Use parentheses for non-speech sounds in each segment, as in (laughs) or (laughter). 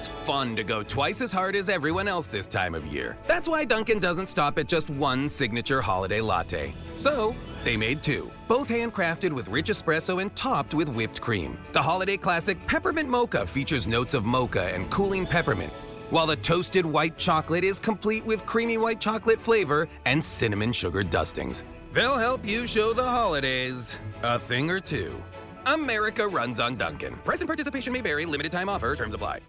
It's fun to go twice as hard as everyone else this time of year. That's why Dunkin' doesn't stop at just one signature holiday latte. So, they made two, both handcrafted with rich espresso and topped with whipped cream. The holiday classic Peppermint Mocha features notes of mocha and cooling peppermint, while the toasted white chocolate is complete with creamy white chocolate flavor and cinnamon sugar dustings. They'll help you show the holidays a thing or two. America runs on Dunkin'. Present participation may vary, limited time offer, terms apply.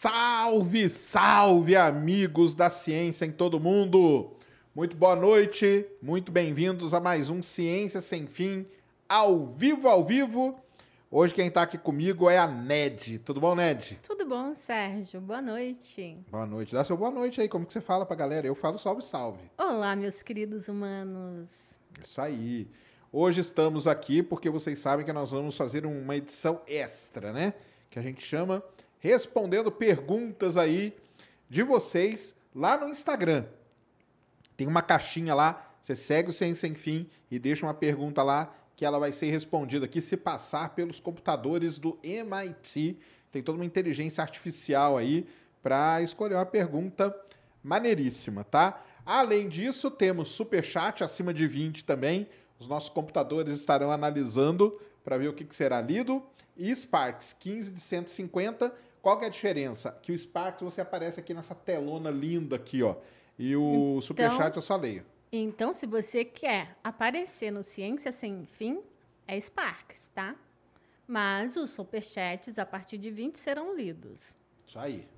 Salve, salve, amigos da ciência em todo mundo! Muito boa noite, muito bem-vindos a mais um Ciência Sem Fim, ao vivo, ao vivo. Hoje quem está aqui comigo é a Ned. Tudo bom, Ned? Tudo bom, Sérgio? Boa noite. Boa noite. Dá seu boa noite aí, como que você fala pra galera? Eu falo salve, salve. Olá, meus queridos humanos. Isso aí. Hoje estamos aqui porque vocês sabem que nós vamos fazer uma edição extra, né? Que a gente chama respondendo perguntas aí de vocês lá no Instagram. Tem uma caixinha lá, você segue o Ciência Sem Fim e deixa uma pergunta lá que ela vai ser respondida aqui se passar pelos computadores do MIT. Tem toda uma inteligência artificial aí para escolher uma pergunta maneiríssima, tá? Além disso, temos super chat acima de 20 também. Os nossos computadores estarão analisando para ver o que, que será lido. E Sparks 15 de 150 qual que é a diferença? Que o Sparks você aparece aqui nessa telona linda aqui, ó. E o então, Superchat eu só leio. Então, se você quer aparecer no Ciência Sem Fim, é Sparks, tá? Mas os superchats, a partir de 20, serão lidos. Isso aí.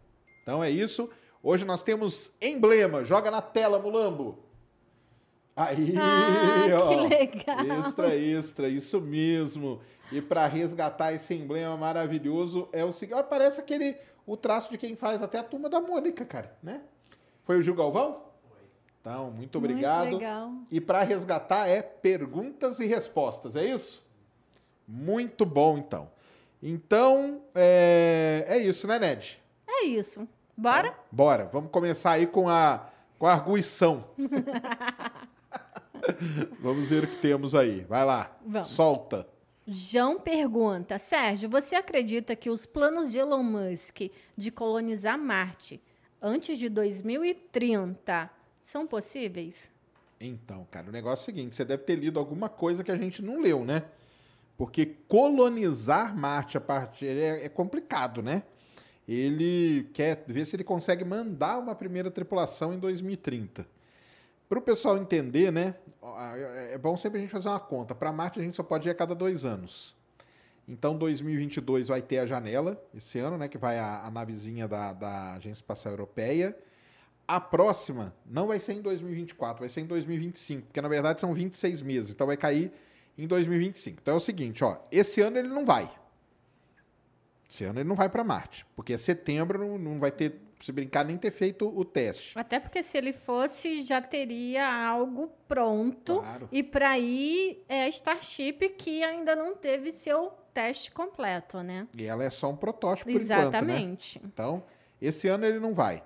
Então é isso. Hoje nós temos emblema. Joga na tela, Mulambo. Aí, ah, ó. Que legal. Extra, extra. Isso mesmo. E para resgatar esse emblema maravilhoso é o seguinte. Parece aquele. O traço de quem faz até a turma da Mônica, cara, né? Foi o Gil Galvão? Então, muito obrigado. Muito legal. E para resgatar é perguntas e respostas, é isso? Muito bom, então. Então, é, é isso, né, Ned? É isso. Bora? Então, bora. Vamos começar aí com a, com a arguição. (laughs) Vamos ver o que temos aí. Vai lá. Vamos. Solta. João pergunta: Sérgio, você acredita que os planos de Elon Musk de colonizar Marte antes de 2030 são possíveis? Então, cara, o negócio é o seguinte: você deve ter lido alguma coisa que a gente não leu, né? Porque colonizar Marte a partir é, é complicado, né? Ele quer ver se ele consegue mandar uma primeira tripulação em 2030. Para o pessoal entender, né? É bom sempre a gente fazer uma conta. Para Marte a gente só pode ir a cada dois anos. Então, 2022 vai ter a janela, esse ano, né? Que vai a, a navezinha da, da Agência Espacial Europeia. A próxima não vai ser em 2024, vai ser em 2025, porque na verdade são 26 meses, então vai cair em 2025. Então é o seguinte, ó, esse ano ele não vai. Esse ano ele não vai para Marte, porque setembro não, não vai ter se brincar, nem ter feito o teste. Até porque se ele fosse, já teria algo pronto. Claro. E para ir é a Starship que ainda não teve seu teste completo, né? E ela é só um protótipo Exatamente. Enquanto, né? Então, esse ano ele não vai.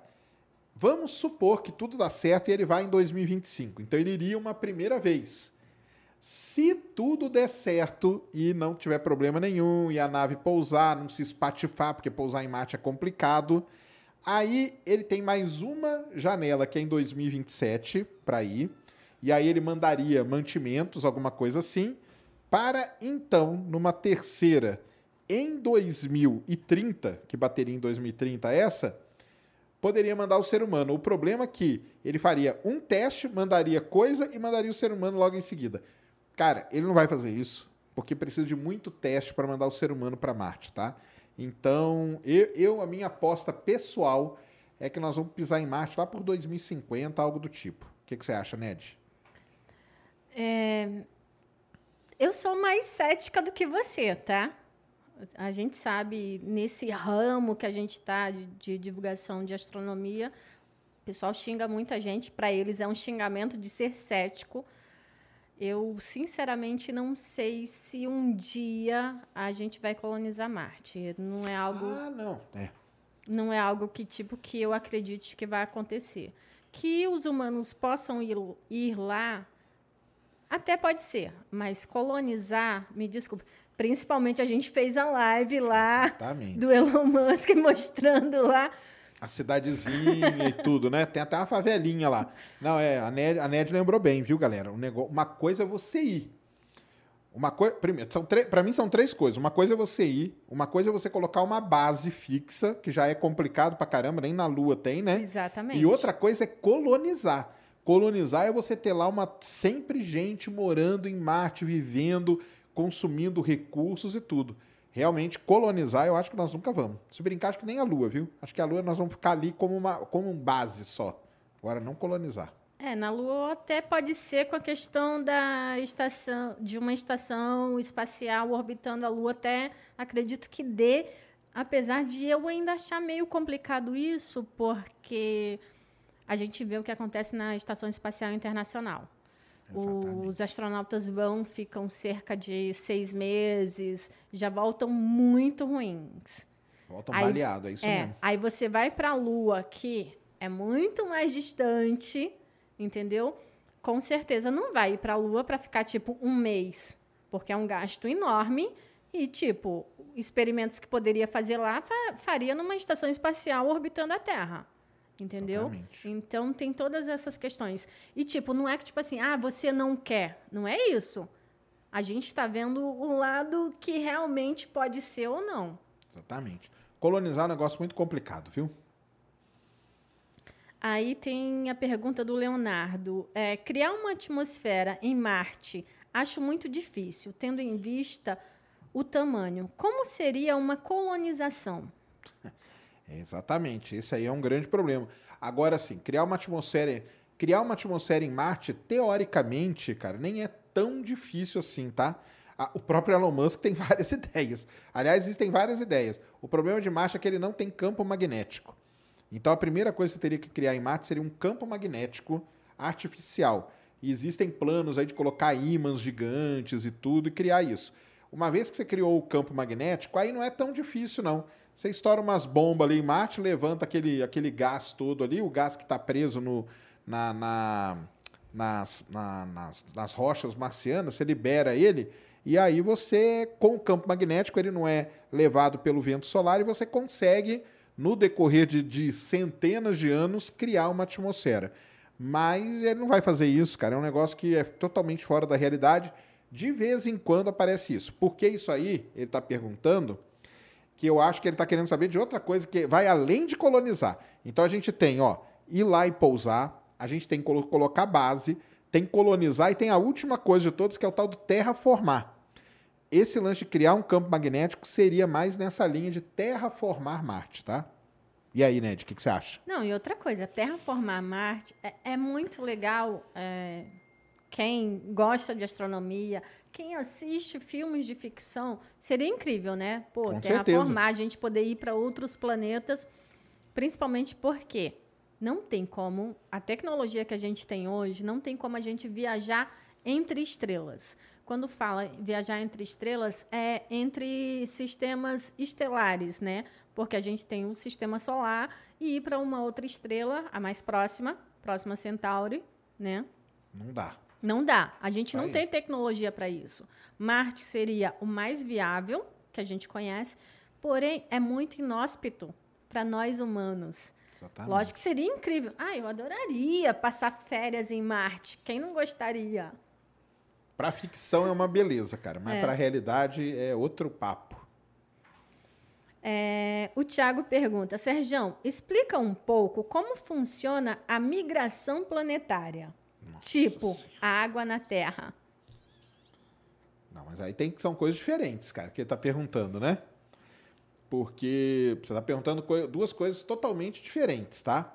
Vamos supor que tudo dá certo e ele vai em 2025. Então ele iria uma primeira vez. Se tudo der certo e não tiver problema nenhum e a nave pousar, não se espatifar, porque pousar em Marte é complicado, Aí ele tem mais uma janela que é em 2027 para ir. E aí ele mandaria mantimentos, alguma coisa assim, para então, numa terceira, em 2030, que bateria em 2030 essa, poderia mandar o ser humano. O problema é que ele faria um teste, mandaria coisa e mandaria o ser humano logo em seguida. Cara, ele não vai fazer isso, porque precisa de muito teste para mandar o ser humano para Marte, tá? Então, eu, eu, a minha aposta pessoal é que nós vamos pisar em Marte lá por 2050, algo do tipo. O que, que você acha, Ned? É, eu sou mais cética do que você, tá? A gente sabe, nesse ramo que a gente está de, de divulgação de astronomia, o pessoal xinga muita gente, para eles é um xingamento de ser cético. Eu, sinceramente, não sei se um dia a gente vai colonizar Marte. Não é algo. Ah, não. É. Não é algo que, tipo, que eu acredite que vai acontecer. Que os humanos possam ir, ir lá, até pode ser. Mas colonizar, me desculpe. Principalmente a gente fez a live lá Exatamente. do Elon Musk (laughs) mostrando lá A cidadezinha e tudo, né? Tem até uma favelinha lá. Não, é, a Ned, a Ned lembrou bem, viu, galera? Um negócio, uma coisa é você ir. Uma coisa, primeiro, são para mim são três coisas. Uma coisa é você ir, uma coisa é você colocar uma base fixa, que já é complicado pra caramba, nem na Lua tem, né? Exatamente. E outra coisa é colonizar. Colonizar é você ter lá uma sempre gente morando em Marte, vivendo, consumindo recursos e tudo. Realmente, colonizar, eu acho que nós nunca vamos. Se brincar, acho que nem a Lua, viu? Acho que a Lua nós vamos ficar ali como uma como um base só. Agora, não colonizar. É, na Lua até pode ser com a questão da estação, de uma estação espacial orbitando a Lua, até acredito que dê, apesar de eu ainda achar meio complicado isso, porque a gente vê o que acontece na Estação Espacial Internacional. Exatamente. Os astronautas vão, ficam cerca de seis meses, já voltam muito ruins. Voltam Aí- baleado, é isso é, mesmo. aí você vai para a Lua, que é muito mais distante, entendeu? Com certeza não vai ir para a Lua para ficar tipo um mês, porque é um gasto enorme e tipo experimentos que poderia fazer lá fa- faria numa estação espacial orbitando a Terra. Entendeu? Exatamente. Então tem todas essas questões. E tipo, não é que tipo assim, ah, você não quer. Não é isso. A gente está vendo o lado que realmente pode ser ou não. Exatamente. Colonizar é um negócio muito complicado, viu? Aí tem a pergunta do Leonardo. É, criar uma atmosfera em Marte acho muito difícil, tendo em vista o tamanho. Como seria uma colonização? Exatamente. Esse aí é um grande problema. Agora sim, criar uma atmosfera, criar uma atmosfera em Marte, teoricamente, cara, nem é tão difícil assim, tá? O próprio Elon Musk (laughs) tem várias ideias. Aliás, existem várias ideias. O problema de Marte é que ele não tem campo magnético. Então a primeira coisa que você teria que criar em Marte seria um campo magnético artificial. E existem planos aí de colocar ímãs gigantes e tudo e criar isso. Uma vez que você criou o campo magnético, aí não é tão difícil, não. Você estoura umas bombas ali em Marte, levanta aquele, aquele gás todo ali, o gás que está preso no, na, na- nas, na- nas, nas rochas marcianas, você libera ele, e aí você, com o campo magnético, ele não é levado pelo vento solar e você consegue, no decorrer de, de centenas de anos, criar uma atmosfera. Mas ele não vai fazer isso, cara. É um negócio que é totalmente fora da realidade. De vez em quando aparece isso. Por que isso aí? Ele está perguntando que eu acho que ele está querendo saber de outra coisa que vai além de colonizar. Então a gente tem, ó, ir lá e pousar, a gente tem que colo- colocar base, tem que colonizar e tem a última coisa de todos que é o tal do terraformar. Esse lance de criar um campo magnético seria mais nessa linha de terraformar Marte, tá? E aí, Ned, o que, que você acha? Não, e outra coisa, terraformar Marte é, é muito legal. é, quem gosta de astronomia, quem assiste filmes de ficção, seria incrível, né? Pô, Com terraformar, a gente poder ir para outros planetas, principalmente porque não tem como, a tecnologia que a gente tem hoje, não tem como a gente viajar entre estrelas. Quando fala viajar entre estrelas, é entre sistemas estelares, né? Porque a gente tem o sistema solar e ir para uma outra estrela, a mais próxima, próxima Centauri, né? Não dá. Não dá. A gente não Aí. tem tecnologia para isso. Marte seria o mais viável que a gente conhece, porém é muito inóspito para nós humanos. Exatamente. Lógico que seria incrível. Ah, eu adoraria passar férias em Marte. Quem não gostaria? Pra ficção é uma beleza, cara, mas É. pra realidade é outro papo. É, o Tiago pergunta, Serjão, explica um pouco como funciona a migração planetária. Tipo, Senhora. a água na Terra. Não, mas aí tem que são coisas diferentes, cara, que ele tá perguntando, né? Porque você tá perguntando duas coisas totalmente diferentes, tá?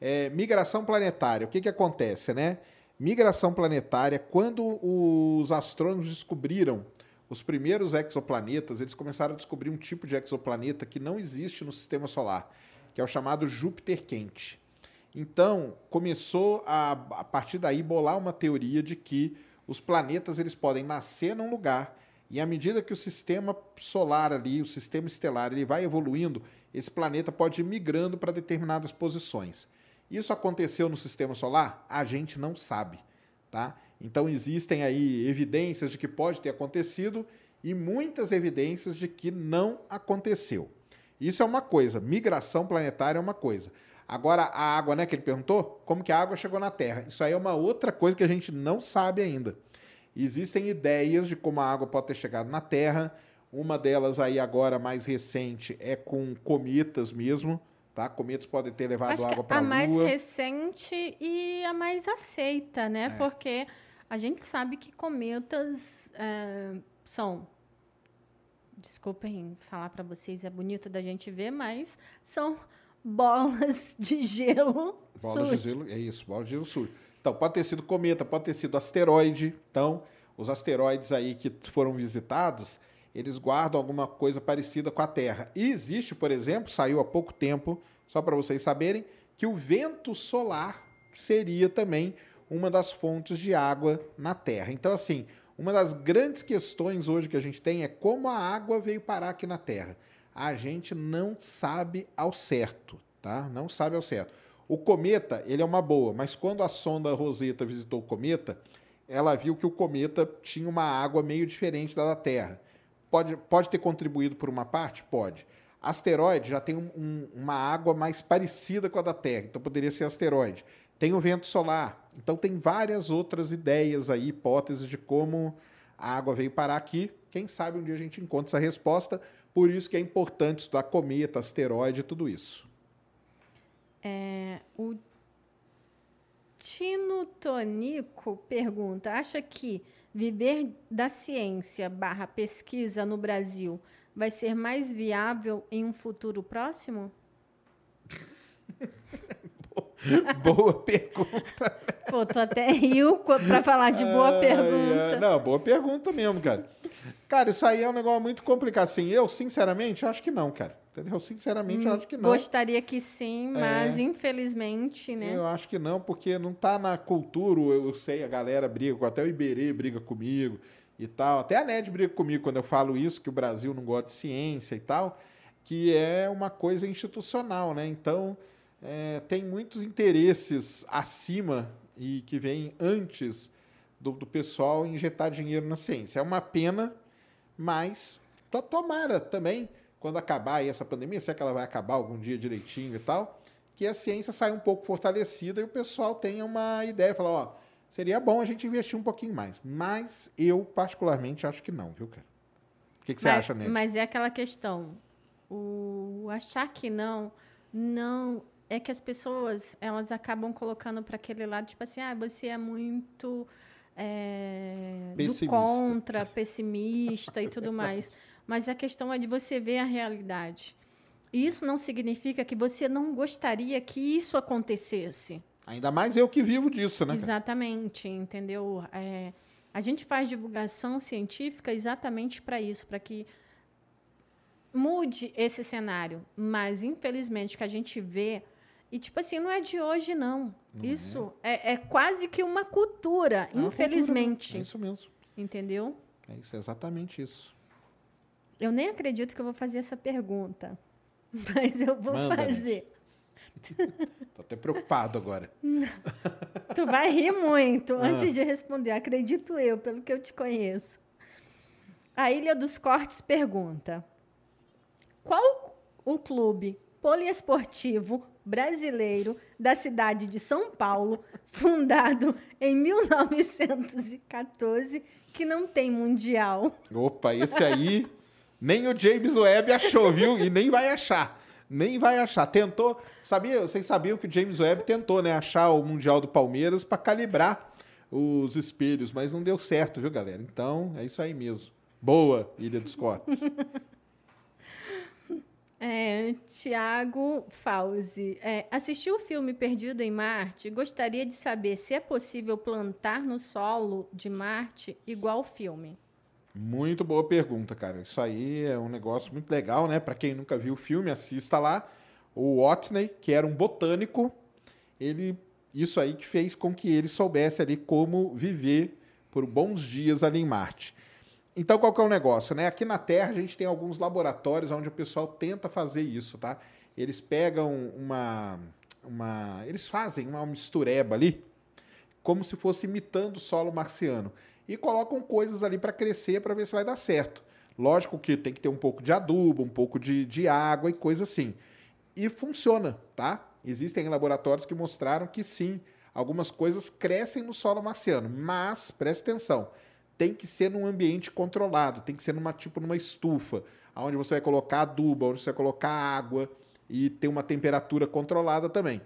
É, migração planetária, o que que acontece, né? Migração planetária, quando os astrônomos descobriram os primeiros exoplanetas, eles começaram a descobrir um tipo de exoplaneta que não existe no sistema solar, que é o chamado Júpiter quente. Então, começou a, a partir daí bolar uma teoria de que os planetas eles podem nascer num lugar e à medida que o sistema solar ali, o sistema estelar, ele vai evoluindo, esse planeta pode ir migrando para determinadas posições. Isso aconteceu no sistema solar? A gente não sabe, tá? Então existem aí evidências de que pode ter acontecido e muitas evidências de que não aconteceu. Isso é uma coisa, migração planetária é uma coisa. Agora, a água, né, que ele perguntou, como que a água chegou na Terra? Isso aí é uma outra coisa que a gente não sabe ainda. Existem ideias de como a água pode ter chegado na Terra. Uma delas aí agora mais recente é com cometas mesmo, tá? Cometas podem ter levado Acho água para a a Lua. mais recente e a mais aceita, né? É. Porque a gente sabe que cometas é, são desculpem falar para vocês, é bonito da gente ver, mas são bolas (laughs) de gelo. Bolas de sujas. gelo, é isso, bolas de gelo sujo. Então, pode ter sido cometa, pode ter sido asteroide. Então, os asteroides aí que foram visitados, eles guardam alguma coisa parecida com a Terra. E existe, por exemplo, saiu há pouco tempo, só para vocês saberem, que o vento solar seria também uma das fontes de água na Terra. Então, assim, uma das grandes questões hoje que a gente tem é como a água veio parar aqui na Terra. A gente não sabe ao certo, tá? Não sabe ao certo. O cometa, ele é uma boa, mas quando a sonda Rosetta visitou o cometa, ela viu que o cometa tinha uma água meio diferente da da Terra. Pode, pode ter contribuído por uma parte? Pode. Asteroide já tem um- um- uma água mais parecida com a da Terra, então poderia ser asteroide. Tem o vento solar, então tem várias outras ideias aí, hipóteses de como a água veio parar aqui. Quem sabe um dia a gente encontra essa resposta. Por isso que é importante estudar cometa, asteroide e tudo isso. É, o Tino Tonico pergunta: acha que viver da ciência barra pesquisa no Brasil vai ser mais viável em um futuro próximo? (laughs) Boa pergunta. Pô, tô até rio para falar de boa pergunta. Não, boa pergunta mesmo, cara. Cara, isso aí é um negócio muito complicado. Assim, eu, sinceramente, acho que não, cara. Entendeu? Sinceramente, eu acho que não. Gostaria que sim, mas infelizmente, né? Eu acho que não, porque não tá na cultura. Eu sei, a galera briga, até o Iberê briga comigo e tal. Até a NED briga comigo quando eu falo isso, que o Brasil não gosta de ciência e tal, que é uma coisa institucional, né? Então, é, tem muitos interesses acima e que vêm antes do, do pessoal injetar dinheiro na ciência. É uma pena, mas to- tomara também, quando acabar essa pandemia, se é que ela vai acabar algum dia direitinho e tal, que a ciência saia um pouco fortalecida e o pessoal tenha uma ideia, falar, ó, seria bom a gente investir um pouquinho mais. Mas eu, particularmente, acho que não, viu, cara? O que, que você mas, acha, Nete? Mas é aquela questão. O achar que não, não é que as pessoas elas acabam colocando para aquele lado tipo assim, ah, você é muito é, do contra, pessimista e tudo mais. Mas a questão é de você ver a realidade. Isso não significa que você não gostaria que isso acontecesse. Ainda mais eu que vivo disso, né? Exatamente, entendeu? É, a gente faz divulgação científica exatamente para isso, para que mude esse cenário. Mas, infelizmente, o que a gente vê. E, tipo assim, não é de hoje, não. isso é. É, quase que uma cultura, É infelizmente. cultura? É isso mesmo. Entendeu? É isso, é exatamente isso. Eu nem acredito que eu vou fazer essa pergunta. (laughs) Mas eu vou Manda, fazer. (laughs) Tô até preocupado agora. (laughs) Tu vai rir muito Ah. antes de responder, acredito eu, pelo que eu te conheço. A Ilha dos Cortes pergunta: Qual o clube poliesportivo brasileiro da cidade de São Paulo, (laughs) fundado em 1914, que não tem mundial? Opa, esse aí nem o James Webb achou, viu? E nem vai achar. Nem vai achar. Tentou. Sabia, vocês sabiam que o James Webb tentou, né? Achar o Mundial do Palmeiras para calibrar os espelhos, mas não deu certo, viu, galera? Então, é isso aí mesmo. Boa, Ilha dos Cortes. É, Tiago Fauzi. É, assistiu o filme Perdido em Marte? Gostaria de saber se é possível plantar no solo de Marte igual o filme. Muito boa pergunta, cara. Isso aí é um negócio muito legal, né? Para quem nunca viu o filme, assista lá. O Watney, que era um botânico, ele isso aí que fez com que ele soubesse ali como viver por bons dias ali em Marte. Então, qual que é o negócio? Né? Aqui na Terra, a gente tem alguns laboratórios onde o pessoal tenta fazer isso, tá? Eles pegam uma... uma eles fazem uma mistureba ali, como se fosse imitando o solo marciano. E colocam coisas ali para crescer, para ver se vai dar certo. Lógico que tem que ter um pouco de adubo, um pouco de, de água e coisa assim. E funciona, tá? Existem laboratórios que mostraram que sim, algumas coisas crescem no solo marciano, mas preste atenção, tem que ser num ambiente controlado, tem que ser numa tipo numa estufa, onde você vai colocar adubo, onde você vai colocar água e ter uma temperatura controlada também.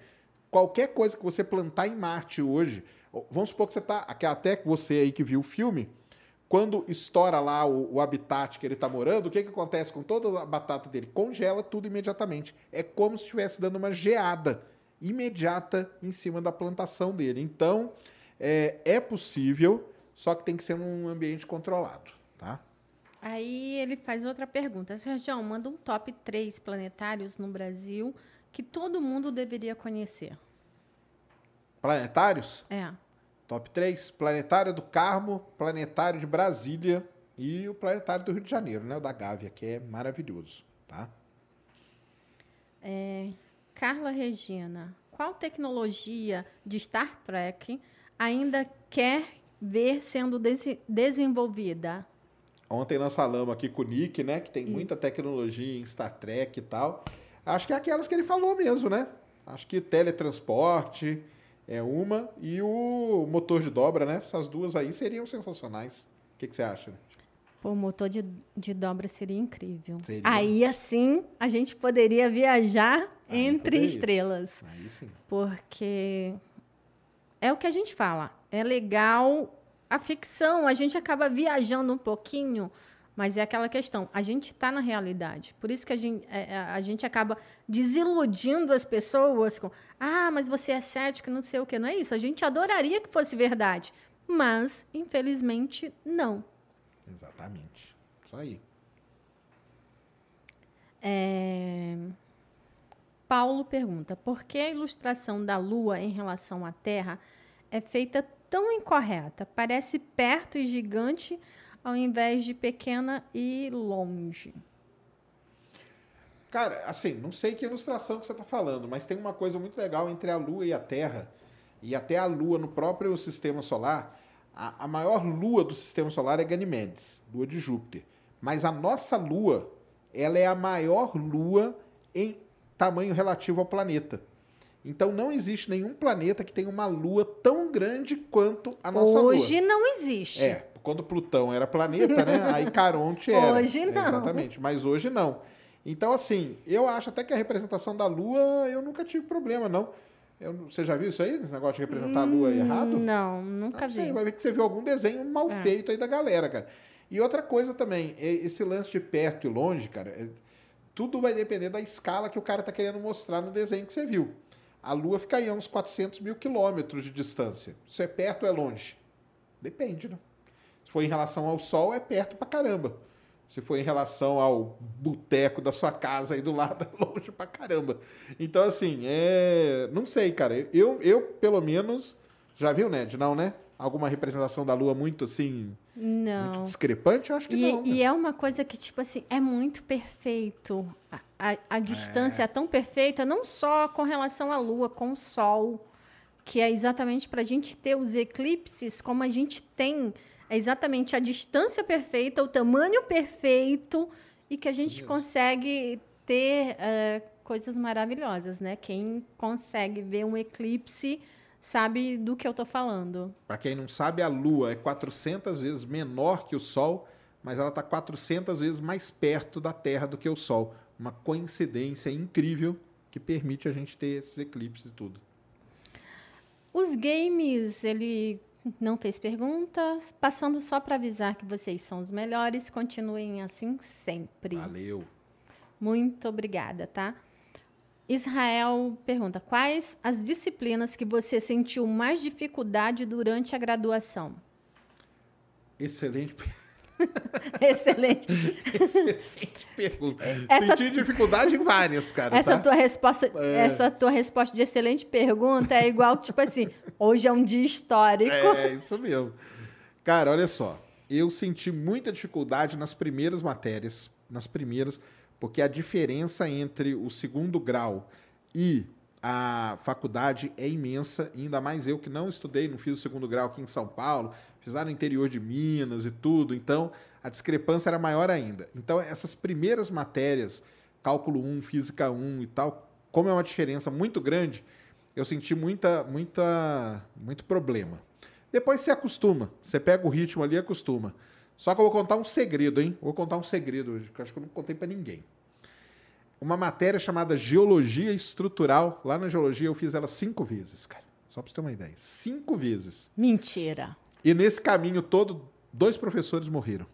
Qualquer coisa que você plantar em Marte hoje, vamos supor que você está, até você aí que viu o filme, quando estoura lá o, o habitat que ele está morando, o que, que acontece com toda a batata dele? Congela tudo imediatamente. É como se estivesse dando uma geada imediata em cima da plantação dele. Então, é, é possível, só que tem que ser num ambiente controlado, tá? Aí ele faz outra pergunta. Sérgio, manda um top 3 planetários no Brasil que todo mundo deveria conhecer. Planetários? É. Top 3, Planetário do Carmo, Planetário de Brasília e o Planetário do Rio de Janeiro, né? O da Gávea, que é maravilhoso, tá? É, Carla Regina, qual tecnologia de Star Trek ainda quer ver sendo des desenvolvida? Ontem nós falamos aqui com o Nick, né? Que tem Isso. muita tecnologia em Star Trek e tal. Acho que é aquelas que ele falou mesmo, né? Acho que teletransporte, é uma, e o motor de dobra, né? Essas duas aí seriam sensacionais. O que, que você acha? Pô, o motor de, de dobra seria incrível. Seria. Aí, assim, a gente poderia viajar entre poderia. estrelas. Aí sim. Porque é o que a gente fala. É legal a ficção, a gente acaba viajando um pouquinho mas é aquela questão, a gente está na realidade. Por isso que a gente, é, é, a gente acaba desiludindo as pessoas com ah, mas você é cético, não sei o quê. Não é isso. A gente adoraria que fosse verdade. Mas, infelizmente, não. Exatamente. Isso aí. É... Paulo pergunta: por que a ilustração da Lua em relação à Terra é feita tão incorreta? Parece perto e gigante, ao invés de pequena e longe? Cara, assim, não sei que ilustração que você está falando, mas tem uma coisa muito legal entre a Lua e a Terra, e até a Lua no próprio sistema solar. A, a maior lua do sistema solar é Ganymedes, lua de Júpiter. Mas a nossa Lua, ela é a maior lua em tamanho relativo ao planeta. Então não existe nenhum planeta que tenha uma lua tão grande quanto a nossa Hoje Lua. Hoje não existe. É, quando Plutão era planeta, né? Aí Caronte era. (laughs) Hoje não. Exatamente, mas hoje não. Então, assim, eu acho até que a representação da Lua, eu nunca tive problema, não. Eu, você já viu isso aí? Esse negócio de representar hum, a Lua hum, errado? Não, nunca vi. Você vai ver que você viu algum desenho mal é. feito aí da galera, cara. E outra coisa também, esse lance de perto e longe, cara, é, tudo vai depender da escala que o cara tá querendo mostrar no desenho que você viu. A Lua fica aí a uns 400 mil quilômetros de distância. Se é perto ou é longe? Depende, né? Se for em relação ao Sol, é perto pra caramba. Se for em relação ao boteco da sua casa aí do lado, (laughs) é longe pra caramba. Então, assim, é... não sei, cara. Eu, eu, pelo menos, já viu, Ned? Não, né? Alguma representação da Lua muito assim. Não. Muito discrepante? Eu acho que e, não. E né? é uma coisa que, tipo assim, é muito perfeito. A, a, distância é tão perfeita, não só com relação à Lua, com o Sol, que é exatamente para a gente ter os eclipses como a gente tem é exatamente a distância perfeita, o tamanho perfeito e que a gente consegue ter uh, coisas maravilhosas, né? Quem consegue ver um eclipse sabe do que eu estou falando. Para quem não sabe, a Lua é 400 vezes menor que o Sol, mas ela está 400 vezes mais perto da Terra do que o Sol. Uma coincidência incrível que permite a gente ter esses eclipses e tudo. Os games, ele não fez perguntas. Passando só para avisar que vocês são os melhores. Continuem assim sempre. Valeu. Muito obrigada, tá? Israel pergunta: quais as disciplinas que você sentiu mais dificuldade durante a graduação? Excelente pergunta. (laughs) Excelente. Excelente pergunta. Essa, Senti dificuldade em várias, cara. Essa, tá? tua resposta, é. essa tua resposta de excelente pergunta é igual, tipo assim, hoje é um dia histórico. É, isso mesmo. Cara, olha só. Eu senti muita dificuldade nas primeiras matérias, nas primeiras, porque a diferença entre o segundo grau e a faculdade é imensa, ainda mais eu que não estudei, não fiz o segundo grau aqui em São Paulo, fiz lá no interior de Minas e tudo, então a discrepância era maior ainda. Então, essas primeiras matérias, cálculo 1, física 1 e tal, como é uma diferença muito grande, eu senti muita, muita, muito problema. Depois você acostuma, você pega o ritmo ali e acostuma. Só que eu vou contar um segredo, hein? Vou contar um segredo hoje, que eu acho que eu não contei para ninguém uma matéria chamada Geologia Estrutural. Lá na Geologia eu fiz ela cinco vezes, cara. Só para você ter uma ideia. Cinco vezes. Mentira. E nesse caminho todo, dois professores morreram.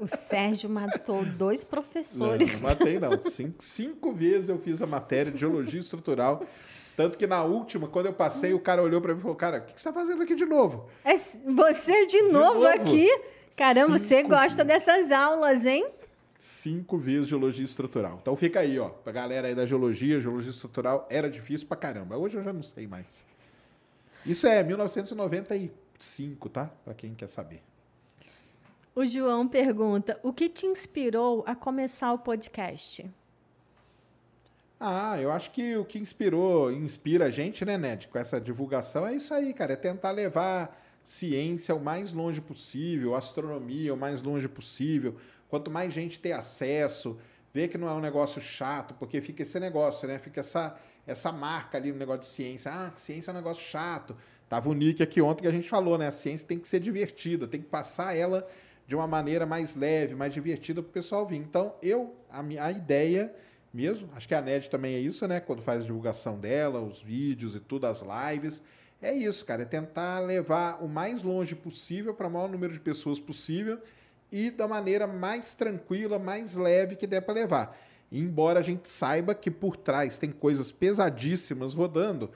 O Sérgio matou (laughs) dois professores. Não, não matei, não. Cinco, cinco vezes eu fiz a matéria de Geologia Estrutural. Tanto que na última, quando eu passei, o cara olhou para mim e falou: Cara, o que, você está fazendo aqui de novo? É você de, de novo, novo, aqui? Caramba, cinco você gosta dessas aulas, hein? cinco vezes geologia estrutural. Então fica aí, ó, pra galera aí da geologia, geologia estrutural era difícil pra caramba. Hoje eu já não sei mais. Isso é 1995, tá? Para quem quer saber. O João pergunta: o que te inspirou a começar o podcast? Ah, eu acho que o que inspirou, inspira a gente, né, Ned, com essa divulgação é isso aí, cara, é tentar levar ciência o mais longe possível, astronomia o mais longe possível, Quanto mais gente ter acesso, ver que não é um negócio chato, porque fica esse negócio, né? Fica essa, essa marca ali no negócio de ciência. Ah, ciência é um negócio chato. Tava o Nick aqui ontem que a gente falou, né? A ciência tem que ser divertida, tem que passar ela de uma maneira mais leve, mais divertida para o pessoal vir. Então, eu, a, minha, a ideia mesmo, acho que a NED também é isso, né? Quando faz a divulgação dela, os vídeos e tudo, as lives. É isso, cara, é tentar levar o mais longe possível para o maior número de pessoas possível e da maneira mais tranquila, mais leve que der para levar. Embora a gente saiba que por trás tem coisas pesadíssimas rodando,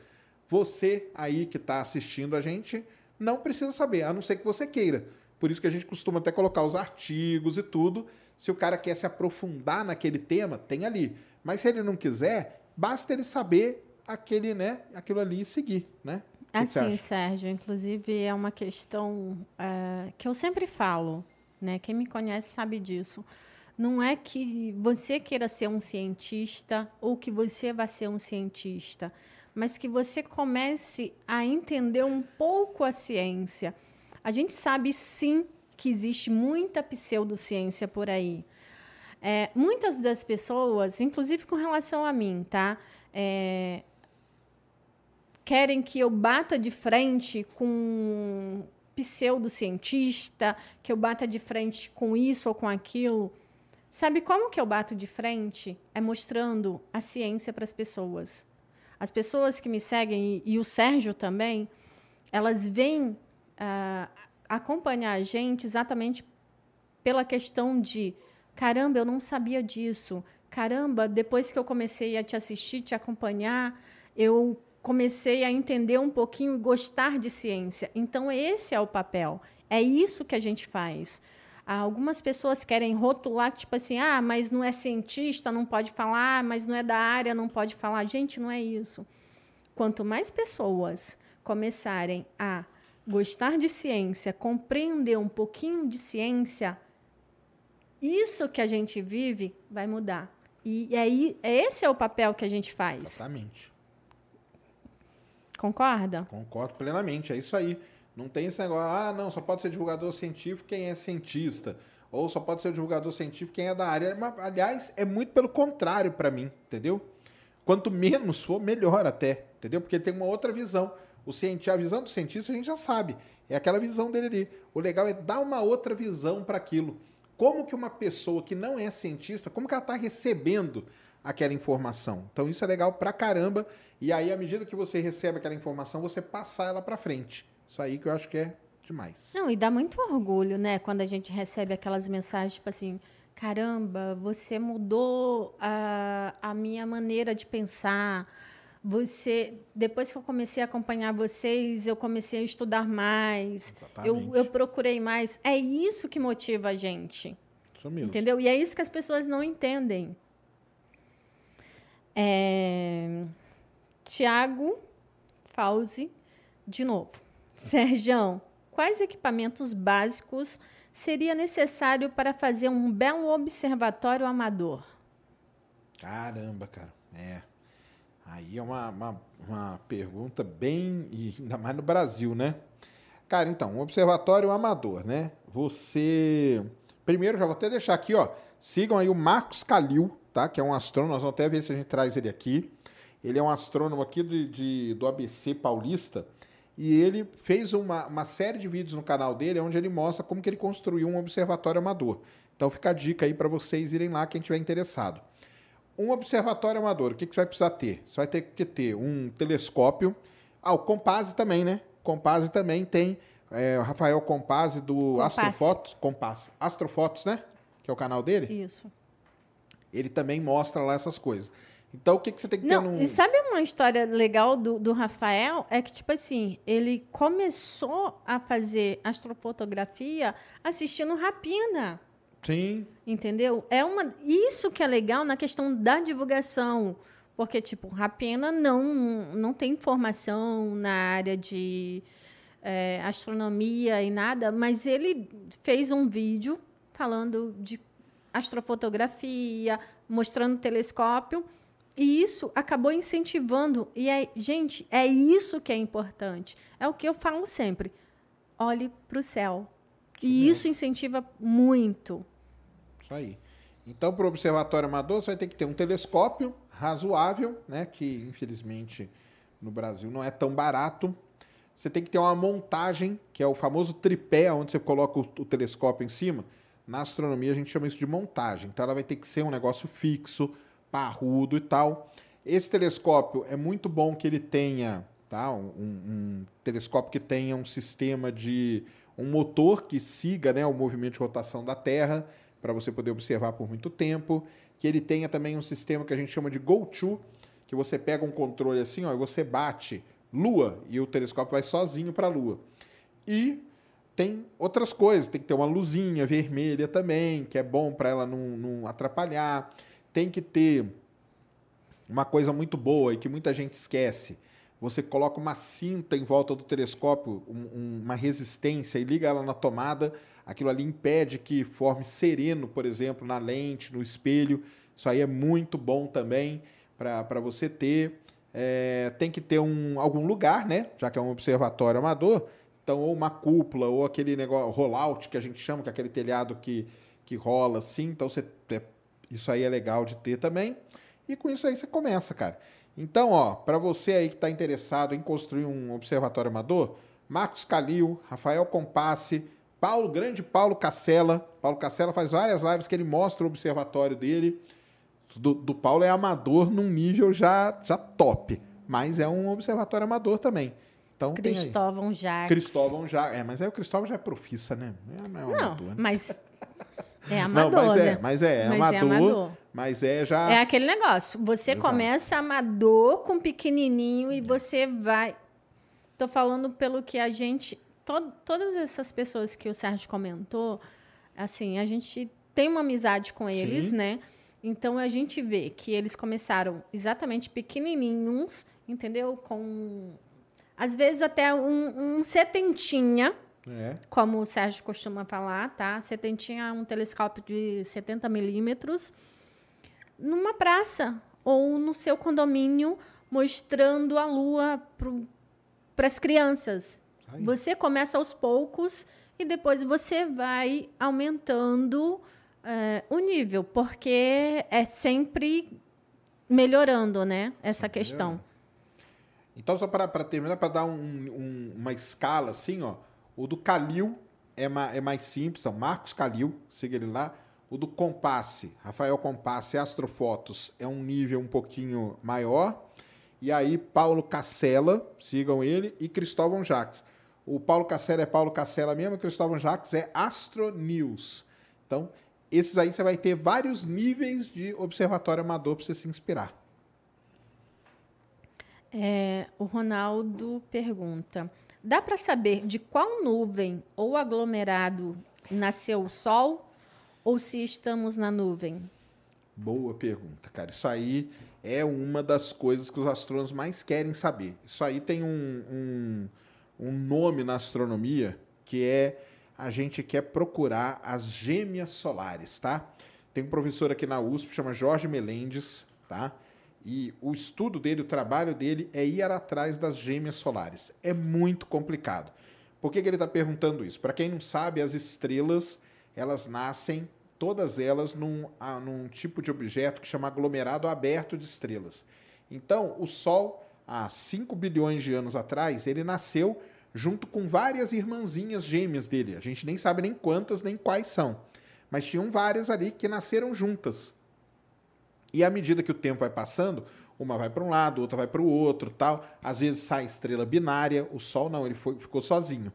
você aí que está assistindo a gente não precisa saber, a não ser que você queira. Por isso que a gente costuma até colocar os artigos e tudo. Se o cara quer se aprofundar naquele tema, tem ali. Mas se ele não quiser, basta ele saber aquele, né, aquilo ali e seguir, né? Assim, Sérgio, inclusive é uma questão é, que eu sempre falo né? Quem me conhece sabe disso. Não é que você queira ser um cientista ou que você vai ser um cientista, mas que você comece a entender um pouco a ciência. A gente sabe sim que existe muita pseudociência por aí. É, muitas das pessoas, inclusive com relação a mim, tá? É, querem que eu bata de frente com pseudocientista, que eu bata de frente com isso ou com aquilo. Sabe como que eu bato de frente? É mostrando a ciência para as pessoas. As pessoas que me seguem, e, e o Sérgio também, elas vêm uh, acompanhar a gente exatamente pela questão de caramba, eu não sabia disso. Caramba, depois que eu comecei a te assistir, te acompanhar, eu comecei a entender um pouquinho e gostar de ciência. Então, esse é o papel. É isso que a gente faz. Algumas pessoas querem rotular, tipo assim, ah, mas não é cientista, não pode falar, mas não é da área, não pode falar. Gente, não é isso. Quanto mais pessoas começarem a gostar de ciência, compreender um pouquinho de ciência, isso que a gente vive vai mudar. E aí, esse é o papel que a gente faz. Exatamente. Concorda? Concordo plenamente, é isso aí. Não tem esse negócio, ah, não, só pode ser divulgador científico quem é cientista. Ou só pode ser divulgador científico quem é da área. Mas, aliás, é muito pelo contrário para mim, entendeu? Quanto menos for, melhor até, entendeu? Porque tem uma outra visão. O cientista, a visão do cientista a gente já sabe. É aquela visão dele ali. O legal é dar uma outra visão para aquilo. Como que uma pessoa que não é cientista, como que ela está recebendo aquela informação. Então isso é legal pra caramba. E aí, à medida que você recebe aquela informação, você passar ela para frente. Isso aí que eu acho que é demais. Não, e dá muito orgulho, né? Quando a gente recebe aquelas mensagens, tipo assim, caramba, você mudou a, a minha maneira de pensar. Você, depois que eu comecei a acompanhar vocês, eu comecei a estudar mais. Eu, eu procurei mais. É isso que motiva a gente. Isso mesmo. Entendeu? E é isso que as pessoas não entendem. É... Tiago Fauzi, de novo. Serjão, quais equipamentos básicos seria necessário para fazer um belo observatório amador? Caramba, cara. É. Aí é uma, uma, uma pergunta bem. E ainda mais no Brasil, né? Cara, então, um observatório amador, né? Você. Primeiro, já vou até deixar aqui, ó. Sigam aí o Marcos Calil, tá? Que é um astrônomo. Nós vamos até ver se a gente traz ele aqui. Ele é um astrônomo aqui de, de do ABC Paulista. E ele fez uma, uma série de vídeos no canal dele onde ele mostra como que ele construiu um observatório amador. Então fica a dica aí para vocês irem lá, quem tiver interessado. Um observatório amador, o que, que você vai precisar ter? Você vai ter que ter um telescópio. Ah, o Compase também, né? Compase também tem. É, o Rafael Compase do Compass. Astrofotos. Compass. Astrofotos, né? Que é o canal dele. Isso. Ele também mostra lá essas coisas. Então, o que, que você tem que ter Não, num... e sabe uma história legal do, do Rafael? É que, tipo assim, ele começou a fazer astrofotografia assistindo Rapina. Sim. Entendeu? É uma isso que é legal na questão da divulgação, porque tipo, Rapena não não tem formação na área de é, astronomia e nada, mas ele fez um vídeo falando de astrofotografia, mostrando o telescópio, e isso acabou incentivando. E é, gente, é isso que é importante. É o que eu falo sempre. Olhe para o céu. E isso incentiva muito. Isso aí. Então, para o observatório amador, você vai ter que ter um telescópio razoável, né? Que infelizmente no Brasil não é tão barato. Você tem que ter uma montagem, que é o famoso tripé, onde você coloca o, o telescópio em cima. Na astronomia a gente chama isso de montagem. Então ela vai ter que ser um negócio fixo, parrudo e tal. Esse telescópio é muito bom que ele tenha, tá? Um, um telescópio que tenha um sistema de um motor que siga, né, o movimento de rotação da Terra para você poder observar por muito tempo. Que ele tenha também um sistema que a gente chama de go-to, que você pega um controle assim, ó, e você bate Lua e o telescópio vai sozinho para a Lua. E tem outras coisas, tem que ter uma luzinha vermelha também, que é bom para ela não, não atrapalhar. Tem que ter uma coisa muito boa e que muita gente esquece. Você coloca uma cinta em volta do telescópio, um- um- uma resistência e liga ela na tomada. Aquilo ali impede que forme sereno, por exemplo, na lente, no espelho. Isso aí é muito bom também para você ter. É, tem que ter um, algum lugar, né? Já que é um observatório amador. Então, ou uma cúpula, ou aquele negócio rollout que a gente chama, que é aquele telhado que, que rola assim. Então, você, é- isso aí é legal de ter também. E com isso aí você começa, cara. Então, ó, para você aí que está interessado em construir um observatório amador, Marcos Calil, Rafael Compasse, Paulo, grande Paulo Cacela. Paulo Cacela faz várias lives que ele mostra o observatório dele. Do, do Paulo é amador num nível já, já top, mas é um observatório amador também. Então. Cristóvão Jacques. Cristóvão já. É, mas aí o Cristóvão já é profissa, né? É, não é amador, né? mas (laughs) é Não, amador, mas é, né? mas é, é Mas é amador, amador. Mas é já. É aquele negócio. Você Exato. começa amador com pequenininho e você vai. Tô falando pelo que a gente. to- todas essas pessoas que o Sérgio comentou, assim, a gente tem uma amizade com eles, Sim. né? Então a gente vê que eles começaram exatamente pequenininhos, entendeu? Com às vezes até um, um setentinha, É. como o Sérgio costuma falar, tá? Setentinha é um telescópio de 70 milímetros numa praça ou no seu condomínio mostrando a lua para as crianças. Aí. Você começa aos poucos e depois você vai aumentando eh, o nível, porque é sempre melhorando, né? Essa questão. Então, só para terminar, para dar um- um- uma escala assim, ó. O do Calil é, ma- é mais simples, então, Marcos Calil, siga ele lá. O do Compasse, Rafael Compasse Astrofotos, é um nível um pouquinho maior. E aí, Paulo Cacela, sigam ele, e Cristóvão Jacques. O Paulo Cacela é Paulo Cacela mesmo, e Cristóvão Jacques é Astro News. Então, esses aí você vai ter vários níveis de observatório amador para você se inspirar. É, o Ronaldo pergunta: dá para saber de qual nuvem ou aglomerado nasceu o Sol ou se estamos na nuvem? Boa pergunta, cara. Isso aí é uma das coisas que os astrônomos mais querem saber. Isso aí tem um, um, um nome na astronomia que é a gente quer procurar as gêmeas solares, tá? Tem um professor aqui na USP, chama Jorge Melendes, tá? E o estudo dele, o trabalho dele é ir atrás das gêmeas solares. É muito complicado. Por que, que ele está perguntando isso? Para quem não sabe, as estrelas, elas nascem, todas elas, num, num tipo de objeto que chama aglomerado aberto de estrelas. Então, o Sol, há 5 bilhões de anos atrás, ele nasceu junto com várias irmãzinhas gêmeas dele. A gente nem sabe nem quantas, nem quais são. Mas tinham várias ali que nasceram juntas. E à medida que o tempo vai passando, uma vai para um lado, outra vai para o outro, tal. Às vezes sai estrela binária, o Sol não, ele foi, ficou sozinho.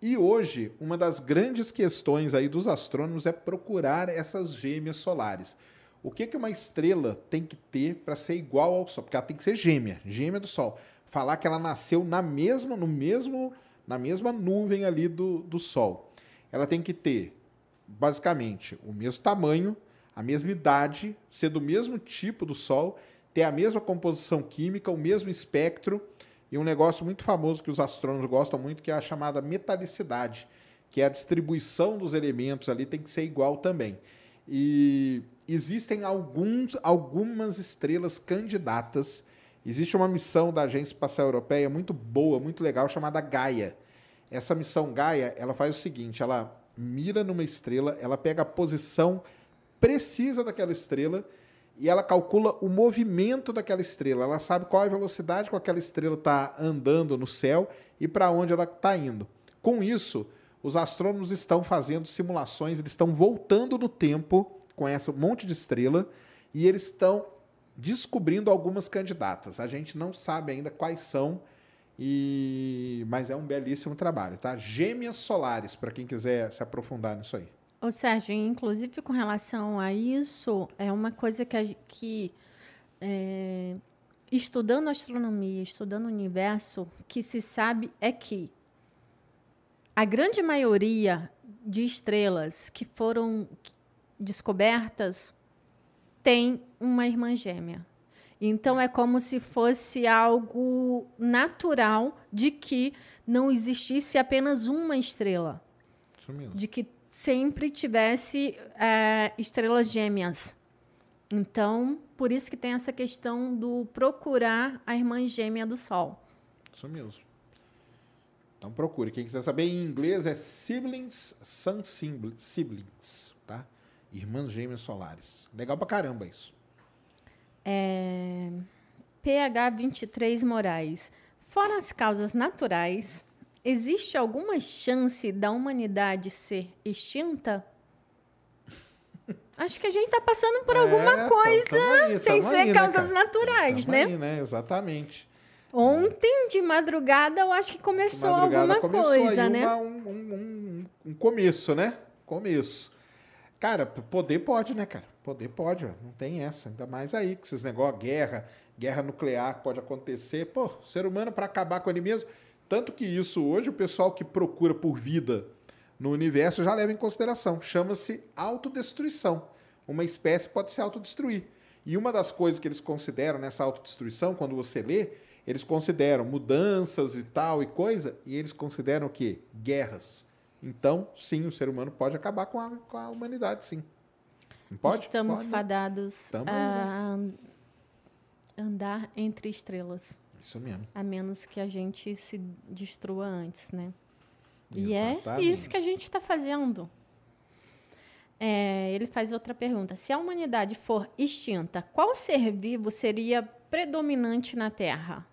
E hoje, uma das grandes questões aí dos astrônomos é procurar essas gêmeas solares. O que, que uma estrela tem que ter para ser igual ao Sol? Porque ela tem que ser gêmea, gêmea do Sol falar que ela nasceu na mesma, no mesmo, na mesma nuvem ali do, do Sol. Ela tem que ter, basicamente, o mesmo tamanho, a mesma idade, ser do mesmo tipo do Sol, ter a mesma composição química, o mesmo espectro e um negócio muito famoso que os astrônomos gostam muito, que é a chamada metalicidade, que é a distribuição dos elementos ali tem que ser igual também. E existem alguns, algumas estrelas candidatas Existe uma missão da Agência Espacial Europeia muito boa, muito legal, chamada Gaia. Essa missão Gaia, ela faz o seguinte, ela mira numa estrela, ela pega a posição precisa daquela estrela e ela calcula o movimento daquela estrela. Ela sabe qual é a velocidade com aquela estrela está andando no céu e para onde ela está indo. Com isso, os astrônomos estão fazendo simulações, eles estão voltando no tempo com esse monte de estrela e eles estão descobrindo algumas candidatas. A gente não sabe ainda quais são, e mas é um belíssimo trabalho, tá? Gêmeas solares, para quem quiser se aprofundar nisso aí. Ô, Sérgio, inclusive com relação a isso, é uma coisa que, que é, estudando astronomia, estudando o universo, que se sabe é que a grande maioria de estrelas que foram descobertas tem uma irmã gêmea. Então é como se fosse algo natural de que não existisse apenas uma estrela. De que sempre tivesse é, estrelas gêmeas. Então, por isso que tem essa questão do procurar a irmã gêmea do Sol. Isso mesmo. Então procure. Quem quiser saber em inglês é siblings, sun siblings, tá? Irmãs Gêmeas Solares. Legal pra caramba isso. É... PH 23 Moraes. Fora as causas naturais, existe alguma chance da humanidade ser extinta? Acho que a gente está passando por é, alguma coisa aí, sem ser aí, né, causas né, naturais, né? Aí, né? Exatamente. Ontem, de madrugada, eu acho que começou alguma começou coisa, né? Uma, um, um, um, começo, né? Começo. Cara, poder pode, né, cara? Poder pode, não tem essa. Ainda mais aí, que esses negócios, guerra, guerra nuclear pode acontecer. Pô, ser humano para acabar com ele mesmo. Tanto que isso hoje, o pessoal que procura por vida no universo já leva em consideração. Chama-se autodestruição. Uma espécie pode se autodestruir. E uma das coisas que eles consideram nessa autodestruição, quando você lê, eles consideram mudanças e tal e coisa, e eles consideram o quê? Guerras. Então, sim, o ser humano pode acabar com a, com a humanidade, sim. Não pode? Estamos pode. fadados Tamo a né? andar entre estrelas. Isso mesmo. A menos que a gente se destrua antes, né? Exatamente. E é isso que a gente está fazendo. É, ele faz outra pergunta. Se a humanidade for extinta, qual ser vivo seria predominante na Terra?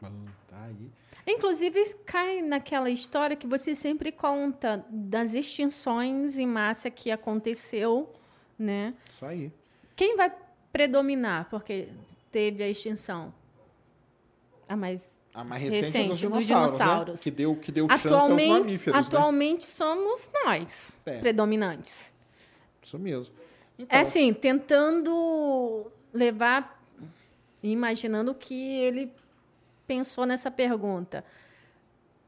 Bom, tá aí. Inclusive, cai naquela história que você sempre conta das extinções em massa que aconteceu, né? Isso aí. Quem vai predominar? Porque teve a extinção. A mais a mais recente, recente é dos dinossauros, dos dinossauros. Né? Que deu, que deu atualmente, chance aos mamíferos. Né? Atualmente né? somos nós, é. predominantes. Isso mesmo. Então, é assim, tentando levar, imaginando que ele pensou nessa pergunta?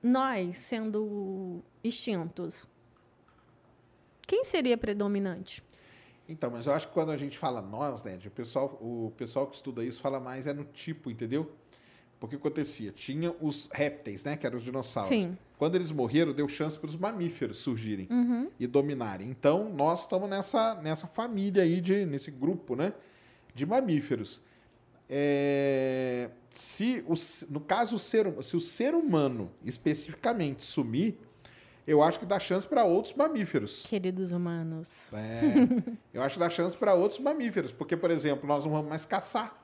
Nós, sendo extintos, quem seria predominante? Então, mas eu acho que quando a gente fala nós, né, o pessoal, o pessoal que estuda isso fala mais é no tipo, entendeu? Porque acontecia? Tinha os répteis, né? Que eram os dinossauros. Sim. Quando eles morreram, deu chance para os mamíferos surgirem Uhum. e dominarem. Então, nós estamos nessa, nessa família aí, de, nesse grupo, né? De mamíferos. É, se o, no caso, o ser, hum- se o ser humano especificamente sumir, eu acho que dá chance para outros mamíferos. Queridos humanos. É, eu acho que dá chance para outros mamíferos, porque, por exemplo, nós não vamos mais caçar,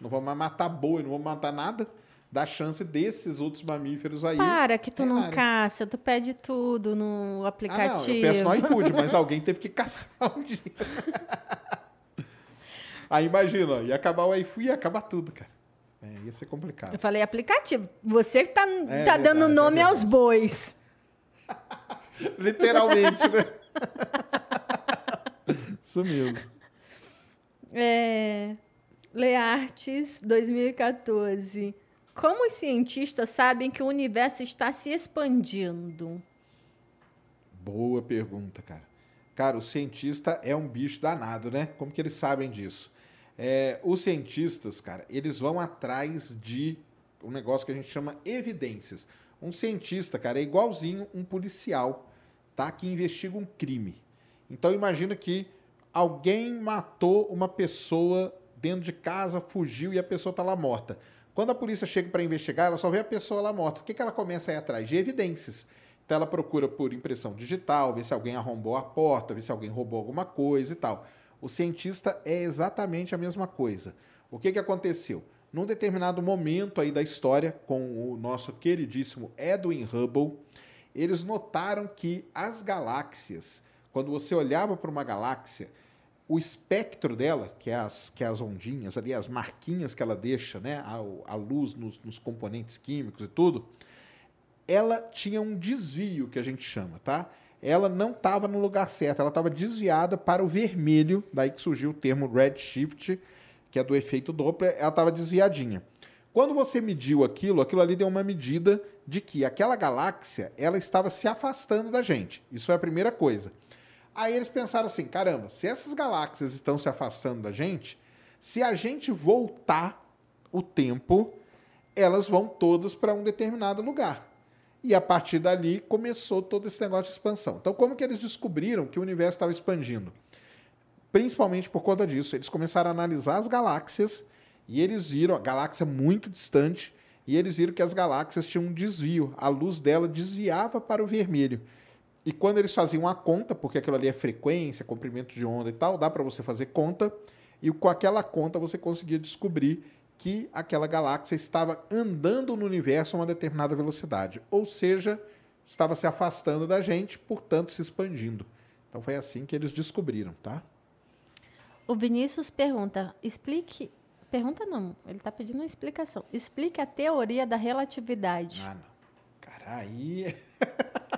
não vamos mais matar boi, não vamos matar nada. Dá chance desses outros mamíferos aí. Para que tu não reinarem. caça, tu pede tudo no Ah, não, aplicativo. eu peço no iFood, (laughs) mas alguém teve que caçar um dia. (laughs) Aí imagina, ia acabar o iFood, ia acabar tudo, cara. É, ia ser complicado. Eu falei aplicativo. Você que tá, É tá dando verdade, é nome verdade. aos bois. (laughs) Literalmente, né? Isso mesmo. É, Leartes 2014. Como os cientistas sabem que o universo está se expandindo? Boa pergunta, cara. Cara, o cientista é um bicho danado, né? Como que eles sabem disso? É, os cientistas, cara, eles vão atrás de um negócio que a gente chama evidências. Um cientista, cara, é igualzinho um policial, tá? Que investiga um crime. Então imagina que alguém matou uma pessoa dentro de casa, fugiu e a pessoa tá lá morta. Quando a polícia chega para investigar, ela só vê a pessoa lá morta. O que, que ela começa a ir atrás? De evidências. Então ela procura por impressão digital, ver se alguém arrombou a porta, ver se alguém roubou alguma coisa e tal. O cientista é exatamente a mesma coisa. O que, que aconteceu? Num determinado momento aí da história, com o nosso queridíssimo Edwin Hubble, eles notaram que as galáxias, quando você olhava para uma galáxia, o espectro dela, que é as, que é as ondinhas ali, as marquinhas que ela deixa, né, a, a luz nos, nos componentes químicos e tudo, ela tinha um desvio que a gente chama, tá? Ela não estava no lugar certo, ela estava desviada para o vermelho, daí que surgiu o termo redshift, que é do efeito Doppler, ela estava desviadinha. Quando você mediu aquilo, aquilo ali deu uma medida de que aquela galáxia, ela estava se afastando da gente. Isso é a primeira coisa. Aí eles pensaram assim, caramba, se essas galáxias estão se afastando da gente, se a gente voltar o tempo, elas vão todas para um determinado lugar. E a partir dali começou todo esse negócio de expansão. Então, como que eles descobriram que o universo estava expandindo? Principalmente por conta disso. Eles começaram a analisar as galáxias e eles viram a galáxia muito distante e eles viram que as galáxias tinham um desvio. A luz dela desviava para o vermelho. E quando eles faziam a conta, porque aquilo ali é frequência, comprimento de onda e tal, dá para você fazer conta, e com aquela conta você conseguia descobrir que aquela galáxia estava andando no universo a uma determinada velocidade, ou seja, estava se afastando da gente, portanto se expandindo. Então foi assim que eles descobriram, tá? O Vinícius pergunta, explique. Pergunta não, ele está pedindo uma explicação. Explique a teoria da relatividade. Ah, não. Cara, aí. (laughs)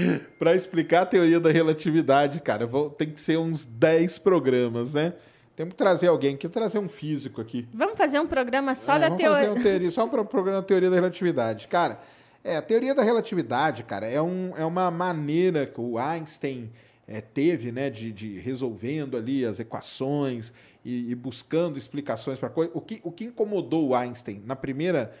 (laughs) para explicar a teoria da relatividade, cara, vou, tem que ser uns 10 programas, né? Temos que trazer alguém aqui, trazer um físico aqui. Vamos fazer um programa só É, da vamos teoria. fazer um teoria, só um pro- programa da teoria da relatividade. Cara, é, a teoria da relatividade, cara, é, um, é uma maneira que o Einstein é, teve, né, de, de resolvendo ali as equações e, e buscando explicações para coisa. O que, o que incomodou o Einstein na primeira,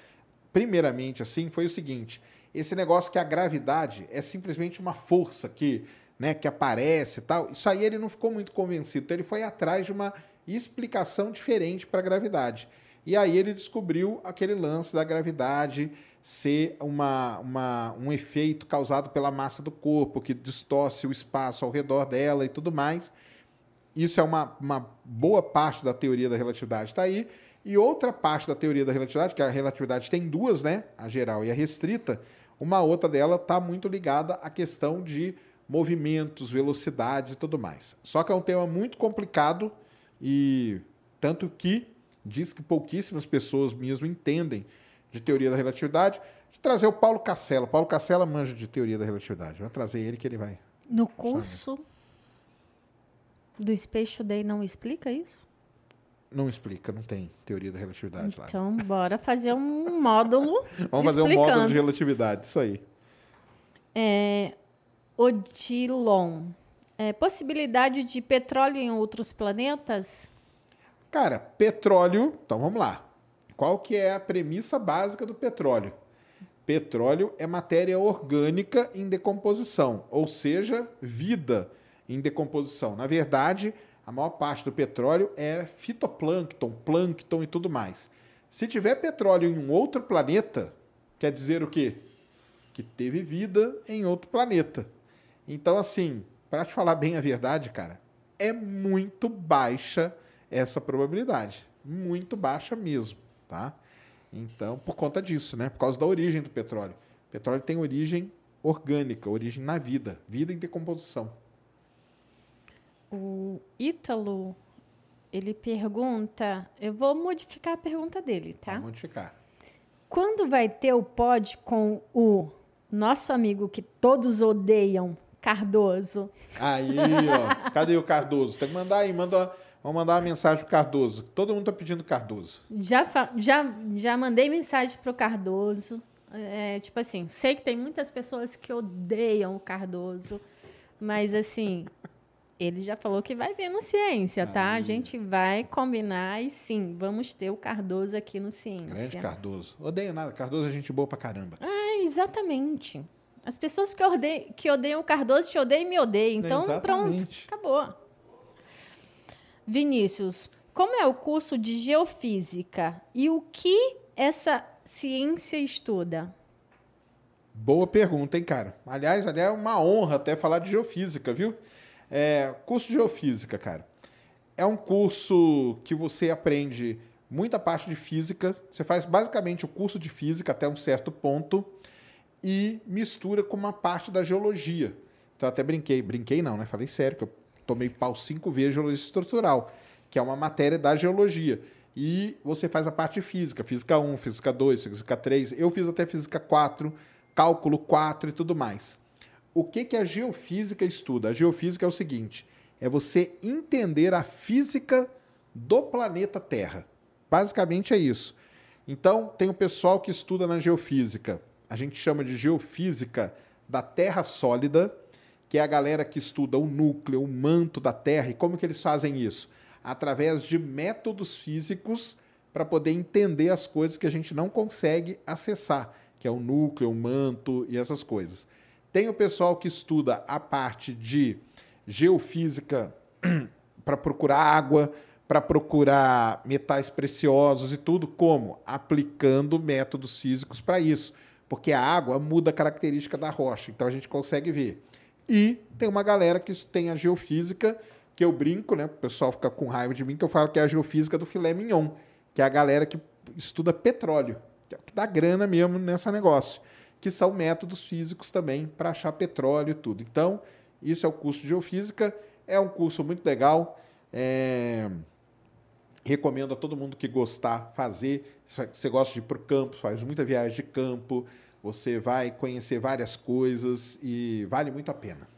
primeiramente, assim, foi o seguinte: esse negócio que a gravidade é simplesmente uma força que, né, que aparece e tal. Isso aí ele não ficou muito convencido. Então ele foi atrás de uma explicação diferente para a gravidade. E aí ele descobriu aquele lance da gravidade ser uma, uma, um efeito causado pela massa do corpo, que distorce o espaço ao redor dela e tudo mais. Isso é uma, uma boa parte da teoria da relatividade está aí. E outra parte da teoria da relatividade, que a relatividade tem duas, né? A geral e a restrita. Uma outra dela está muito ligada à questão de movimentos, velocidades e tudo mais. Só que é um tema muito complicado e tanto que diz que pouquíssimas pessoas mesmo entendem de teoria da relatividade. De trazer o Paulo Castella. O Paulo Castella manja de teoria da relatividade. Vai trazer ele que ele vai. No curso do Space Today não explica isso? Não explica, não tem teoria da relatividade lá. Então, bora fazer um módulo (laughs) Vamos fazer um módulo explicando. de relatividade, isso aí. É, Odilon. É, possibilidade de petróleo em outros planetas? Cara, petróleo. Então vamos lá. Qual que é a premissa básica do petróleo? Petróleo é matéria orgânica em decomposição, ou seja, vida em decomposição. Na verdade, a maior parte do petróleo é fitoplâncton, plâncton e tudo mais. Se tiver petróleo em um outro planeta, quer dizer o quê? Que teve vida em outro planeta. Então, assim, para te falar bem a verdade, cara, é muito baixa essa probabilidade. Muito baixa mesmo, tá? Então, por conta disso, né? Por causa da origem do petróleo. O petróleo tem origem orgânica, origem na vida, vida em decomposição. O Ítalo, ele pergunta, eu vou modificar a pergunta dele, tá? Vou modificar. Quando vai ter o pod com o nosso amigo que todos odeiam, Cardoso? Aí, ó. (laughs) Cadê o Cardoso? Tem que mandar aí, manda Vamos mandar uma mensagem pro Cardoso. Todo mundo está pedindo Cardoso. Já, já, já mandei mensagem pro Cardoso. É, tipo assim, sei que tem muitas pessoas que odeiam o Cardoso, mas assim, ele já falou que vai ver no Ciência, tá? A gente vai combinar e sim, vamos ter o Cardoso aqui no Ciência. Grande Cardoso. Odeio nada. Cardoso é gente boa pra caramba. Ah, exatamente. As pessoas que, odeiam, que odeiam o Cardoso te odeiam e me odeiam. Então, é pronto, acabou. Vinícius, como é o curso de geofísica e o que essa ciência estuda? Boa pergunta, hein, cara? Aliás, aliás, é uma honra até falar de geofísica, viu? É, curso de geofísica, cara. É um curso que você aprende muita parte de física. Você faz basicamente o curso de física até um certo ponto e mistura com uma parte da geologia. Então, até brinquei. Brinquei não, né? Falei sério, que eu tomei pau cinco vezes geologia estrutural, que é uma matéria da geologia. E você faz a parte física, física 1, física 2, física 3. Eu fiz até física 4, cálculo 4 e tudo mais. O que, que a geofísica estuda? A geofísica é o seguinte: é você entender a física do planeta Terra. Basicamente é isso. Então, tem o pessoal que estuda na geofísica. A gente chama de geofísica da Terra sólida que é a galera que estuda o núcleo, o manto da Terra. E como que eles fazem isso? Através de métodos físicos para poder entender as coisas que a gente não consegue acessar, que é o núcleo, o manto e essas coisas. Tem o pessoal que estuda a parte de geofísica (clears throat) para procurar água, para procurar metais preciosos e tudo, como? Aplicando métodos físicos para isso. Porque a água muda a característica da rocha, então a gente consegue ver. E tem uma galera que tem a geofísica, que eu brinco, né? O pessoal fica com raiva de mim, que eu falo que é a geofísica do filé mignon, que é a galera que estuda petróleo, que é o que dá grana mesmo nesse negócio, que são métodos físicos também para achar petróleo e tudo. Então, isso é o curso de geofísica, é um curso muito legal. É... Recomendo a todo mundo que gostar fazer. Você gosta de ir para o campo, faz muita viagem de campo, você vai conhecer várias coisas e vale muito a pena.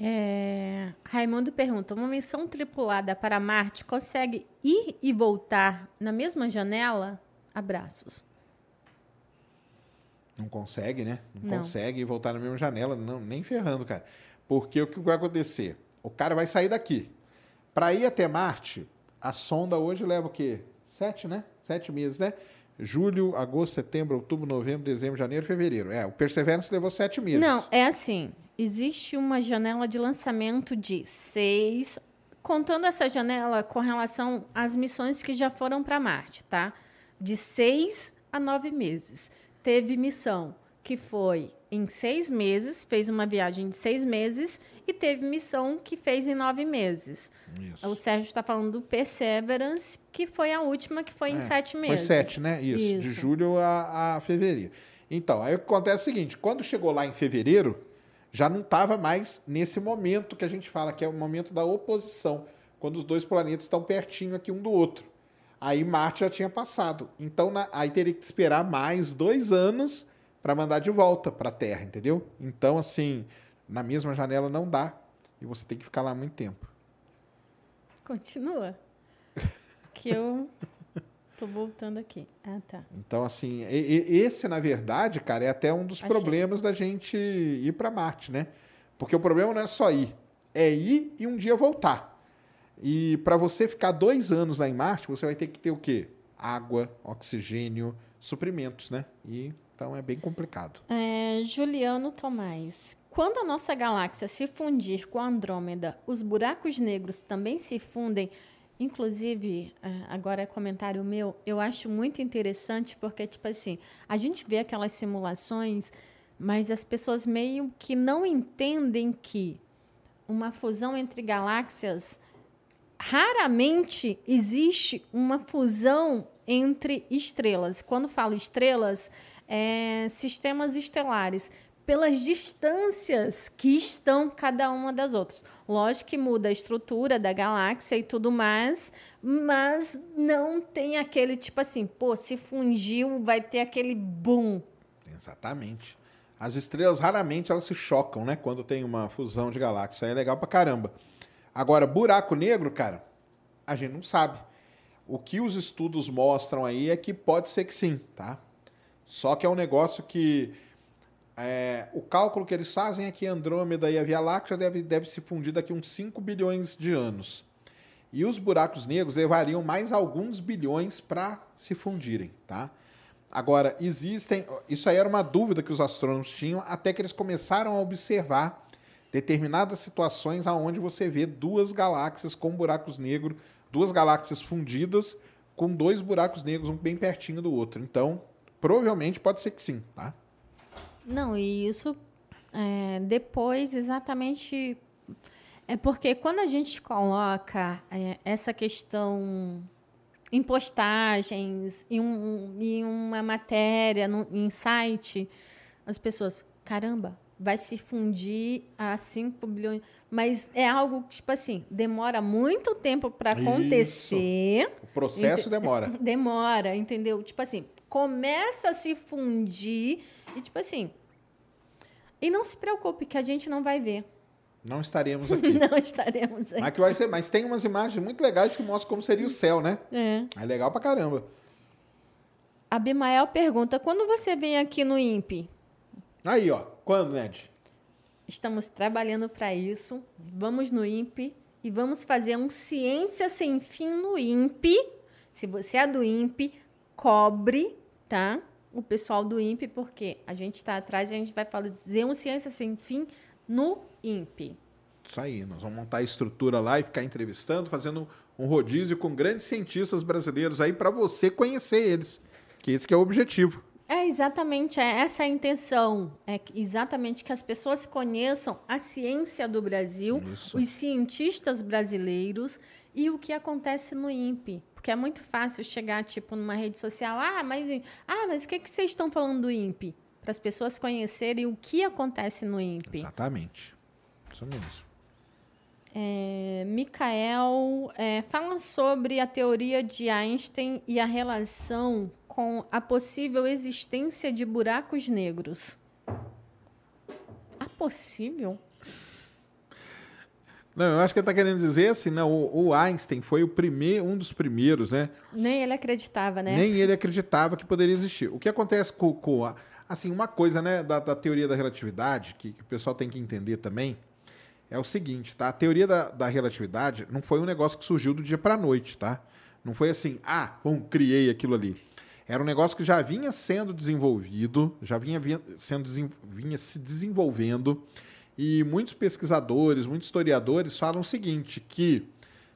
É, Raimundo pergunta: uma missão tripulada para Marte consegue ir e voltar na mesma janela? Abraços. Não consegue, né? Não, não. consegue voltar na mesma janela, não, nem ferrando, cara. Porque o que vai acontecer? O cara vai sair daqui. Para ir até Marte, a sonda hoje leva o quê? Sete, né? Sete meses, né? julho, agosto, setembro, outubro, novembro, dezembro, janeiro, fevereiro. É, o Perseverance levou sete meses. Não, é assim. Existe uma janela de lançamento de seis, contando essa janela com relação às missões que já foram para Marte, tá? De seis a nove meses. Teve missão que foi em seis meses, fez uma viagem de seis meses e teve missão que fez em nove meses. Isso. O Sérgio está falando do Perseverance, que foi a última, que foi é, em sete meses. Foi sete, né? Isso, Isso. de julho a, a, fevereiro. Então, aí acontece o seguinte: quando chegou lá em fevereiro, já não estava mais nesse momento que a gente fala, que é o momento da oposição, quando os dois planetas estão pertinho aqui um do outro. Aí Marte já tinha passado. Então, na, aí teria que esperar mais dois anos para mandar de volta para a Terra, entendeu? Então, assim, na mesma janela não dá e você tem que ficar lá muito tempo. Continua. (laughs) que eu tô voltando aqui. Ah, tá. Então, assim, esse, na verdade, cara, é até um dos Achei. problemas da gente ir para Marte, né? Porque o problema não é só ir, é ir e um dia voltar. E para você ficar dois anos lá em Marte, você vai ter que ter o quê? água, oxigênio, suprimentos, né? E então é bem complicado. É, Juliano Tomás. Quando a nossa galáxia se fundir com a Andrômeda, os buracos negros também se fundem. Inclusive, é, agora é comentário meu, eu acho muito interessante porque, tipo assim, a gente vê aquelas simulações, mas as pessoas meio que não entendem que uma fusão entre galáxias raramente existe uma fusão entre estrelas. Quando falo estrelas, é sistemas estelares pelas distâncias que estão cada uma das outras. Lógico que muda a estrutura da galáxia e tudo mais, mas não tem aquele tipo assim, pô, se fundiu, vai ter aquele boom. Exatamente. As estrelas raramente elas se chocam, né? Quando tem uma fusão de galáxias. É legal pra caramba. Agora, buraco negro, cara, a gente não sabe. O que os estudos mostram aí é que pode ser que sim, tá? Só que é um negócio que é, o cálculo que eles fazem é que Andrômeda e a Via Láctea deve, deve se fundir daqui uns 5 bilhões de anos. E os buracos negros levariam mais alguns bilhões para se fundirem, tá? Agora, existem. Isso aí era uma dúvida que os astrônomos tinham até que eles começaram a observar determinadas situações aonde você vê duas galáxias com buracos negros, duas galáxias fundidas com dois buracos negros, um bem pertinho do outro. Então, provavelmente pode ser que sim, tá? Não, e isso é, depois exatamente é porque quando a gente coloca é, essa questão em postagens, em, um, em uma matéria, no, em site, as pessoas, caramba, vai se fundir a 5 bilhões. Mas é algo que, tipo assim, demora muito tempo para acontecer. Isso. O processo demora. (laughs) Demora, entendeu? Tipo assim, começa a se fundir e, tipo assim, e não se preocupe, que a gente não vai ver. Não estaremos (laughs) aqui. não estaremos aqui. Mas, que vai ser, mas tem umas imagens muito legais que mostram como seria o céu, né? É. É legal pra caramba. A Bimael pergunta: quando você vem aqui no INPE? Aí, ó. Quando, Ned? Estamos trabalhando para isso. Vamos no INPE e vamos fazer um Ciência Sem Fim no INPE. Se você é do INPE, cobre, tá? o pessoal do INPE, porque a gente está atrás e a gente vai fazer um Ciência Sem Fim no INPE. Isso aí, nós vamos montar a estrutura lá e ficar entrevistando, fazendo um rodízio com grandes cientistas brasileiros aí para você conhecer eles, que esse que é o objetivo. É exatamente é essa a intenção, é exatamente que as pessoas conheçam a ciência do Brasil, Isso. os cientistas brasileiros e o que acontece no INPE. Porque é muito fácil chegar, tipo, numa rede social, ah, mas, ah, mas o que, que vocês estão falando do INPE? Para as pessoas conhecerem o que acontece no INPE. Exatamente. Isso mesmo. É, é, fala sobre a teoria de Einstein e a relação com a possível existência de buracos negros. A possível? Não, eu acho que ele está querendo dizer assim, não, o, Einstein foi o primeiro, um dos primeiros, né? Nem ele acreditava, né? Nem ele acreditava que poderia existir. O que acontece com, com a, assim, uma coisa, né, da, da teoria da relatividade, que, que, o pessoal tem que entender também, é o seguinte, tá? A teoria da, da relatividade não foi um negócio que surgiu do dia para a noite, tá? Não foi assim, ah, bom, criei aquilo ali. Era um negócio que já vinha sendo desenvolvido, já vinha, sendo vinha se desenvolvendo e muitos pesquisadores, muitos historiadores falam o seguinte, que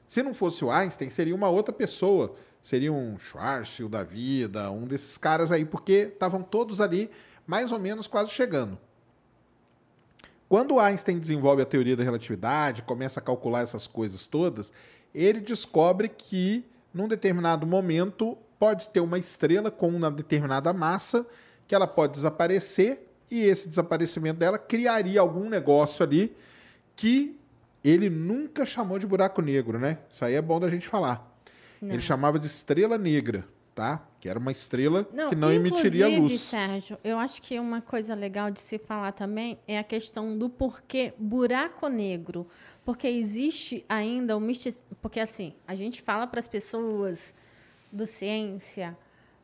se não fosse o Einstein, seria uma outra pessoa, seria um Schwarzschild da vida, um desses caras aí, porque estavam todos ali mais ou menos quase chegando. Quando Einstein desenvolve a teoria da relatividade, começa a calcular essas coisas todas, ele descobre que num determinado momento pode ter uma estrela com uma determinada massa que ela pode desaparecer e esse desaparecimento dela criaria algum negócio ali que ele nunca chamou de buraco negro, né? Isso aí é bom da gente falar. Não. Ele chamava de estrela negra, tá? Que era uma estrela não, que não emitiria luz. Sérgio, eu acho que uma coisa legal de se falar também é a questão do porquê buraco negro. Porque existe ainda o misticismo. Porque, assim, a gente fala para as pessoas do ciência,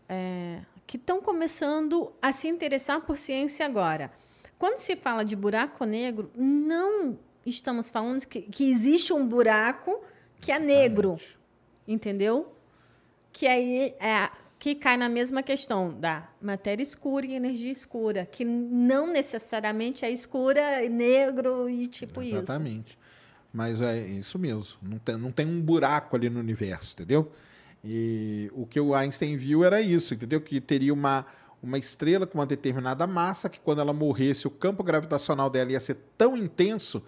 é, que estão começando a se interessar por ciência agora. Quando se fala de buraco negro, não estamos falando que, que existe um buraco que é negro. Entendeu? que aí é que cai na mesma questão da matéria escura e energia escura, que não necessariamente é escura, negro e tipo Exatamente. isso. Exatamente. Mas é isso mesmo. Não tem, não tem um buraco ali no universo, entendeu? E o que o Einstein viu era isso, entendeu? Que teria uma, uma estrela com uma determinada massa, que quando ela morresse, o campo gravitacional dela ia ser tão intenso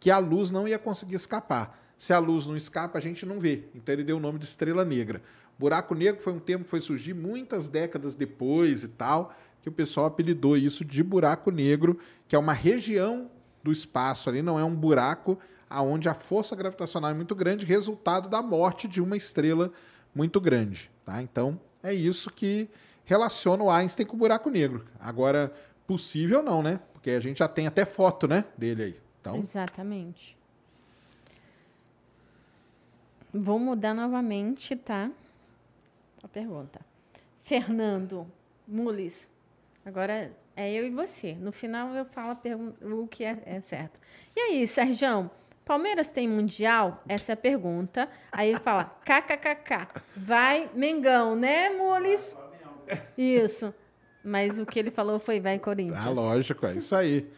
que a luz não ia conseguir escapar. Se a luz não escapa, a gente não vê. Então ele deu o nome de estrela negra. Buraco negro foi um termo que foi surgir muitas décadas depois e tal, que o pessoal apelidou isso de buraco negro, que é uma região do espaço ali, não é um buraco aonde a força gravitacional é muito grande, resultado da morte de uma estrela muito grande. Tá? Então, é isso que relaciona o Einstein com o buraco negro. Agora, possível não, né? Porque a gente já tem até foto né, dele aí. Então... Exatamente. Vou mudar novamente, tá? A pergunta. Fernando Mules. Agora é eu e você. No final eu falo o que é, é certo. E aí, Sérgio? Palmeiras tem mundial? Essa é a pergunta. Aí ele fala, (laughs) kkkk. Vai, Mengão, né, Mules? Isso. Mas o que ele falou foi, vai, Corinthians. Ah, lógico, é isso aí.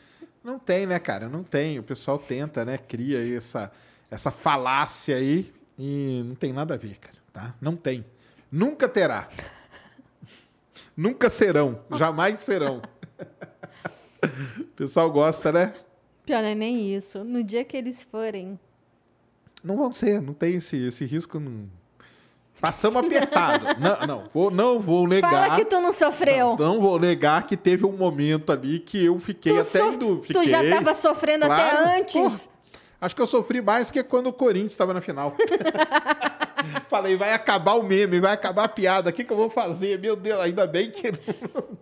Não tem, né, cara? Não tem. O pessoal tenta, né? Cria essa, essa falácia aí e não tem nada a ver, cara. Tá? Não tem. Nunca terá. Nunca serão. Jamais serão. (laughs) o pessoal gosta, né? Pior não é nem isso. No dia que eles forem. Não vão ser, não tem esse, esse risco. Não... Passamos apertado. (laughs) não, não, vou, não vou negar. Fala que tu não sofreu. Não, não vou negar que teve um momento ali que eu fiquei tu até so... em dúvida. Tu já estava sofrendo claro. até antes. acho que eu sofri mais que quando o Corinthians estava na final. (laughs) Falei, vai acabar o meme, vai acabar a piada. O que, que eu vou fazer? Meu Deus, ainda bem que (laughs) não.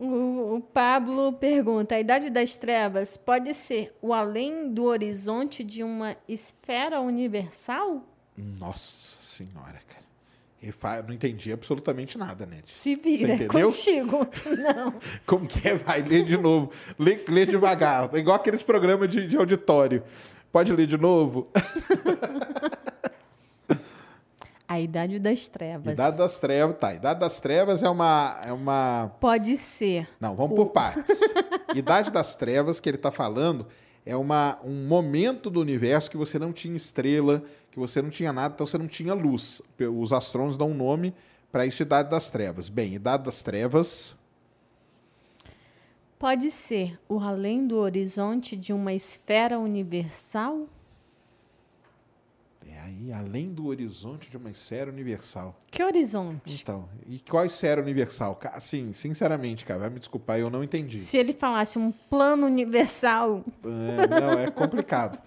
O, o Pablo pergunta: a idade das trevas pode ser o além do horizonte de uma esfera universal? Nossa senhora, cara. Eu não entendi absolutamente nada, né? Se vira, contigo. (laughs) Não. Como que é? Vai, lê de novo. Lê, lê devagar. Igual aqueles programas de, de auditório. Pode ler de novo? (laughs) A Idade das Trevas. Idade das Trevas, tá. Idade das Trevas é uma. É uma... Pode ser. Não, vamos o... por partes. (laughs) Idade das Trevas, que ele está falando, é uma, um momento do universo que você não tinha estrela, que você não tinha nada, então você não tinha luz. Os astrônomos dão um nome para isso, Idade das Trevas. Bem, Idade das Trevas. Pode ser o além do horizonte de uma esfera universal? Aí, além do horizonte de uma esfera universal. Que horizonte? Então, e qual esfera universal? Assim, sinceramente, cara, vai me desculpar, eu não entendi. Se ele falasse um plano universal. É, não, é complicado.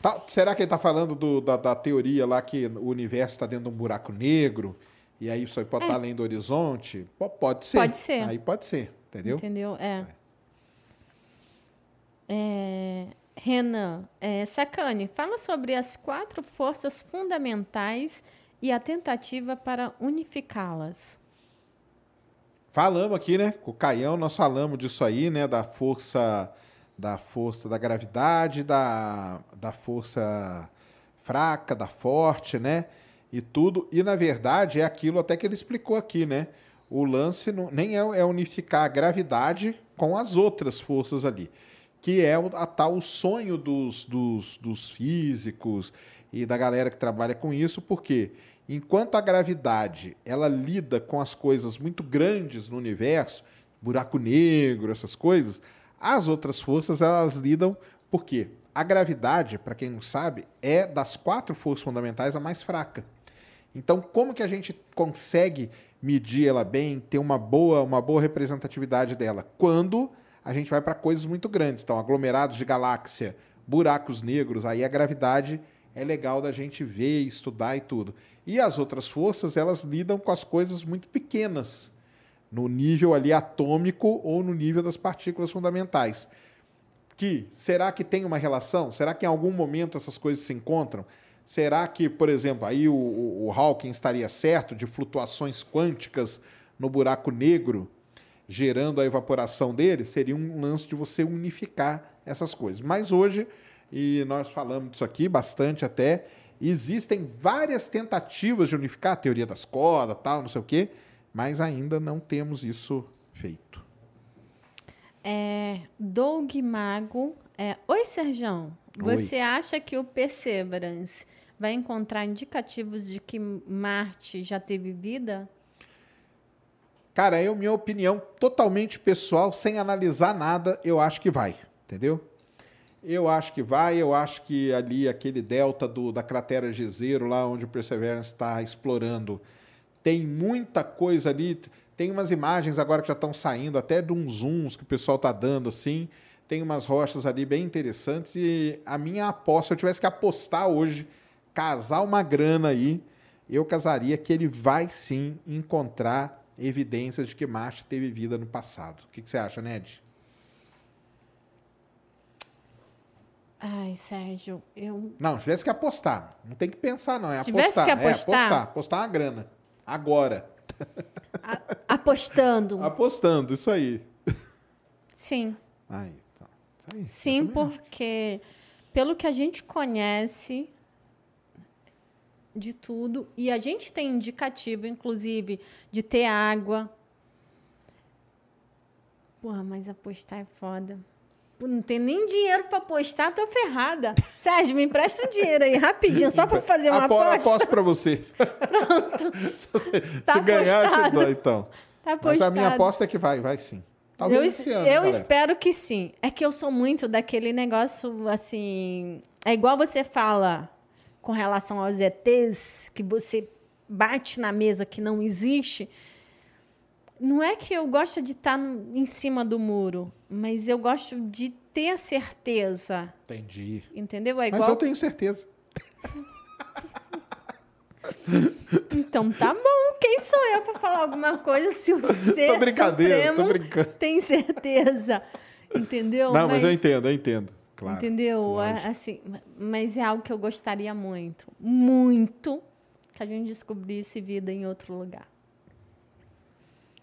Tá, será que ele está falando do, da, da, teoria lá que o universo está dentro de um buraco negro? E aí só pode é. estar além do horizonte? Pode ser. Pode ser. Aí pode ser, entendeu? Entendeu? É. é. é... Renan é, Sacani, fala sobre as quatro forças fundamentais e a tentativa para unificá-las. Falamos aqui, né? Com o Caião, nós falamos disso aí, né? Da força da força da gravidade, da, da força fraca, da forte, né? E tudo. E na verdade é aquilo até que ele explicou aqui, né? O lance não, nem é, é unificar a gravidade com as outras forças ali que é o, a tal sonho dos, dos, dos físicos e da galera que trabalha com isso, porque enquanto a gravidade ela lida com as coisas muito grandes no universo, buraco negro, essas coisas, as outras forças elas lidam porque a gravidade, para quem não sabe, é das quatro forças fundamentais a mais fraca. Então, como que a gente consegue medir ela bem, ter uma boa, uma boa representatividade dela? Quando a gente vai para coisas muito grandes. Então, aglomerados de galáxia, buracos negros, aí a gravidade é legal da gente ver, estudar e tudo. E as outras forças, elas lidam com as coisas muito pequenas, no nível ali atômico ou no nível das partículas fundamentais. Que será que tem uma relação? Será que em algum momento essas coisas se encontram? Será que, por exemplo, aí o, o, o Hawking estaria certo de flutuações quânticas no buraco negro? Gerando a evaporação dele, seria um lance de você unificar essas coisas. Mas hoje, e nós falamos disso aqui bastante até, Existem várias tentativas de unificar a teoria das cordas, tal, não sei o quê, mas ainda não temos isso feito. É, Doug Mago. É, Oi, Serjão. Você acha que o Perseverance vai encontrar indicativos de que Marte já teve vida? Cara, é a minha opinião totalmente pessoal, sem analisar nada, eu acho que vai, entendeu? Eu acho que vai, eu acho que ali aquele delta do, da cratera Gezeiro, lá onde o Perseverance está explorando, tem muita coisa ali. Tem umas imagens agora que já estão saindo, até de uns zooms que o pessoal está dando assim. Tem umas rochas ali bem interessantes. E a minha aposta, se eu tivesse que apostar hoje, casar uma grana aí, eu casaria que ele vai sim encontrar evidências de que Marte teve vida no passado. O que, que você acha, Ned? Ai, Sérgio, eu. Não, se tivesse que apostar. Não tem que pensar, não. É Se tivesse apostar. que apostar? É apostar. Apostar uma grana. Agora. a- apostando. (laughs) Apostando, isso aí. Sim. Aí, tá. Isso aí, Sim, também acho. porque pelo que a gente conhece de tudo, e a gente tem indicativo, inclusive, de ter água. Porra, mas apostar é foda. Pô, Não tem nem dinheiro para apostar, tô ferrada. Sérgio, me empresta um dinheiro aí, rapidinho, só para fazer uma Apo- aposta. Aposto pra você. Pronto. (laughs) se você Tá se ganhar, eu te dou, então. Tá Mas a minha aposta é que vai, vai sim. Talvez eu, ano, eu espero que sim. É que eu sou muito daquele negócio assim. É igual você fala com relação aos ETs, que você bate na mesa que não existe. Não é que eu gosto de estar no- em cima do muro, mas eu gosto de ter a certeza. Entendi. Entendeu? É Mas igual. eu tenho certeza. Então tá bom. Quem sou eu para falar alguma coisa se (laughs) o ser Tô brincadeira, tô supremo brincando. tem certeza? Entendeu? Não, mas eu entendo, eu entendo. Claro. Entendeu? lógico. Assim, mas é algo que eu gostaria muito, muito, que a gente descobrisse vida em outro lugar.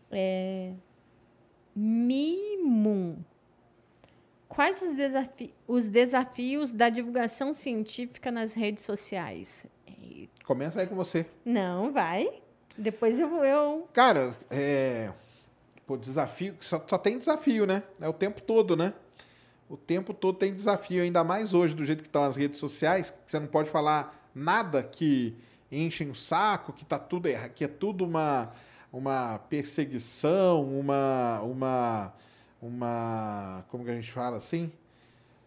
É... Mimum. Quais os, desafi os desafios da divulgação científica nas redes sociais? Começa aí com você. Não, vai. Depois eu vou. Eu... Cara, é. Pô, desafio. Só, só tem desafio, né? É o tempo todo, né? O tempo todo tem desafio, ainda mais hoje, do jeito que estão as redes sociais, que você não pode falar nada que enchem o saco, que tá tudo que é tudo uma, uma perseguição, uma. uma. uma. como que a gente fala assim?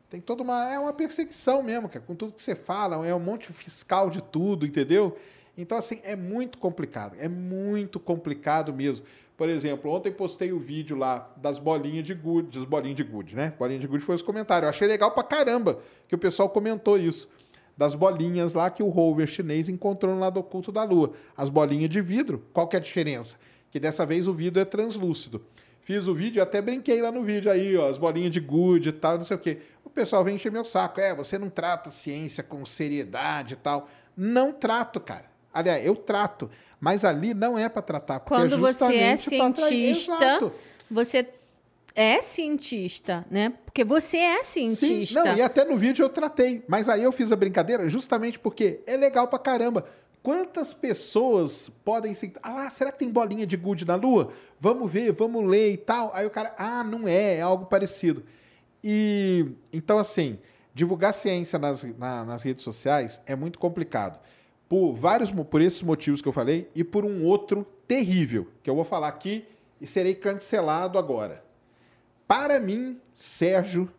Tem toda uma. É uma perseguição mesmo, cara, com tudo que você fala, é um monte fiscal de tudo, entendeu? Então, assim, é muito complicado. É muito complicado mesmo. Por exemplo, ontem postei o vídeo lá das bolinhas de gude, das bolinhas de gude, né? Bolinha de gude foi os comentários. Eu achei legal pra caramba que o pessoal comentou isso. Das bolinhas lá que o rover chinês encontrou no lado oculto da Lua. As bolinhas de vidro, qual que é a diferença? Que dessa vez o vidro é translúcido. Fiz o vídeo, até brinquei lá no vídeo aí, ó, as bolinhas de gude e tal, não sei o quê. O pessoal vem encher meu saco. É, você não trata a ciência com seriedade e tal. Não trato, cara. Aliás, eu trato. Mas ali não é para tratar. Porque Quando é você é cientista, você é cientista, né? Porque você é Sim, cientista. não, e até no vídeo eu tratei. Mas aí eu fiz a brincadeira justamente porque é legal pra caramba. Quantas pessoas podem se. Ah lá, será que tem bolinha de gude na Lua? Vamos ver, vamos ler e tal. Aí o cara, ah, não é, é algo parecido. E então, assim, divulgar ciência nas, na- nas redes sociais é muito complicado. Por vários por esses motivos que eu falei, e por um outro terrível, que eu vou falar aqui e serei cancelado agora. Para mim, Sérgio,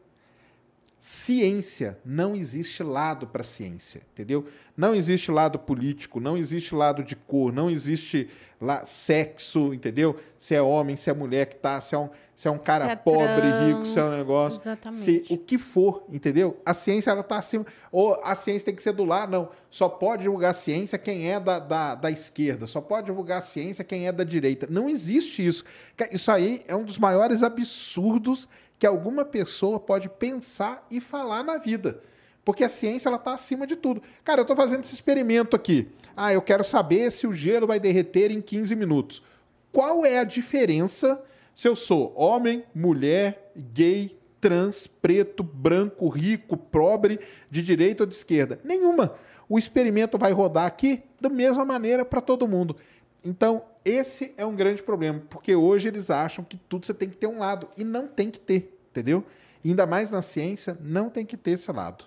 ciência não existe lado para ciência, entendeu? Não existe lado político, não existe lado de cor, não existe lá sexo, entendeu? Se é homem, se é mulher que tá, se é um, se é um cara Se é pobre, trans, rico, se é um negócio, exatamente. se o que for, entendeu? A ciência ela tá acima, ou a ciência tem que ser do lado, não. Só pode divulgar a ciência quem é da, da, da esquerda, só pode divulgar a ciência quem é da direita. Não existe isso. Isso aí é um dos maiores absurdos que alguma pessoa pode pensar e falar na vida. Porque a ciência ela está acima de tudo. Cara, eu estou fazendo esse experimento aqui. Ah, eu quero saber se o gelo vai derreter em 15 minutos. Qual é a diferença se eu sou homem, mulher, gay, trans, preto, branco, rico, pobre, de direita ou de esquerda. Nenhuma. O experimento vai rodar aqui da mesma maneira para todo mundo. Então, esse é um grande problema, porque hoje eles acham que tudo você tem que ter um lado e não tem que ter, entendeu? ainda mais na ciência, não tem que ter esse lado.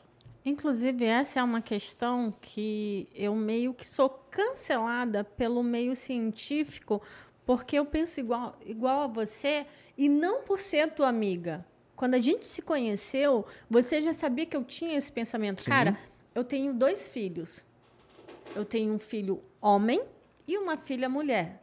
Inclusive, essa é uma questão que eu meio que sou cancelada pelo meio científico, porque eu penso igual, igual a você e não por ser tua amiga. Quando a gente se conheceu, você já sabia que eu tinha esse pensamento. Sim. Cara, eu tenho dois filhos. Eu tenho um filho homem e uma filha mulher.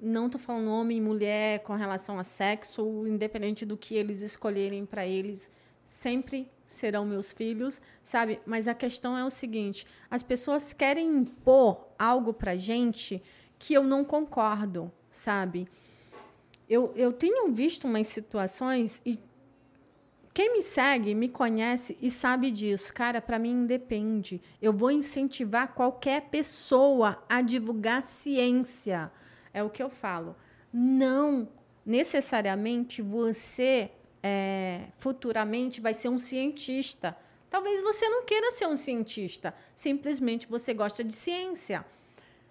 Não estou falando homem e mulher com relação a sexo, independente do que eles escolherem para eles, sempre serão meus filhos, sabe? Mas a questão é o seguinte: as pessoas querem impor algo para gente que eu não concordo, sabe? Eu, eu tenho visto umas situações e quem me segue, me conhece e sabe disso. Cara, para mim independe. Eu vou incentivar qualquer pessoa a divulgar ciência. É o que eu falo. Não necessariamente você é, futuramente vai ser um cientista. Talvez você não queira ser um cientista, simplesmente você gosta de ciência.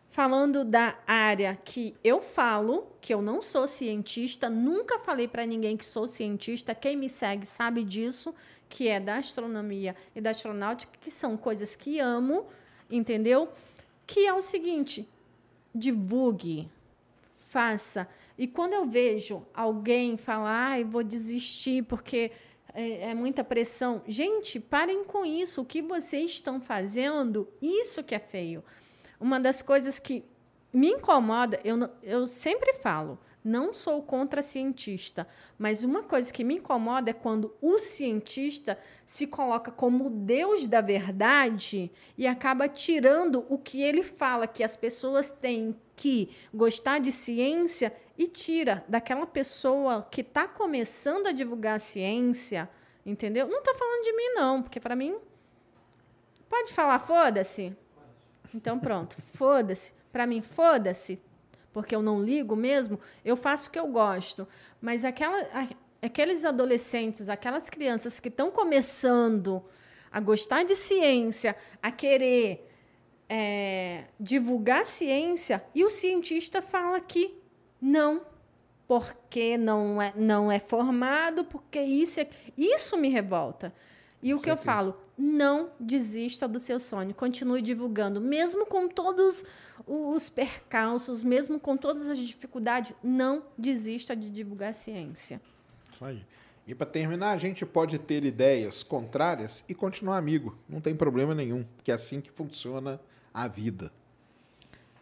Falando da área que eu falo, que eu não sou cientista, nunca falei para ninguém que sou cientista, quem me segue sabe disso, que é da astronomia e da astronáutica, que são coisas que amo, entendeu? Que é o seguinte: divulgue, faça. E quando eu vejo alguém falar, ai, vou desistir porque é, é, muita pressão. Gente, parem com isso. O que vocês estão fazendo, isso que é feio. Uma das coisas que me incomoda, eu, eu sempre falo, não sou contra cientista, mas uma coisa que me incomoda é quando o cientista se coloca como Deus da verdade e acaba tirando o que ele fala que as pessoas têm que gostar de ciência e tira daquela pessoa que está começando a divulgar a ciência, entendeu? Não estou falando de mim não, porque para mim pode falar foda-se. Então pronto, (laughs) foda-se. Para mim foda-se porque eu não ligo mesmo, eu faço o que eu gosto. Mas aquela, aqueles adolescentes, aquelas crianças que estão começando a gostar de ciência, a querer é, divulgar ciência, e o cientista fala que não, porque não é, não é formado, porque isso é, isso me revolta. E o que eu falo, não desista do seu sonho, continue divulgando, mesmo com todos os percalços, mesmo com todas as dificuldades, não desista de divulgar ciência. Isso aí. E para terminar, a gente pode ter ideias contrárias e continuar amigo, não tem problema nenhum, porque é assim que funciona a vida.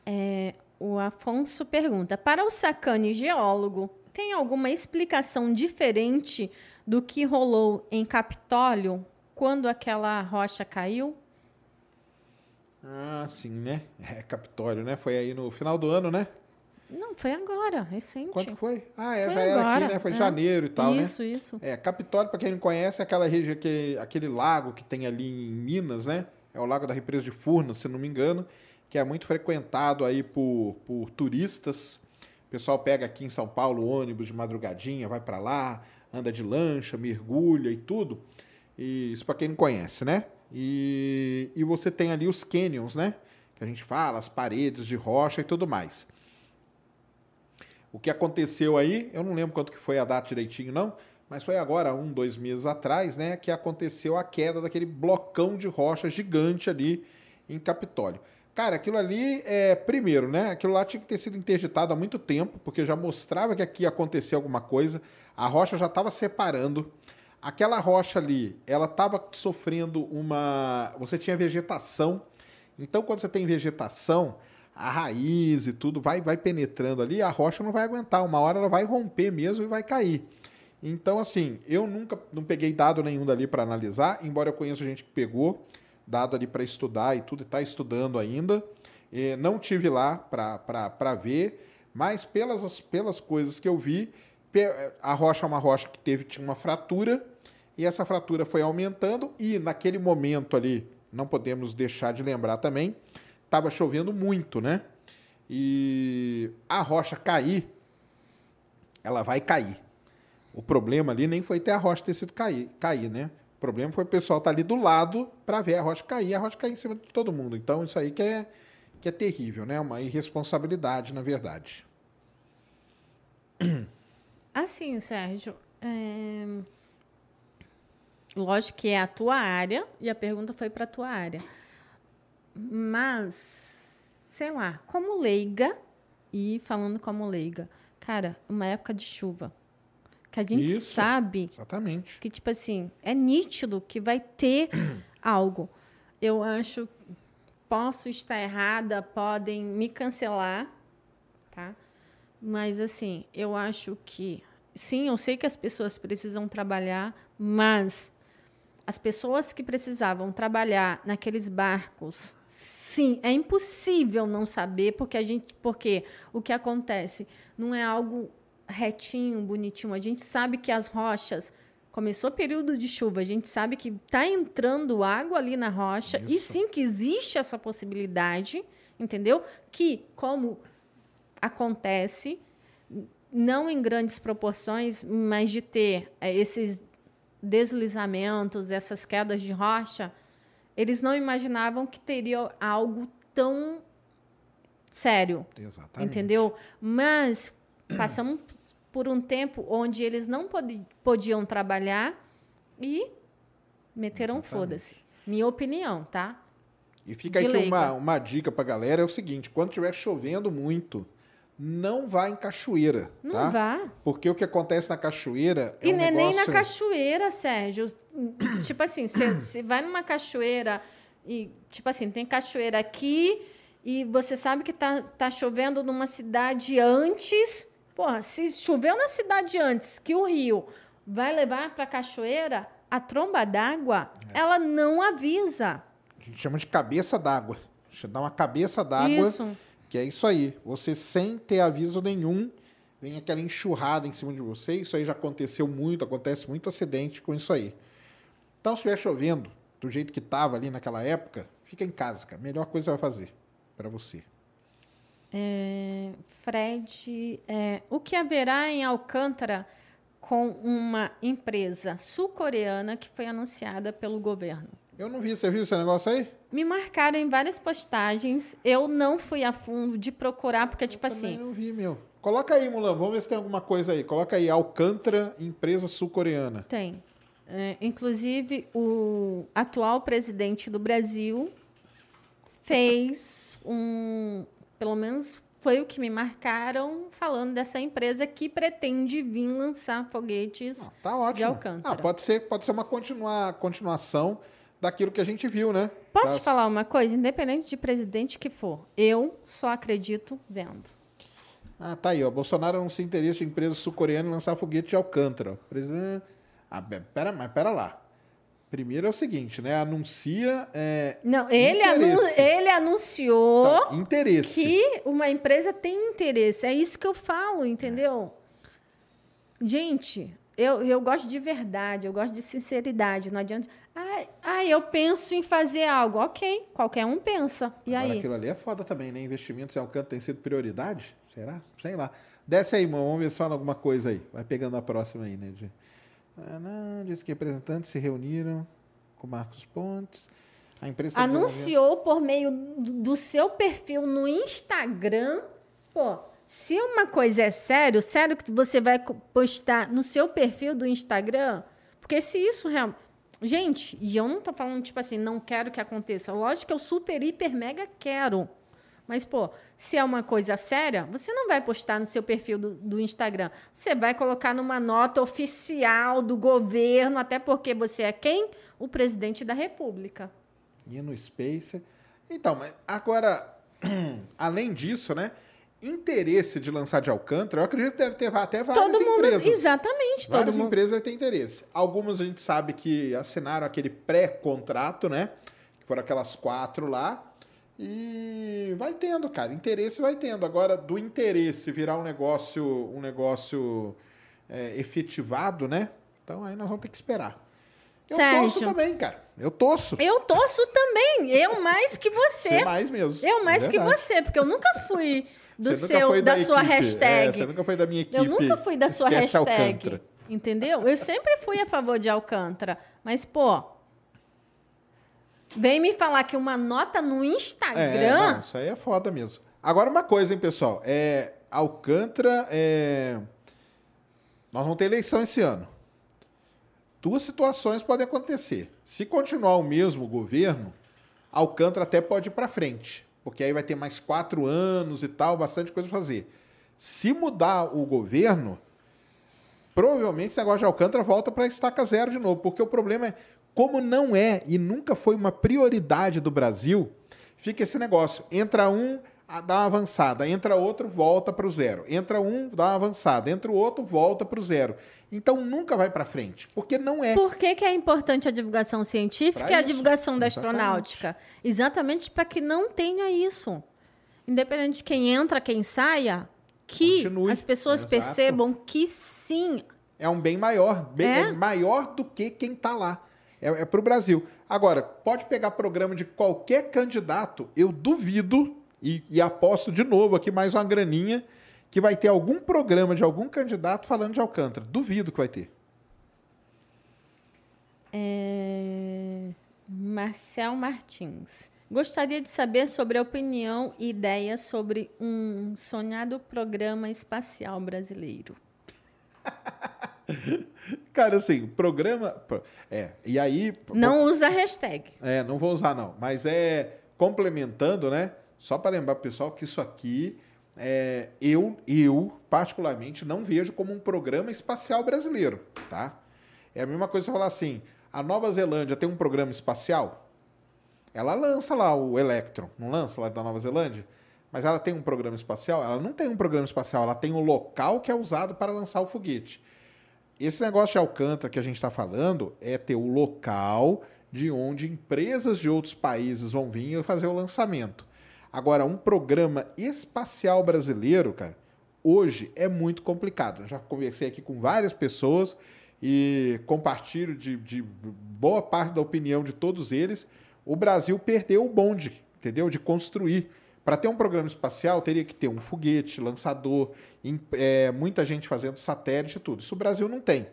É, o Afonso pergunta: para o Sacane geólogo, tem alguma explicação diferente do que rolou em Capitólio quando aquela rocha caiu? Ah, sim, né? É, Capitólio, né? Foi aí no final do ano, né? Não, foi agora, recente. Quanto foi? Ah, é, foi já agora. era aqui, né? Foi é. janeiro e tal, isso, né? Isso, isso. É, Capitólio, para quem não conhece, é aquela região, que, aquele lago que tem ali em Minas, né? É o lago da represa de Furnas, se não me engano, que é muito frequentado aí por, por turistas. O pessoal pega aqui em São Paulo ônibus de madrugadinha, vai para lá, anda de lancha, mergulha e tudo. E isso para quem não conhece, né? E, e você tem ali os canyons, né? Que a gente fala, as paredes de rocha e tudo mais. O que aconteceu aí, eu não lembro quanto que foi a data direitinho, não, mas foi agora, um, dois meses atrás, né, que aconteceu a queda daquele blocão de rocha gigante ali em Capitólio. Cara, aquilo ali, é, primeiro, né, aquilo lá tinha que ter sido interditado há muito tempo, porque já mostrava que aqui ia acontecer alguma coisa, a rocha já estava separando, Aquela rocha ali, ela estava sofrendo uma. Você tinha vegetação. Então, quando você tem vegetação, a raiz e tudo vai, vai penetrando ali, a rocha não vai aguentar. Uma hora ela vai romper mesmo e vai cair. Então, assim, eu nunca não peguei dado nenhum dali para analisar, embora eu conheça gente que pegou dado ali para estudar e tudo, está estudando ainda. E não tive lá para ver, mas pelas, pelas coisas que eu vi, a rocha é uma rocha que teve tinha uma fratura e essa fratura foi aumentando e naquele momento ali, não podemos deixar de lembrar também, estava chovendo muito, né? E a rocha cair, ela vai cair. O problema ali nem foi ter a rocha ter sido cair, cair né? O problema foi o pessoal estar tá ali do lado para ver a rocha cair, a rocha cair em cima de todo mundo. Então isso aí que é, que é terrível, né? Uma irresponsabilidade, na verdade. (clears throat) Assim, Sérgio, é... lógico que é a tua área e a pergunta foi para a tua área. Mas, sei lá, como leiga, e falando como leiga, cara, uma época de chuva, que a gente Isso, sabe exatamente. que, tipo assim, é nítido que vai ter (clears throat) algo. Eu acho, posso estar errada, podem me cancelar, tá? Mas, assim, eu acho que, sim, eu sei que as pessoas precisam trabalhar, mas as pessoas que precisavam trabalhar naqueles barcos Sim, é impossível não saber, porque a gente, porque o que acontece não é algo retinho, bonitinho. A gente sabe que as rochas começou o período de chuva, a gente sabe que está entrando água ali na rocha Isso. e sim que existe essa possibilidade, entendeu? Que como acontece não em grandes proporções, mas de ter é, esses deslizamentos, essas quedas de rocha, eles não imaginavam que teria algo tão sério. Exatamente. Entendeu? Mas passamos por um tempo onde eles não pod podiam trabalhar e meteram foda-se. Minha opinião, tá? E fica De aqui uma, uma dica pra galera: é o seguinte, quando estiver chovendo muito, não vá em cachoeira. Não tá? vá. Porque o que acontece na cachoeira é E um nem, negócio... nem na cachoeira, Sérgio. tipo assim, (coughs) você vai numa cachoeira e, tipo assim, tem cachoeira aqui e você sabe que tá, tá chovendo numa cidade antes. Porra, se choveu na cidade antes que o rio vai levar para a cachoeira, a tromba d'água, é. ela não avisa. A gente chama de cabeça d'água. Deixa eu dar uma cabeça d'água. Isso que é isso aí. Você sem ter aviso nenhum, vem aquela enxurrada em cima de você. Isso aí já aconteceu muito, acontece muito acidente com isso aí. Então, se estiver chovendo do jeito que estava ali naquela época, fica em casa, cara. Melhor coisa vai fazer para você. É, Fred, é, o que haverá em Alcântara com uma empresa sul-coreana que foi anunciada pelo governo? Eu não vi, você viu esse negócio aí? Me marcaram em várias postagens. Eu não fui a fundo de procurar, porque, tipo eu assim. Eu não vi, meu. Coloca aí, Mulan, vamos ver se tem alguma coisa aí. Coloca aí, Alcântara, empresa sul-coreana. Tem. É, inclusive, o atual presidente do Brasil fez um. Pelo menos foi o que me marcaram falando dessa empresa que pretende vir lançar foguetes ah, tá de Alcântara. Ah, pode ser, pode ser uma continua, continuação daquilo que a gente viu, né? Posso das... te falar uma coisa? Independente de presidente que for, eu só acredito vendo. Ah, tá aí, ó. Bolsonaro não se interessa em empresa sul-coreana em lançar foguete de Alcântara. Presidente... Ah, pera, mas pera lá. Primeiro é o seguinte, né? Anuncia. É, não, ele, anu ele anunciou tá, interesse. que uma empresa tem interesse. É isso que eu falo, entendeu? É. Gente, eu, eu gosto de verdade, eu gosto de sinceridade. Não adianta. Ah, ah, eu penso em fazer algo. Ok, qualquer um pensa. E Agora, aí? aquilo ali é foda também, né? Investimentos em Alcântara tem sido prioridade? Será? Sei lá. Desce aí, irmão. Vamos ver se fala alguma coisa aí. Vai pegando a próxima aí, né? De... Ah, diz que representantes se reuniram com Marcos Pontes. A imprensa anunciou por meio do seu perfil no Instagram. Pô, se uma coisa é sério, sério que você vai postar no seu perfil do Instagram, porque se isso realmente. Gente, e eu não tô falando, tipo assim, não quero que aconteça. Lógico que eu super, hiper, mega quero. Mas, pô, se é uma coisa séria, você não vai postar no seu perfil do, do, Instagram. Você vai colocar numa nota oficial do governo, até porque você é quem? O presidente da República. E no Space. Então, mas agora, (clears throat) além disso, né? interesse de lançar de Alcântara, eu acredito que deve ter até várias todo mundo, empresas. Exatamente, várias todo mundo. empresas têm interesse. Algumas a gente sabe que assinaram aquele pré-contrato, né? Que foram aquelas quatro lá. E vai tendo, cara. Interesse vai tendo. Agora, do interesse virar um negócio, um negócio é, efetivado, né? Então aí nós vamos ter que esperar. Eu Sérgio. torço também, cara. Eu torço. Eu torço também. Eu mais que você. Você mais mesmo. Eu mais é que você, porque eu nunca fui do você seu, da, da sua hashtag. É, você nunca foi da minha equipe. Eu nunca fui da sua hashtag. Alcântara. Entendeu? Eu sempre fui a favor de Alcântara. Mas, pô. Vem me falar que uma nota no Instagram. É, não, isso aí é foda mesmo. Agora, uma coisa, hein, pessoal. É, Alcântara. É... Nós vamos ter eleição esse ano. Duas situações podem acontecer. Se continuar o mesmo governo, Alcântara até pode ir para frente. Porque aí vai ter mais quatro anos e tal, bastante coisa para fazer. Se mudar o governo, provavelmente esse negócio de Alcântara volta para estaca zero de novo, porque o problema é, como não é e nunca foi uma prioridade do Brasil, fica esse negócio. Entra um, dá uma avançada, entra outro, volta para o zero. Entra um, dá uma avançada, entra o outro, volta para o zero. Então nunca vai para frente, porque não é. Por que, que é importante a divulgação científica e a divulgação da Exatamente. astronáutica? Exatamente para que não tenha isso. Independente de quem entra, quem saia, que Continue. as pessoas Exato. percebam que sim. É um bem maior, bem, é? é maior do que quem está lá. É, é para o Brasil. Agora, pode pegar programa de qualquer candidato, eu duvido, e, e aposto de novo aqui mais uma graninha, que vai ter algum programa de algum candidato falando de Alcântara. Duvido que vai ter. É... Marcel Martins. Gostaria de saber sobre a opinião e ideias sobre um sonhado programa espacial brasileiro. (laughs) (laughs) Cara, assim, programa. É, e aí. Não usa hashtag. É, não vou usar, não. Mas é complementando, né? Só para lembrar, pessoal, que isso aqui é, eu, eu, particularmente, não vejo como um programa espacial brasileiro, tá? É a mesma coisa você falar assim: a Nova Zelândia tem um programa espacial? Ela lança lá o Electron, não lança lá da Nova Zelândia? Mas ela tem um programa espacial? Ela não tem um programa espacial, ela tem o um local que é usado para lançar o foguete. Esse negócio de Alcântara que a gente está falando é ter o local de onde empresas de outros países vão vir fazer o lançamento. Agora, um programa espacial brasileiro, cara, hoje é muito complicado. Eu já conversei aqui com várias pessoas e compartilho de, de boa parte da opinião de todos eles o Brasil perdeu o bonde, entendeu? De construir. Para ter um programa espacial, teria que ter um foguete, lançador, é, muita gente fazendo satélite e tudo. Isso o Brasil não tem.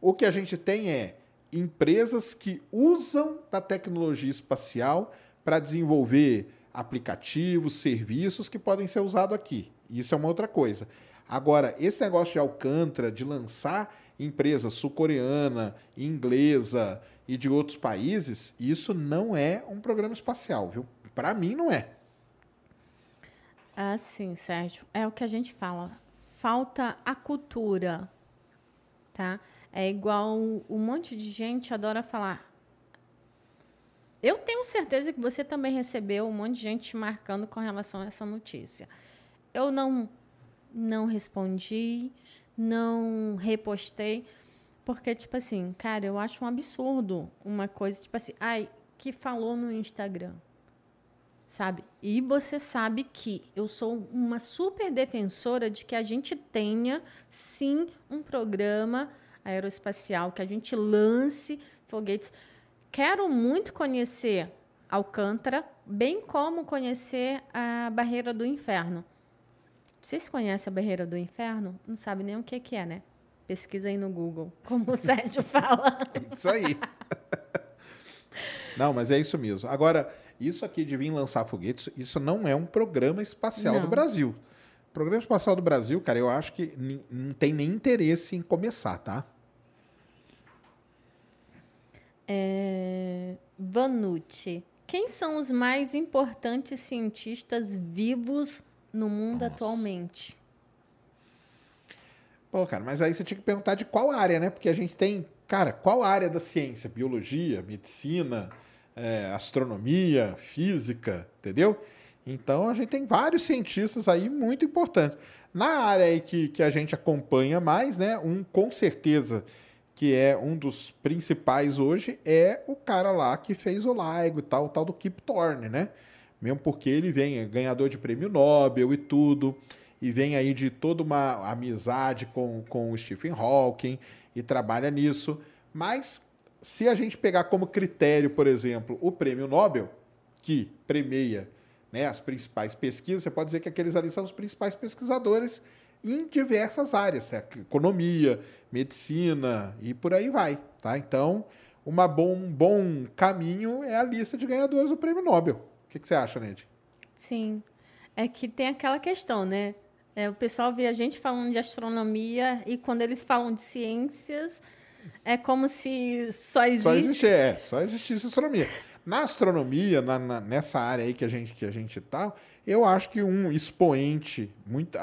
O que a gente tem é empresas que usam da tecnologia espacial para desenvolver aplicativos, serviços que podem ser usados aqui. Isso é uma outra coisa. Agora, esse negócio de Alcântara, de lançar empresa sul-coreana, inglesa, e de outros países, isso não é um programa espacial, viu? Para mim, não é. Ah, sim, Sérgio. É o que a gente fala. Falta a cultura, tá? É igual um monte de gente adora falar. Eu tenho certeza que você também recebeu um monte de gente te marcando com relação a essa notícia. Eu não não respondi, não repostei, porque, tipo assim, cara, eu acho um absurdo uma coisa, tipo assim, ai, que falou no Instagram. Sabe? E você sabe que eu sou uma super defensora de que a gente tenha, sim, um programa aeroespacial, que a gente lance foguetes. Quero muito conhecer Alcântara, bem como conhecer a Barreira do Inferno. Vocês conhecem a Barreira do Inferno? Não sabe nem o que, que é, né? Pesquisa aí no Google, (laughs) como o Sérgio fala. Isso aí. (laughs) Não, mas é isso mesmo. Agora, isso aqui de vir lançar foguetes, isso não é um programa espacial não. do Brasil. O programa espacial do Brasil, cara, eu acho que não tem nem interesse em começar, tá? É... Vanucci. Quem são os mais importantes cientistas vivos no mundo Nossa. atualmente? Pô, cara, mas aí você tinha que perguntar de qual área, né? Porque a gente tem, cara, qual área da ciência? Biologia, medicina, é, astronomia, física, entendeu? Então a gente tem vários cientistas aí muito importantes. Na área aí que, que a gente acompanha mais, né? Um com certeza que é um dos principais hoje é o cara lá que fez o LIGO e tal, o tal do Kip Thorne, né? Mesmo porque ele vem é ganhador de prêmio Nobel e tudo e vem aí de toda uma amizade com, com o Stephen Hawking e trabalha nisso. Mas se a gente pegar como critério, por exemplo, o prêmio Nobel, que premia né, as principais pesquisas, você pode dizer que aqueles ali são os principais pesquisadores em diversas áreas, economia, medicina e por aí vai, tá? Então, uma bom, um bom caminho é a lista de ganhadores do Prêmio Nobel. O que, que você acha, Ned? Sim. É que tem aquela questão, né? É, o pessoal vê a gente falando de astronomia e quando eles falam de ciências, é como se só existe. Só existe, é, só existisse astronomia. Na astronomia, na, na, nessa área aí que a gente que a gente tá, eu acho que um expoente muito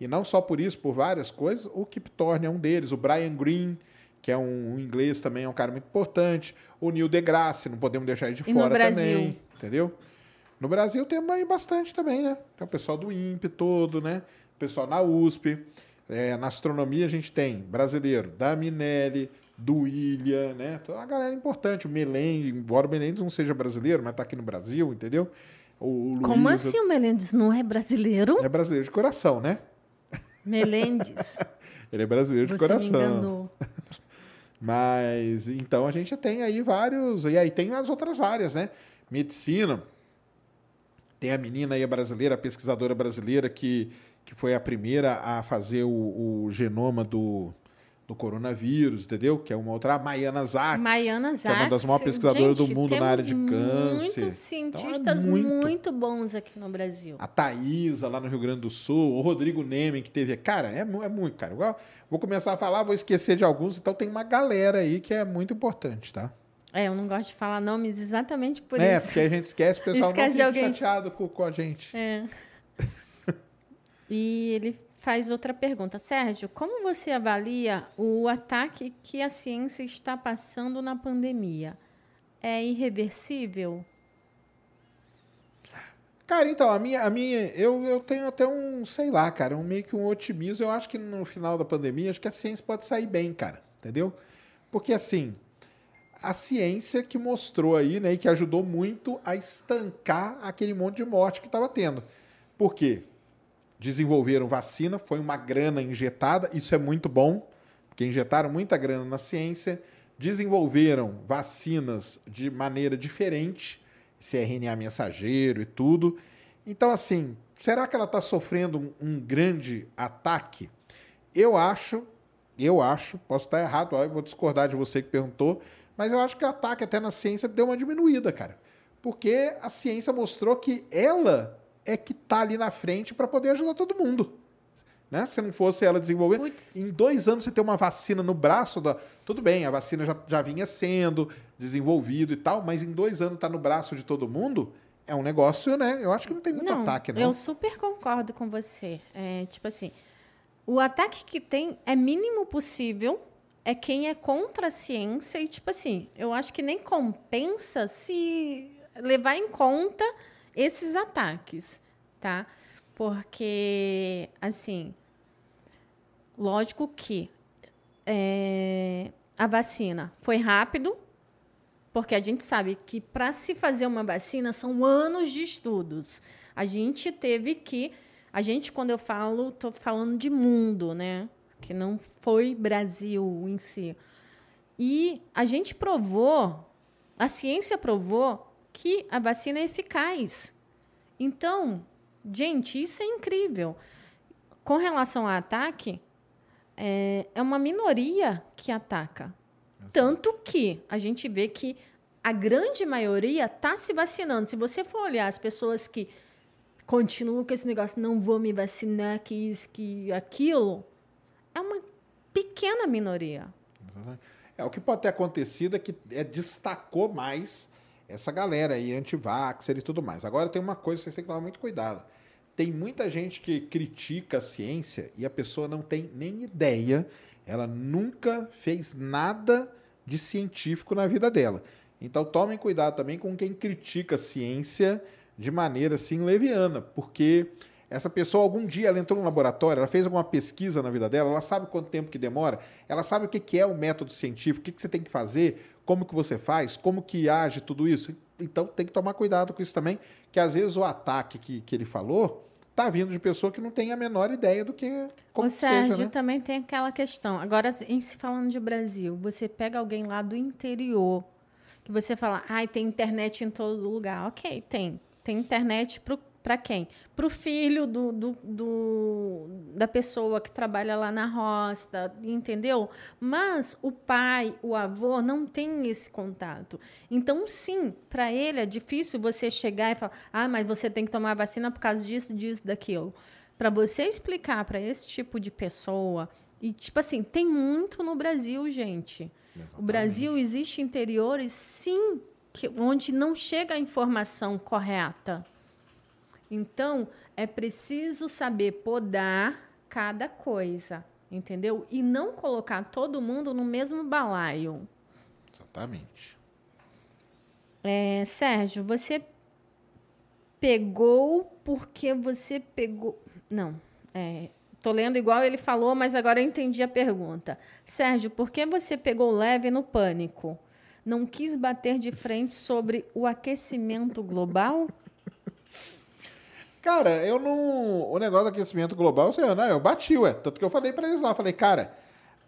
e não só por isso, por várias coisas, o Kip Thorne é um deles, o Brian Greene, que é um, um, inglês também, é um cara muito importante, o Neil deGrasse, não podemos deixar ele de e fora também, entendeu? No Brasil tem bastante também, né? Tem o pessoal do INPE todo, né? O pessoal na USP. É, na astronomia a gente tem brasileiro da Minelli, do William, né? Toda uma galera importante. O Melendez, embora o Melendez não seja brasileiro, mas está aqui no Brasil, entendeu? O, o Como Luiz, assim o Melendez não é brasileiro? É brasileiro de coração, né? Melendez. (laughs) Ele é brasileiro de Você coração. Me enganou. (laughs) Mas então a gente tem aí vários. E aí tem as outras áreas, né? Medicina. Tem a menina aí a brasileira, a pesquisadora brasileira, que, que foi a primeira a fazer o, o genoma do, do coronavírus, entendeu? Que é uma outra, a Maiana. Maiana Zax. Que é uma das maiores pesquisadoras Gente, do mundo na área de câncer. Muitos cientistas então, é muito, muito, bons aqui no Brasil. A Thaisa, lá no Rio Grande do Sul, o Rodrigo Nemen, que teve. Cara, é, é muito, cara. Vou começar a falar, vou esquecer de alguns, então tem uma galera aí que é muito importante, tá? É, eu não gosto de falar nomes exatamente por é, isso. É, porque a gente esquece, o pessoal (laughs) esquece não fica alguém... chateado com, com a gente. É. (laughs) e ele faz outra pergunta. Sérgio, como você avalia o ataque que a ciência está passando na pandemia? É irreversível? Cara, então, a minha, a minha eu, eu tenho até um, sei lá, cara, um meio que um otimismo. Eu acho que no final da pandemia, acho que a ciência pode sair bem, cara, entendeu? Porque, assim, a ciência que mostrou aí, né, e que ajudou muito a estancar aquele monte de morte que estava tendo. Por quê? Desenvolveram vacina, foi uma grana injetada, isso é muito bom, porque injetaram muita grana na ciência, desenvolveram vacinas de maneira diferente, esse RNA mensageiro e tudo. Então, assim, será que ela está sofrendo um, um, grande ataque? Eu acho, eu acho, posso estar errado, eu vou discordar de você que perguntou, mas eu acho que o ataque até na ciência deu uma diminuída, cara. Porque a ciência mostrou que ela é que está ali na frente para poder ajudar todo mundo. Né? Se não fosse ela desenvolver. Puts. Em dois anos você ter uma vacina no braço da. Tudo bem, a vacina já, já vinha sendo desenvolvido e tal, mas em dois anos tá no braço de todo mundo. É um negócio, né? Eu acho que não tem muito não, ataque, não. Eu super concordo com você. É, tipo assim, o ataque que tem é mínimo possível. É quem é contra a ciência e, tipo assim, eu acho que nem compensa se levar em conta esses ataques, tá? Porque, assim, lógico que é, a vacina foi rápido, porque a gente sabe que para se fazer uma vacina são anos de estudos. A gente teve que, a gente quando eu falo, estou falando de mundo, né? Que não foi Brasil em si. E a gente provou, a ciência provou que a vacina é eficaz. Então, gente, isso é incrível. Com relação ao ataque, é, é uma minoria que ataca. Tanto que a gente vê que a grande maioria está se vacinando. Se você for olhar as pessoas que continuam com esse negócio, não vou me vacinar, que isso, que aquilo, é uma pequena minoria. É, o que pode ter acontecido é que é, destacou mais essa galera aí, anti-vaxxer e tudo mais. Agora tem uma coisa que vocês têm que tomar muito cuidado. Tem muita gente que critica a ciência e a pessoa não tem nem ideia, ela nunca fez nada de científico na vida dela. Então tomem cuidado também com quem critica a ciência de maneira assim leviana, porque essa pessoa algum dia ela entrou no laboratório, ela fez alguma pesquisa na vida dela, ela sabe quanto tempo que demora, ela sabe o que é o método científico, o que você tem que fazer, como que você faz, como que age tudo isso. Então tem que tomar cuidado com isso também, que às vezes o ataque que, que ele falou está vindo de pessoa que não tem a menor ideia do que como o Sérgio seja, né? também tem aquela questão. Agora, em se falando de Brasil, você pega alguém lá do interior que você fala, ai, tem internet em todo lugar. Ok, tem. Tem internet Para quem? Para o filho do, do, do, da pessoa que trabalha lá na roça, entendeu? Mas o pai, o avô, não tem esse contato. Então, sim, para ele é difícil você chegar e falar: ah, mas você tem que tomar vacina por causa disso, disso, daquilo. Para você explicar para esse tipo de pessoa, e tipo assim, tem muito no Brasil, gente. Exatamente. O Brasil existe interiores, sim, que, onde não chega a informação correta. Então, é preciso saber podar cada coisa, entendeu? E não colocar todo mundo no mesmo balaio. Exatamente. É, Sérgio, você pegou porque você pegou. Não, é, tô lendo igual ele falou, mas agora eu entendi a pergunta. Sérgio, por que você pegou leve no pânico? não quis bater de frente sobre o aquecimento global? Cara, eu não. O negócio do aquecimento global, eu, não, eu bati, ué. Tanto que eu falei para eles lá, falei, cara,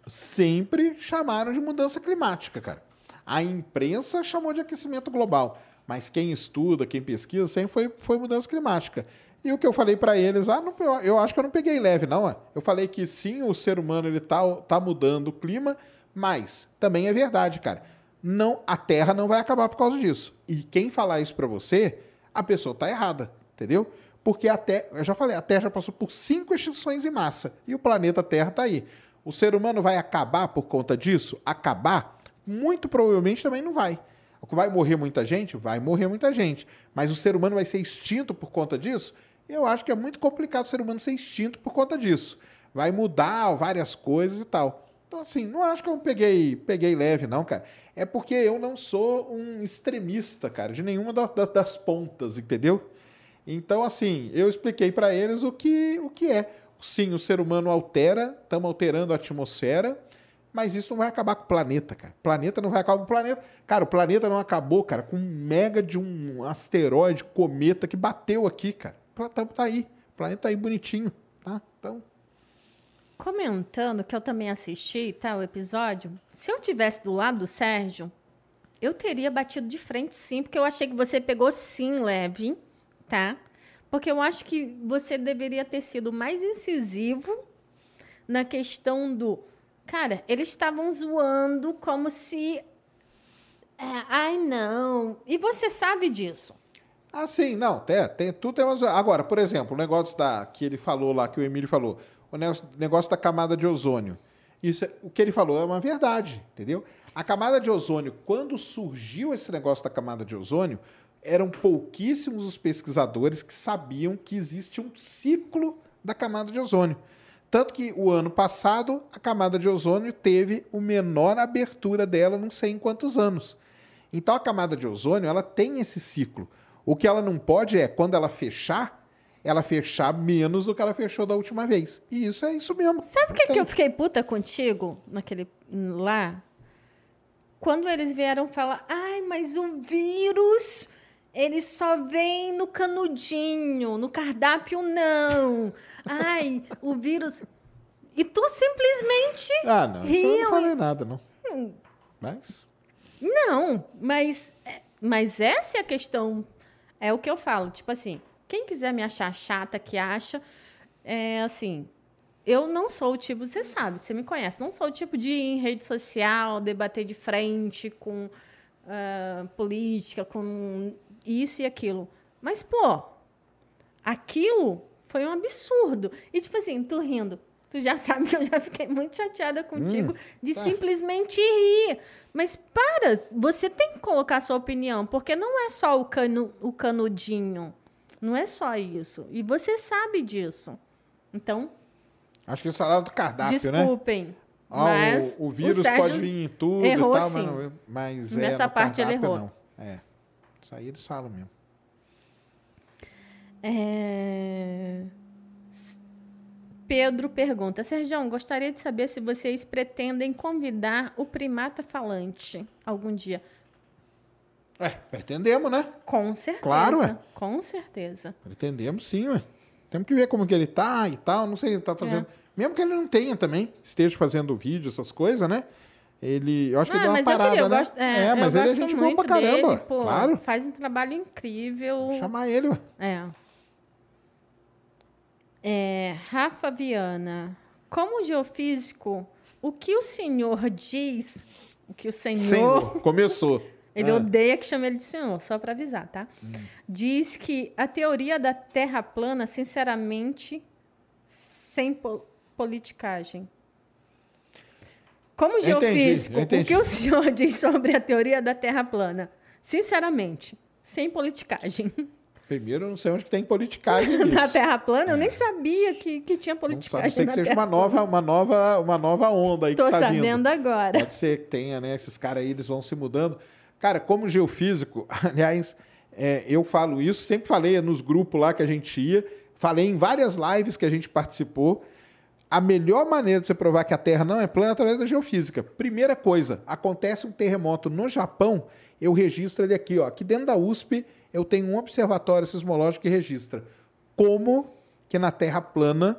sempre chamaram de mudança climática, cara. A imprensa chamou de aquecimento global, mas quem estuda, quem pesquisa, sempre foi, foi mudança climática. E o que eu falei para eles, ah, não, eu acho que eu não peguei leve, não. Eu falei que sim, o ser humano ele tá, tá mudando o clima, mas também é verdade, cara não, a Terra não vai acabar por causa disso. E quem falar isso para você, a pessoa está errada, entendeu? Porque a Terra, eu já falei, a Terra já passou por cinco extinções em massa e o planeta Terra está aí. O ser humano vai acabar por conta disso? Acabar? Muito provavelmente também não vai. Vai morrer muita gente? Vai morrer muita gente. Mas o ser humano vai ser extinto por conta disso? Eu acho que é muito complicado o ser humano ser extinto por conta disso. Vai mudar várias coisas e tal. Então, assim, não acho que eu peguei, peguei leve, não, cara é porque eu não sou um extremista, cara, de nenhuma da, da, das pontas, entendeu? Então, assim, eu expliquei para eles o que, o que é. Sim, o ser humano altera, estamos alterando a atmosfera, mas isso não vai acabar com o planeta, cara. O planeta não vai acabar com o planeta. Cara, o planeta não acabou, cara, com um mega de um asteroide, cometa que bateu aqui, cara. O planeta tá aí. O planeta tá aí bonitinho, tá? Então, comentando que eu também assisti tá, o episódio, se eu tivesse do lado do Sérgio, eu teria batido de frente sim, porque eu achei que você pegou sim leve, tá? Porque eu acho que você deveria ter sido mais incisivo na questão do. Cara, eles estavam zoando como se. É, ai, não. E você sabe disso. Ah, sim, não, tem, tem, tudo tem. Agora, por exemplo, o negócio da, que ele falou lá, que o Emílio falou o negócio da camada de ozônio. Isso, é, o que ele falou é uma verdade, entendeu? A camada de ozônio, quando surgiu esse negócio da camada de ozônio, eram pouquíssimos os pesquisadores que sabiam que existe um ciclo da camada de ozônio. Tanto que o ano passado, a camada de ozônio teve o menor abertura dela, não sei em quantos anos. Então a camada de ozônio, ela tem esse ciclo. O que ela não pode é, quando ela fechar, ela fechar menos do que ela fechou da última vez. E isso é isso mesmo. Sabe por que, que eu fiquei puta contigo naquele lá? Quando eles vieram falar, ai, mas o vírus ele só vem no canudinho, no cardápio não. Ai, o vírus. E tu simplesmente. Ah, não. Riu. Eu não falei nada, não. Hum. Mas. Não, mas, mas essa é a questão. É o que eu falo. Tipo assim, quem quiser me achar chata, que acha, é assim. Eu não sou o tipo, você sabe, você me conhece, não sou o tipo de ir em rede social, debater de frente com uh, política, com isso e aquilo. Mas, pô, aquilo foi um absurdo. E, tipo assim, tu rindo. Tu já (laughs) sabe que eu já fiquei muito chateada contigo hum, de tá. simplesmente rir. Mas para, você tem que colocar a sua opinião, porque não é só o, cano, o canudinho. Não é só isso. E você sabe disso. Então. Acho que eles falaram do cardápio, desculpem, né? Desculpem. Ah, o, o, vírus o pode vir em tudo errou, e tal, sim. mas, mas Nessa é, parte ele errou. Não. É. Isso aí eles falam mesmo. É... Pedro pergunta: Sérgio, gostaria de saber se vocês pretendem convidar o primata falante algum dia. É, pretendemos, né? Com certeza. Claro, é. Com certeza. Pretendemos sim, ué. Temos que ver como que ele tá e tal. Não sei, ele tá fazendo. É. Mesmo que ele não tenha também, esteja fazendo vídeo, essas coisas, né? Ele. Eu acho que ah, ele deu uma parada, eu né? Gosto, é, é mas ele é gente boa pra caramba. Dele, pô, claro. Faz um trabalho incrível. Vou chamar ele. É. É, Rafa Viana, como geofísico, o que o senhor diz? O que o senhor. Senhor, começou. (laughs) Ele Ah. odeia que chame ele de senhor, só para avisar, tá? Diz que a teoria da Terra plana, sinceramente, sem po- politicagem. Como entendi, geofísico, eu entendi. o que o senhor (laughs) diz sobre a teoria da Terra plana? Sinceramente, sem politicagem. Primeiro, eu não sei onde que tem politicagem. (laughs) Na Terra plana, eu nem sabia que, que tinha Não sabe, politicagem. não sei que seja uma nova, uma nova, uma nova onda aí Tô que tá sabendo vindo. agora. Pode ser que tenha, né? Esses caras aí, eles vão se mudando. Cara, como geofísico, (laughs) aliás, é, eu falo isso, sempre falei nos grupos lá que a gente ia, falei em várias lives que a gente participou. A melhor maneira de você provar que a Terra não é plana é através da geofísica. Primeira coisa, acontece um terremoto no Japão, eu registro ele aqui, ó. Aqui dentro da USP, eu tenho um observatório sismológico que registra como que na Terra plana,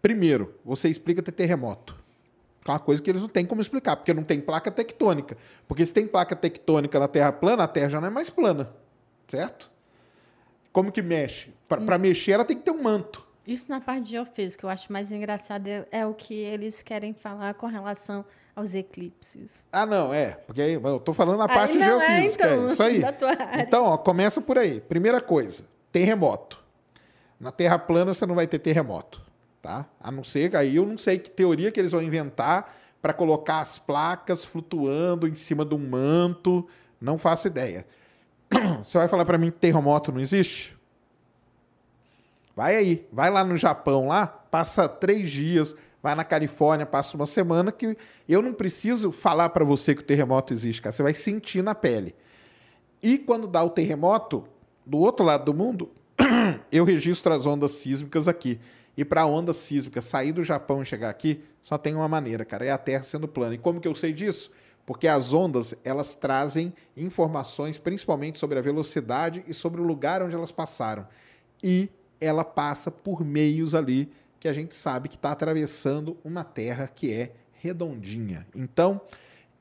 primeiro, você explica ter terremoto. É uma coisa que eles não têm como explicar, porque não tem placa tectônica. Porque se tem placa tectônica na Terra plana, a Terra já não é mais plana. Certo? Como que mexe? Para mexer, ela tem que ter um manto. Isso na parte de geofísica, eu acho mais engraçado é, é o que eles querem falar com relação aos eclipses. Ah, não, é. Porque aí eu tô falando na parte não é, geofísica. então, é isso aí. (laughs) Então, ó, começa por aí. Primeira coisa, terremoto. Na Terra plana você não vai ter terremoto, tá? A não ser que aí eu não sei que teoria que eles vão inventar para colocar as placas flutuando em cima de um manto, não faço ideia. (clears throat) Você vai falar para mim que terremoto não existe? Vai aí, vai lá no Japão lá, passa três dias, vai na Califórnia, passa uma semana que eu não preciso falar para você que o terremoto existe, cara. Você vai sentir na pele. E quando dá o terremoto, do outro lado do mundo, (clears throat) eu registro as ondas sísmicas aqui. E para a onda sísmica sair do Japão e chegar aqui, só tem uma maneira, cara, é a Terra sendo plana. E como que eu sei disso? Porque as ondas, elas trazem informações principalmente sobre a velocidade e sobre o lugar onde elas passaram. E ela passa por meios ali que a gente sabe que está atravessando uma terra que é redondinha. Então,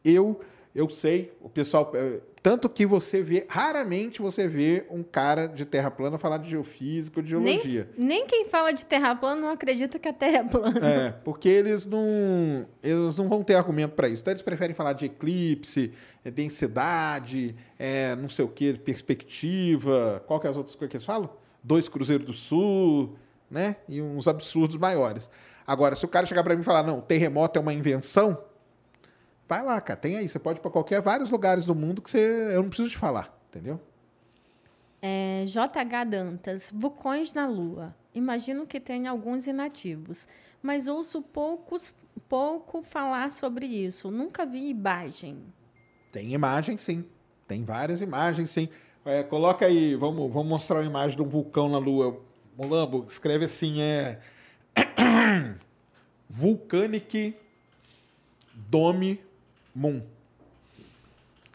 eu eu sei, o pessoal, eh, tanto que você vê, raramente você vê um cara de terra plana falar de geofísica ou de geologia. Nem, nem quem fala de terra plana não acredita que a Terra é plana. É, porque eles não, eles não vão ter argumento para isso. Então eles preferem falar de eclipse, eh, densidade, eh, não sei o que, perspectiva, qual que é as outras coisas que eles falam? Dois Cruzeiros do Sul, né? E uns absurdos maiores. Agora, se o cara chegar para mim e falar, não, terremoto é uma invenção, vai lá, cara, tem aí. Você pode ir para qualquer vários lugares do mundo que você, eu não preciso te falar, entendeu? É, JH Dantas, vulcões na Lua. Imagino que tenha alguns inativos, mas ouço poucos, pouco falar sobre isso. Nunca vi imagem. Tem imagem, sim. Tem várias imagens, sim. É, coloca aí, vamos, vamos mostrar uma imagem de um vulcão na Lua. Mulambo, escreve assim, é... (clears throat) Vulcanic Dome Moon.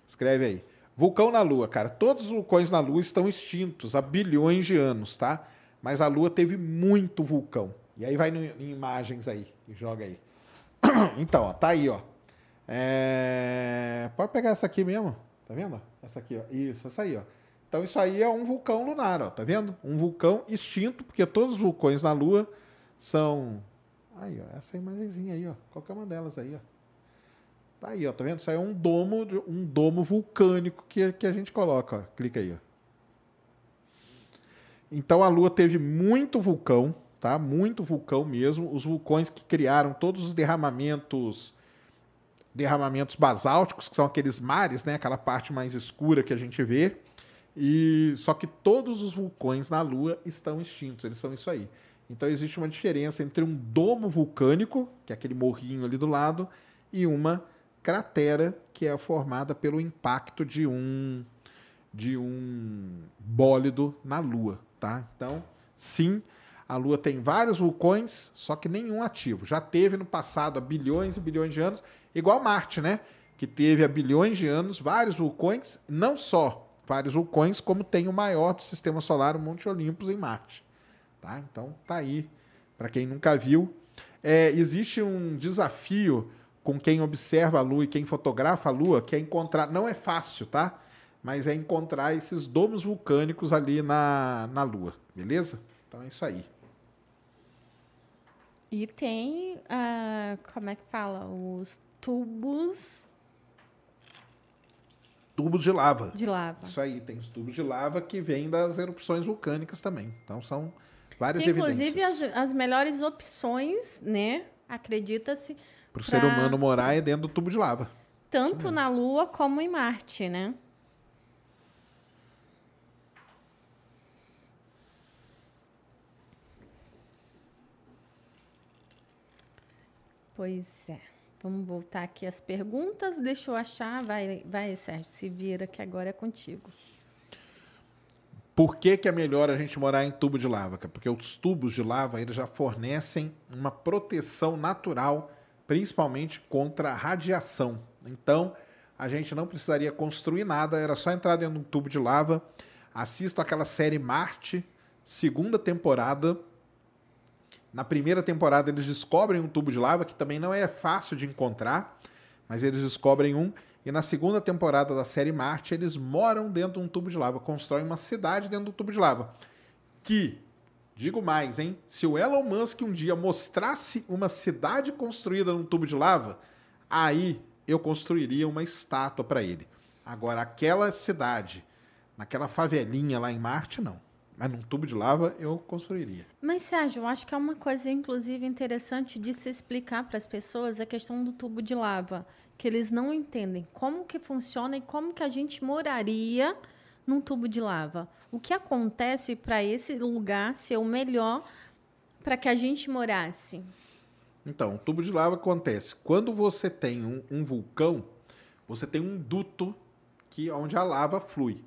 Escreve aí. Vulcão na Lua, cara. Todos os vulcões na Lua estão extintos há bilhões de anos, tá? Mas a Lua teve muito vulcão. E aí vai no- em imagens aí, joga aí. (clears throat) Então, ó, tá aí, ó. É, Pode pegar essa aqui mesmo, tá vendo? Essa aqui, ó. Isso, essa aí, ó. Então isso aí é um vulcão lunar, ó, tá vendo? Um vulcão extinto, porque todos os vulcões na Lua são. Aí, ó, essa imagenzinha aí, ó. Qualquer uma delas aí, ó. Tá aí, ó, tá vendo? Isso aí é um domo, um domo vulcânico que, que a gente coloca, ó. Clica aí, ó. Então a Lua teve muito vulcão, tá? Muito vulcão mesmo. Os vulcões que criaram todos os derramamentos derramamentos basálticos, que são aqueles mares, né? Aquela parte mais escura que a gente vê. E só que todos os vulcões na Lua estão extintos, eles são isso aí. Então existe uma diferença entre um domo vulcânico, que é aquele morrinho ali do lado, e uma cratera que é formada pelo impacto de um de um bólido na Lua, tá? Então, sim, a Lua tem vários vulcões, só que nenhum ativo. Já teve no passado há bilhões e bilhões de anos, igual Marte, né? Que teve há bilhões de anos vários vulcões, não só vários vulcões, como tem o maior do sistema solar, o Monte Olympus, em Marte. Tá? Então, tá aí. Para quem nunca viu, É, existe um desafio com quem observa a Lua e quem fotografa a Lua, que é encontrar. Não é fácil, tá? Mas é encontrar esses domos vulcânicos ali na, na Lua, beleza? Então é isso aí. E tem, ah, como é que fala? Os tubos Tubos de lava. de lava. Isso aí, tem os tubos de lava que vêm das erupções vulcânicas também. Então são várias Que, inclusive, as, evidências. as melhores opções, né? Acredita-se, Para o pra- ser humano morar é dentro do tubo de lava. tanto na Lua como em Marte, né? Pois é. Vamos voltar aqui às perguntas. Deixa eu achar. Vai, vai, Sérgio, se vira que agora é contigo. Por que, que é melhor a gente morar em tubo de lava? Porque os tubos de lava eles já fornecem uma proteção natural, principalmente contra a radiação. Então, a gente não precisaria construir nada, era só entrar dentro de um tubo de lava. Assisto aquela série Marte, segunda temporada. Na primeira temporada, eles descobrem um tubo de lava, que também não é fácil de encontrar, mas eles descobrem um. E na segunda temporada da série Marte, eles moram dentro de um tubo de lava, constroem uma cidade dentro do tubo de lava. Que, digo mais, hein? Se o Elon Musk um dia mostrasse uma cidade construída num tubo de lava, aí eu construiria uma estátua para ele. Agora, aquela cidade, naquela favelinha lá em Marte, não. Mas num tubo de lava eu construiria. Mas, Sérgio, eu acho que é uma coisa, inclusive, interessante de se explicar para as pessoas a questão do tubo de lava, que eles não entendem como que funciona e como que a gente moraria num tubo de lava. O que acontece para esse lugar ser o melhor para que a gente morasse? Então, o tubo de lava acontece. Quando você tem um, um vulcão, você tem um duto que onde a lava flui.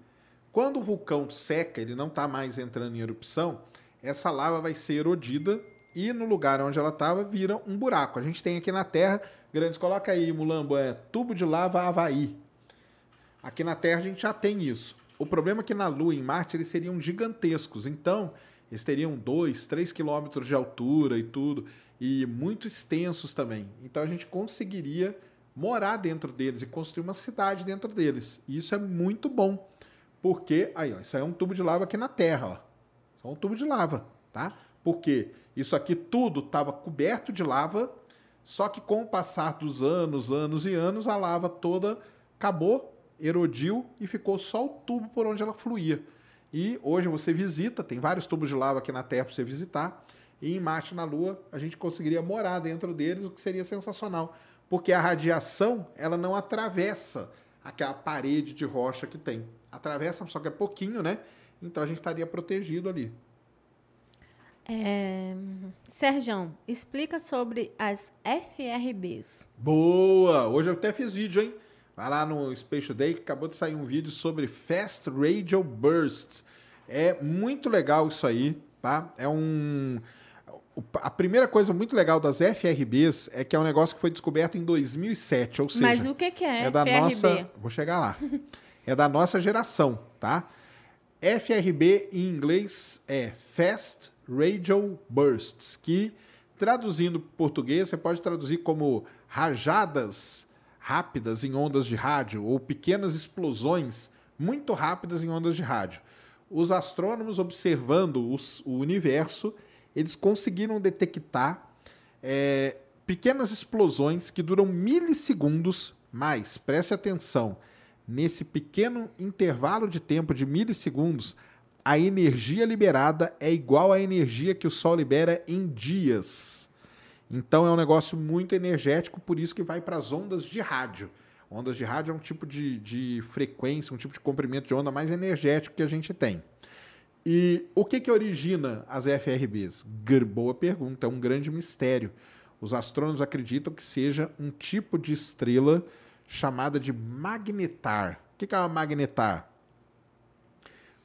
Quando o vulcão seca, ele não está mais entrando em erupção, essa lava vai ser erodida e no lugar onde ela estava vira um buraco. A gente tem aqui na Terra, grandes, coloca aí, Mulambo, é tubo de lava Havaí. Aqui na Terra a gente já tem isso. O problema é que na Lua e em Marte eles seriam gigantescos. Então, eles teriam 2, 3 quilômetros de altura e tudo. E muito extensos também. Então a gente conseguiria morar dentro deles e construir uma cidade dentro deles. E isso é muito bom. Porque, aí, ó, isso aí é um tubo de lava aqui na Terra, ó. Isso é um tubo de lava, tá? Porque isso aqui tudo estava coberto de lava, só que com o passar dos anos, anos e anos, a lava toda acabou, erodiu e ficou só o tubo por onde ela fluía. E hoje você visita, tem vários tubos de lava aqui na Terra para você visitar, e em Marte na Lua a gente conseguiria morar dentro deles, o que seria sensacional, porque a radiação ela não atravessa aquela parede de rocha que tem. Atravessa, só que é pouquinho, né? Então a gente estaria protegido ali. É... Sérgio, explica sobre as FRBs. Boa! Hoje eu até fiz vídeo, hein? Vai lá no Space Day que acabou de sair um vídeo sobre Fast Radio Bursts. É muito legal isso aí, tá? É um. A primeira coisa muito legal das FRBs é que é um negócio que foi descoberto em 2007, ou seja, Mas o que, que é, é da FRB? nossa. Vou chegar lá. (laughs) É da nossa geração, tá? FRB em inglês é Fast Radio Bursts, que traduzindo para português você pode traduzir como rajadas rápidas em ondas de rádio ou pequenas explosões muito rápidas em ondas de rádio. Os astrônomos observando os- o universo, eles conseguiram detectar é, pequenas explosões que duram milissegundos, mas preste atenção, nesse pequeno intervalo de tempo de milissegundos, a energia liberada é igual à energia que o Sol libera em dias. Então é um negócio muito energético, por isso que vai para as ondas de rádio. Ondas de rádio é um tipo de, de frequência, um tipo de comprimento de onda mais energético que a gente tem. E o que, que origina as FRBs? Boa pergunta, é um grande mistério. Os astrônomos acreditam que seja um tipo de estrela chamada de magnetar. O que, é uma magnetar?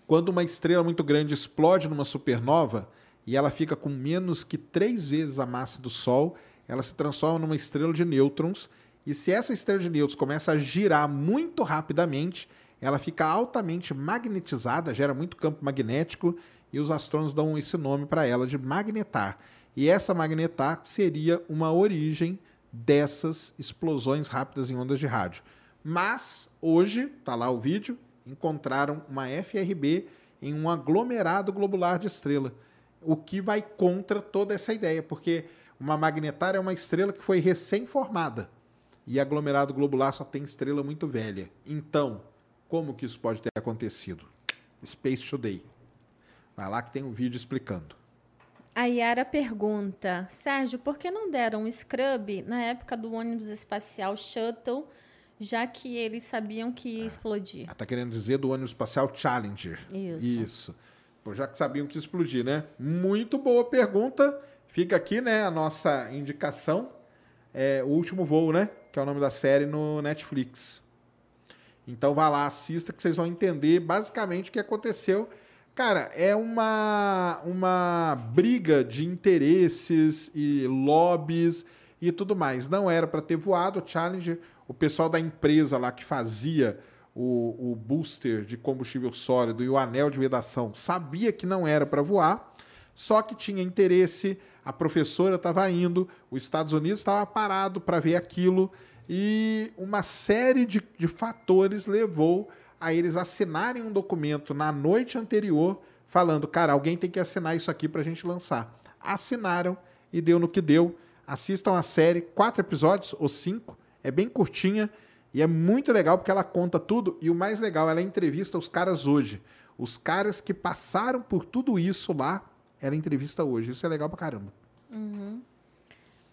Quando uma estrela muito grande explode numa supernova e ela fica com menos que três vezes a massa do Sol, ela se transforma numa estrela de nêutrons. E se essa estrela de nêutrons começa a girar muito rapidamente, ela fica altamente magnetizada, gera muito campo magnético, e os astrônomos dão esse nome para ela de magnetar. E essa magnetar seria uma origem dessas explosões rápidas em ondas de rádio. Mas hoje, tá lá o vídeo, encontraram uma FRB em um aglomerado globular de estrela, o que vai contra toda essa ideia, porque Uma magnetar é uma estrela que foi recém-formada. E aglomerado globular só tem estrela muito velha. Então, como que isso pode ter acontecido? Space Today. Vai lá que tem um vídeo explicando. A Yara pergunta, Sérgio, por que não deram um scrub na época do ônibus espacial Shuttle, já que eles sabiam que ia explodir? Ela está querendo dizer do ônibus espacial Challenger. Isso. Isso. Pô, já que sabiam que ia explodir, né? Muito boa pergunta. Fica aqui, né, a nossa indicação. É o último voo, né? Que é o nome da série no Netflix. Então vá lá, assista que vocês vão entender basicamente o que aconteceu. Cara, é uma, uma briga de interesses e lobbies e tudo mais. Não era para ter voado o Challenger. O pessoal da empresa lá que fazia o, o booster de combustível sólido e o anel de vedação sabia que não era para voar, só que tinha interesse. A professora estava indo, os Estados Unidos estava parado para ver aquilo e uma série de, de fatores levou a eles assinarem um documento na noite anterior falando, cara, alguém tem que assinar isso aqui para a gente lançar. Assinaram e deu no que deu. Assistam a série, quatro episódios ou cinco, é bem curtinha e é muito legal porque ela conta tudo. E o mais legal, ela entrevista os caras hoje. Os caras que passaram por tudo isso lá, ela entrevista hoje. Isso é legal pra caramba. Uhum.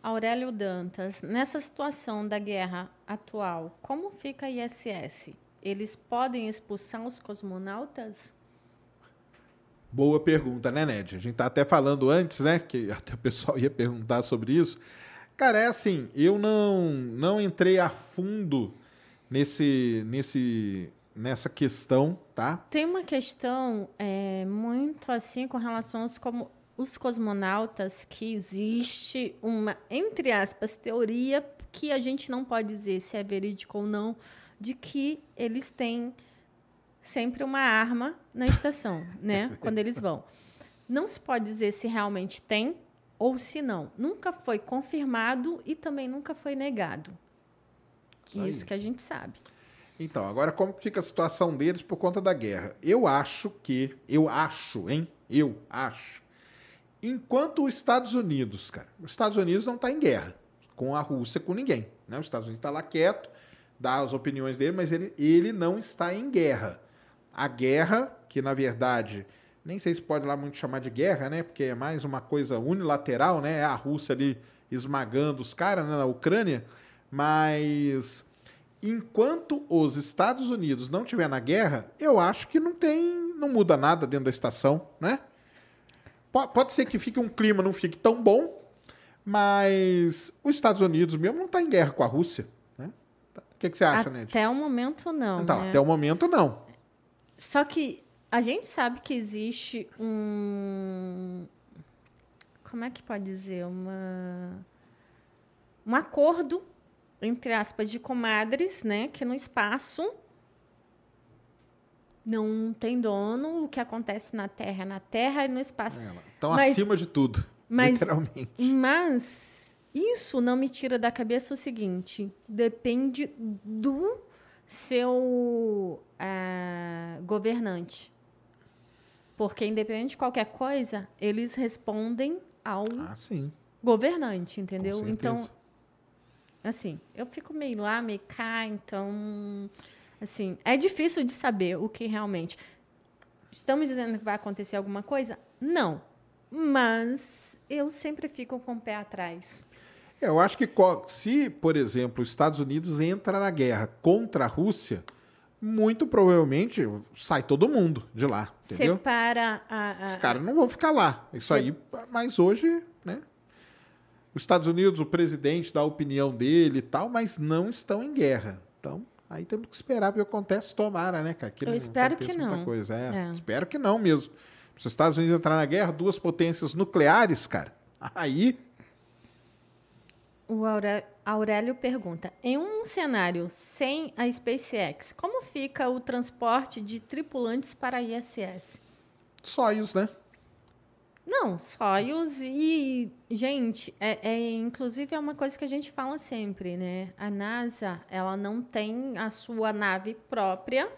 Aurélio Dantas, nessa situação da guerra atual, como fica a ISS? Eles podem expulsar os cosmonautas? Boa pergunta, né, Ned? A gente tá até falando antes, né, que (laughs) até o pessoal ia perguntar sobre isso. Cara, é assim, eu não não entrei a fundo nesse nesse nessa questão, tá? Tem uma questão é, muito assim com relação aos como os cosmonautas que existe uma entre aspas teoria que a gente não pode dizer se é verídico ou não de que eles têm sempre uma arma na estação, né? (laughs) Quando eles vão. Não se pode dizer se realmente tem ou se não. Nunca foi confirmado e também nunca foi negado. Isso, Isso que a gente sabe. Então, agora como fica a situação deles por conta da guerra? Eu acho que, eu acho, hein? Eu acho. Enquanto os Estados Unidos, cara, os Estados Unidos não está em guerra com a Rússia, com ninguém. Né? Os Estados Unidos está lá quieto, dá as opiniões dele, mas ele, ele não está em guerra. A guerra, que na verdade, nem sei se pode lá muito chamar de guerra, né? Porque é mais uma coisa unilateral, né? É a Rússia ali esmagando os caras né? na Ucrânia. Mas enquanto os Estados Unidos não estiver na guerra, eu acho que não tem, não muda nada dentro da estação, né? Pode ser que fique um clima, não fique tão bom, mas os Estados Unidos mesmo não está em guerra com a Rússia. O que, que você acha, até Ned? Até o momento, não. Então, né? até o momento, não. Só que a gente sabe que existe um. Como é que pode dizer? Uma... Um acordo, entre aspas, de comadres, né? Que no espaço não tem dono, o que acontece na Terra é na Terra e no espaço. Estão mas, acima de tudo, mas, literalmente. Mas isso não me tira da cabeça o seguinte: depende do seu uh, governante. Porque, independente de qualquer coisa, eles respondem ao ah, governante, entendeu? Então, assim, eu fico meio lá, meio cá, então. Assim, é difícil de saber o que realmente. Estamos dizendo que vai acontecer alguma coisa? Não. Mas eu sempre fico com o pé atrás. É, eu acho que se, por exemplo, os Estados Unidos entra na guerra contra a Rússia, muito provavelmente sai todo mundo de lá, entendeu? Separa a, a... Os caras não vão ficar lá. Isso Se... aí, mas hoje, né? Os Estados Unidos, o presidente dá a opinião dele e tal, mas não estão em guerra. Então, Aí temos que esperar o que acontece, tomara, né, cara? Que Eu espero que não. Coisa. É, é. Espero que não mesmo. Se os Estados Unidos entrar na guerra, duas potências nucleares, cara, (laughs) aí. O Aurélio pergunta: em um cenário sem a SpaceX, como fica o transporte de tripulantes para a ISS? Só isso, né? Não, sóios e, gente, é, é, inclusive é uma coisa que a gente fala sempre, né? A NASA, ela não tem a sua nave própria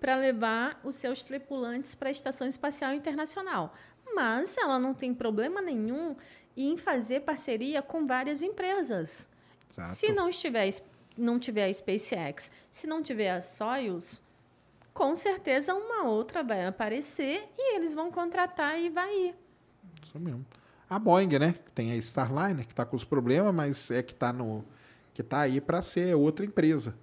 para levar os seus tripulantes para a Estação Espacial Internacional. mas ela não tem problema nenhum em fazer parceria com várias empresas. Exato. Se não estiver não tiver a SpaceX, se não tiver a Soyuz, com certeza uma outra vai aparecer e eles vão contratar e vai ir. Isso mesmo. A Boeing, né? Tem a Starliner que está com os problemas, mas é que está no que tá aí para ser outra empresa.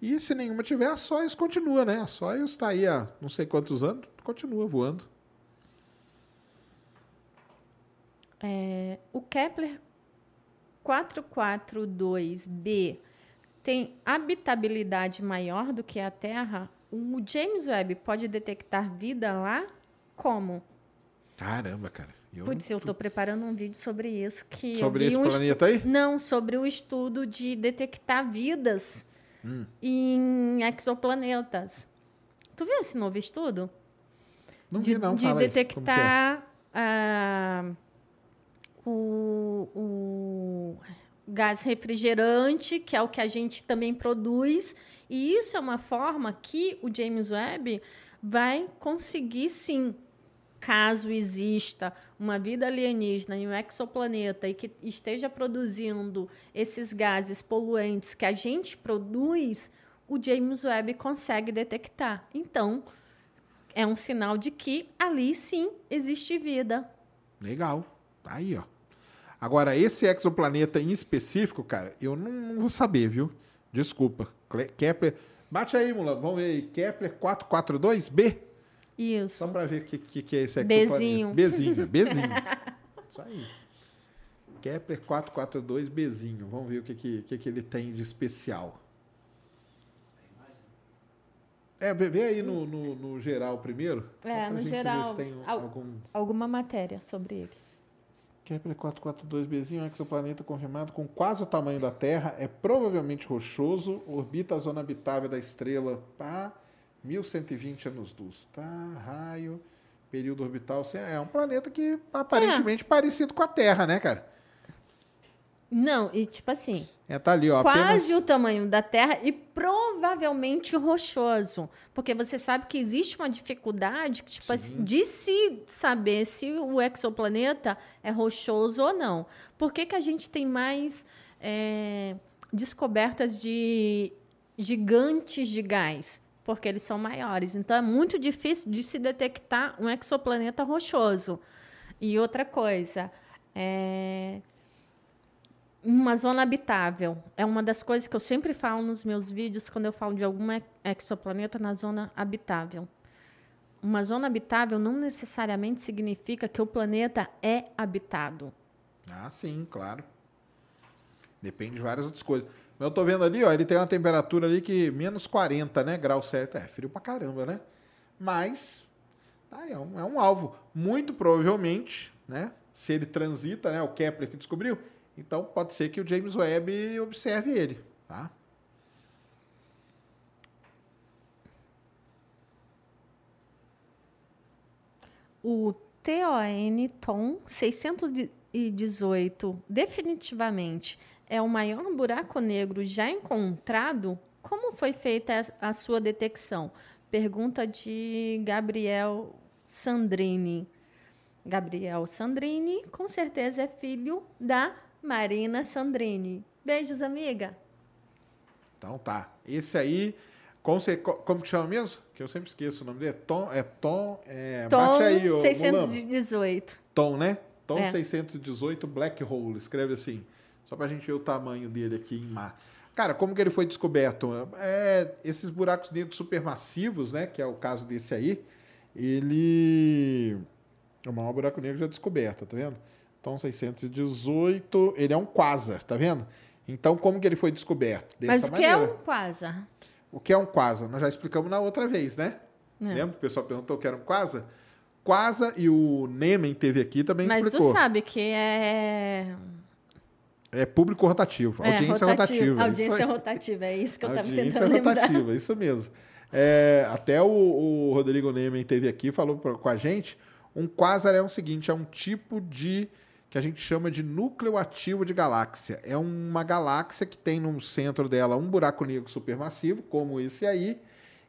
E se nenhuma tiver, a Soyuz continua, né? A Soyuz está aí há não sei quantos anos, continua voando. É, o Kepler 442b tem habitabilidade maior do que a Terra? O James Webb pode detectar vida lá? Como? Caramba, cara. Eu Putz, eu estou preparando um vídeo sobre isso. Que sobre esse um planeta aí? Não, sobre o estudo de detectar vidas hum. em exoplanetas. Tu viu esse novo estudo? Não de, vi, não. De Fala detectar é? O, o gás refrigerante, que é o que a gente também produz. E isso é uma forma que o James Webb vai conseguir, sim, caso exista uma vida alienígena em um exoplaneta e que esteja produzindo esses gases poluentes que a gente produz, o James Webb consegue detectar. Então, é um sinal de que ali sim existe vida. Legal. Aí, ó. Agora, esse exoplaneta em específico, cara, eu não, não vou saber, viu? Desculpa. Kepler. Bate aí, Mula. Vamos ver aí. Kepler 442b. Isso. Só para ver o que, que, que, é esse exoplaneta. Bezinho. Bezinho, Bezinho. (laughs) Isso aí. Kepler 442Bzinho. Vamos ver o que, que, que, que ele tem de especial. É, vê aí no, no, no geral primeiro. É, no geral. algum... Alguma matéria sobre ele. Kepler 442bzinho, um exoplaneta confirmado com quase o tamanho da Terra, é provavelmente rochoso, orbita a zona habitável da estrela a 1120 anos-luz. Tá, raio, período orbital. É um planeta que aparentemente é. parecido com a Terra, né, cara? Não, e tipo assim. É, tá ali, ó. Quase apenas... o tamanho da Terra e provavelmente rochoso. Porque você sabe que existe uma dificuldade tipo assim, de se saber se o exoplaneta é rochoso ou não. Por que, que a gente tem mais é, descobertas de gigantes de gás? Porque eles são maiores. Então é muito difícil de se detectar um exoplaneta rochoso. E outra coisa. É, uma zona habitável. É uma das coisas que eu sempre falo nos meus vídeos quando eu falo de algum exoplaneta na zona habitável. Uma zona habitável não necessariamente significa que o planeta é habitado. Ah, sim, claro. Depende de várias outras coisas. Eu estou vendo ali, ó, ele tem uma temperatura ali que menos 40, né, graus certo. É frio pra caramba, né? Mas tá, é, um, é um alvo. Muito provavelmente, né, se ele transita, né, o Kepler que descobriu, então pode ser que o James Webb observe ele, tá? O TON TOM 618 definitivamente é o maior buraco negro já encontrado? Como foi feita a sua detecção? Pergunta de Gabriel Sandrini. Gabriel Sandrini, com certeza, é filho da Marina Sandrini. Beijos, amiga. Então tá. Esse aí, como, você, como que chama mesmo? Que eu sempre esqueço o nome dele. Tom, é Tom, é, Tom bate aí, 618. Tom, né? Tom é. 618 Black Hole, escreve assim. Só pra gente ver o tamanho dele aqui em mar. Cara, como que ele foi descoberto? É, esses buracos negros supermassivos, né? Que é o caso desse aí, ele é o maior buraco negro já descoberto, tá vendo? Então, 618, ele é um quasar, tá vendo? Então, como que ele foi descoberto? Dessa Mas o maneira. que é um quasar? O que é um quasar? Nós já explicamos na outra vez, né? É. Lembra que o pessoal perguntou o que era um quasar? Quasar e o Nemen teve aqui também Mas explicou. Mas tu sabe que é... É público rotativo, é, audiência rotativa. Audiência rotativa, é isso que eu estava tentando lembrar. Audiência rotativa, isso mesmo. É, até o, o Rodrigo Nemen teve aqui, falou pra, com a gente, um quasar é o seguinte, é um tipo de que a gente chama de núcleo ativo de galáxia. É uma galáxia que tem no centro dela um buraco negro supermassivo, como esse aí,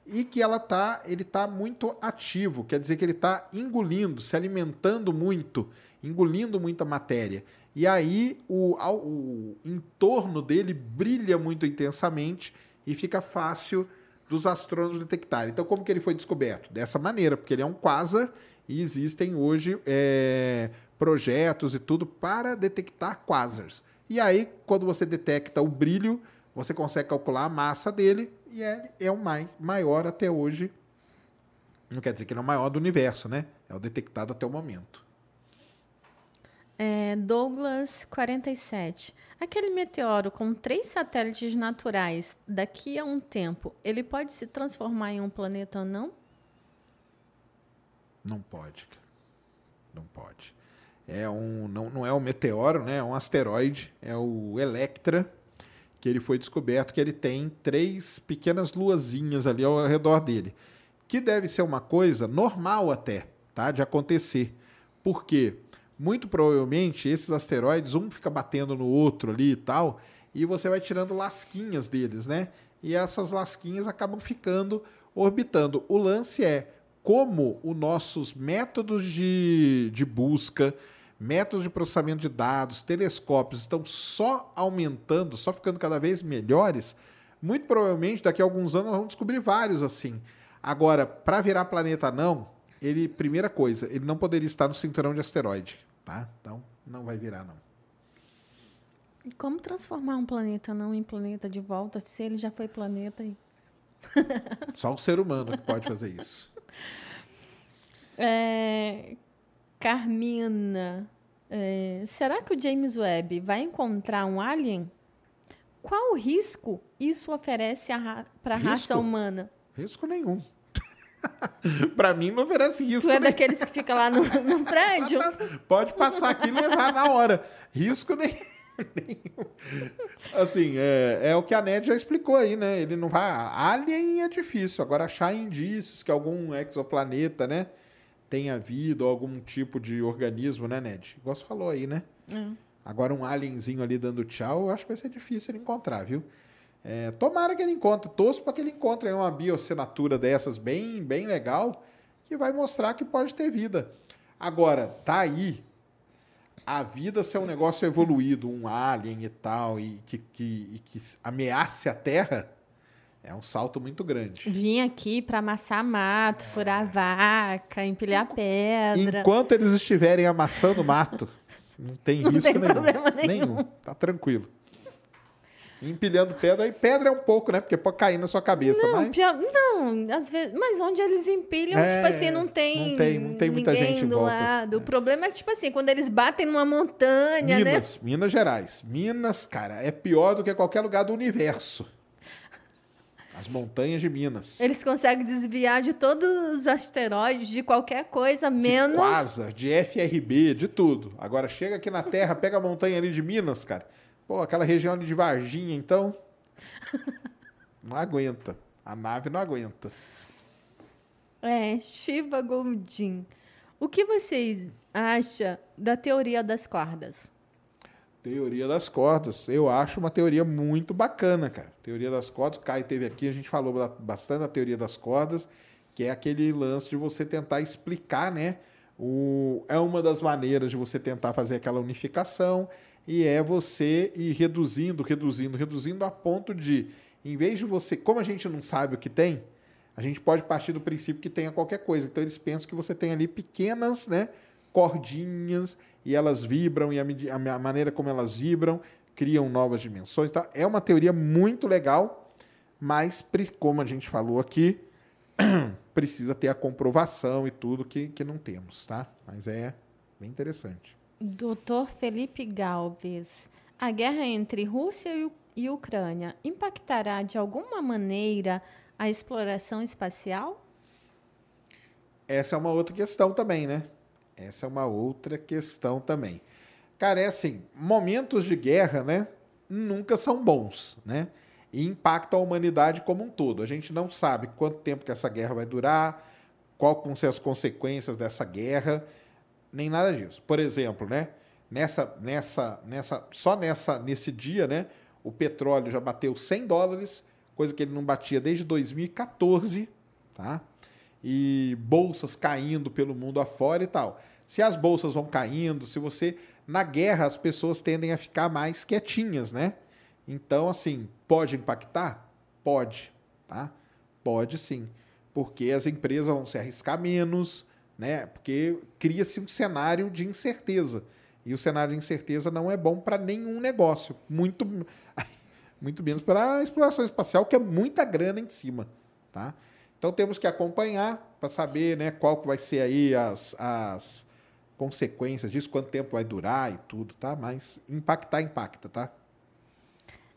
e que ela tá, ele está muito ativo, quer dizer que ele está engolindo, se alimentando muito, engolindo muita matéria. E aí o, o entorno dele brilha muito intensamente e fica fácil dos astrônomos detectarem. Então, como que ele foi descoberto? Dessa maneira, porque ele é um quasar e existem hoje é, projetos e tudo para detectar quasars. E aí, quando você detecta o brilho, você consegue calcular a massa dele e ele é o mais, maior até hoje. Não quer dizer que ele é o maior do universo, né? É o detectado até o momento. É, Douglas 47. Aquele meteoro com três satélites naturais, daqui a um tempo, ele pode se transformar em um planeta ou não? Não pode. Não pode. É um, não, não é um meteoro, né? É um asteroide. É o Electra, que ele foi descoberto que ele tem três pequenas luazinhas ali ao redor dele. Que deve ser uma coisa normal até, tá? De acontecer. Por quê? muito provavelmente esses asteroides, um fica batendo no outro ali e tal, e você vai tirando lasquinhas deles, né? E essas lasquinhas acabam ficando orbitando. O lance é como os nossos métodos de, de busca, métodos de processamento de dados, telescópios estão só aumentando, só ficando cada vez melhores. Muito provavelmente daqui a alguns anos nós vamos descobrir vários assim. Agora, para virar planeta não, ele, primeira coisa, ele não poderia estar no cinturão de asteroide, tá? Então, não vai virar, não. E como transformar um planeta não em planeta de volta, se ele já foi planeta? E... Só o ser humano que pode fazer isso. (laughs) É, Carmina, é, será que o James Webb vai encontrar um alien? Qual o risco isso oferece para a raça humana? Risco nenhum. (laughs) para mim não oferece risco. Tu é daqueles que fica lá no, no prédio? (laughs) Pode passar aqui e levar na hora. Risco (laughs) nenhum. Assim, é, é, o que a Ned já explicou aí, né? Ele não vai. Alien é difícil. Agora, achar indícios que algum exoplaneta, né? Tenha vida ou algum tipo de organismo, né, Ned? Igual você falou aí, né? É. Agora, um alienzinho ali dando tchau, eu acho que vai ser difícil ele encontrar, viu? É, tomara que ele encontre, torço para que ele encontre uma biossinatura dessas bem, bem legal, que vai mostrar que pode ter vida. Agora, tá aí a vida ser um negócio evoluído, um alien e tal, e que, que, e que ameace a Terra, é um salto muito grande. Vim aqui para amassar mato, é. furar vaca, empilhar pedra. Enquanto eles estiverem amassando mato, não tem (laughs) não risco tem nenhum. Problema nenhum. nenhum. Tá tranquilo empilhando pedra. E pedra é um pouco, né? Porque pode cair na sua cabeça. Não, mas... pior, não às vezes. Mas onde eles empilham, é, tipo assim, não tem. Não tem, não tem muita gente do lado. É. O problema é que, tipo assim, quando eles batem numa montanha, né? Minas, né? Minas Gerais. Minas, cara, é pior do que qualquer lugar do universo. As montanhas de Minas. Eles conseguem desviar de todos os asteroides, de qualquer coisa, menos. De Quasar, de FRB, de tudo. Agora chega aqui na Terra, pega a montanha ali de Minas, cara. Pô, aquela região ali de Varginha, então. (laughs) não aguenta. A nave não aguenta. É, Shiva Goldin. O que vocês acham da teoria das cordas? Teoria das cordas. Eu acho uma teoria muito bacana, cara. Teoria das cordas. O Caio teve aqui, a gente falou bastante da teoria das cordas, que é aquele lance de você tentar explicar, né? O, é uma das maneiras de você tentar fazer aquela unificação e é você ir reduzindo, reduzindo, reduzindo a ponto de, em vez de você, como a gente não sabe o que tem, a gente pode partir do princípio que tenha qualquer coisa. Então eles pensam que você tem ali pequenas, né, cordinhas e elas vibram e a, a maneira como elas vibram criam novas dimensões. Tá? É uma teoria muito legal, mas como a gente falou aqui, (clears throat) precisa ter a comprovação e tudo que, que não temos, tá? Mas é bem interessante. Doutor Felipe Galvez, a guerra entre Rússia e Ucrânia impactará de alguma maneira a exploração espacial? Essa é uma outra questão também, né? Essa é uma outra questão também. Cara, é assim, momentos de guerra, né? Nunca são bons, né? E impactam a humanidade como um todo. A gente não sabe quanto tempo que essa guerra vai durar, qual vão ser as consequências dessa guerra nem nada disso. Por exemplo, né? Nessa, nessa, nessa, só nessa, nesse dia, né? O petróleo já bateu 100 dólares, coisa que ele não batia desde 2014, tá? E bolsas caindo pelo mundo afora e tal. Se as bolsas vão caindo, se você na guerra as pessoas tendem a ficar mais quietinhas, né? Então, assim, pode impactar? Pode, tá? Pode sim, porque as empresas vão se arriscar menos, né? Porque cria-se um cenário de incerteza. E o cenário de incerteza não é bom para nenhum negócio, muito (laughs) muito menos para a exploração espacial, que é muita grana em cima, tá? Então temos que acompanhar para saber, né, qual que vai ser aí as, as consequências disso, quanto tempo vai durar e tudo, tá? Mas impactar impacta, tá?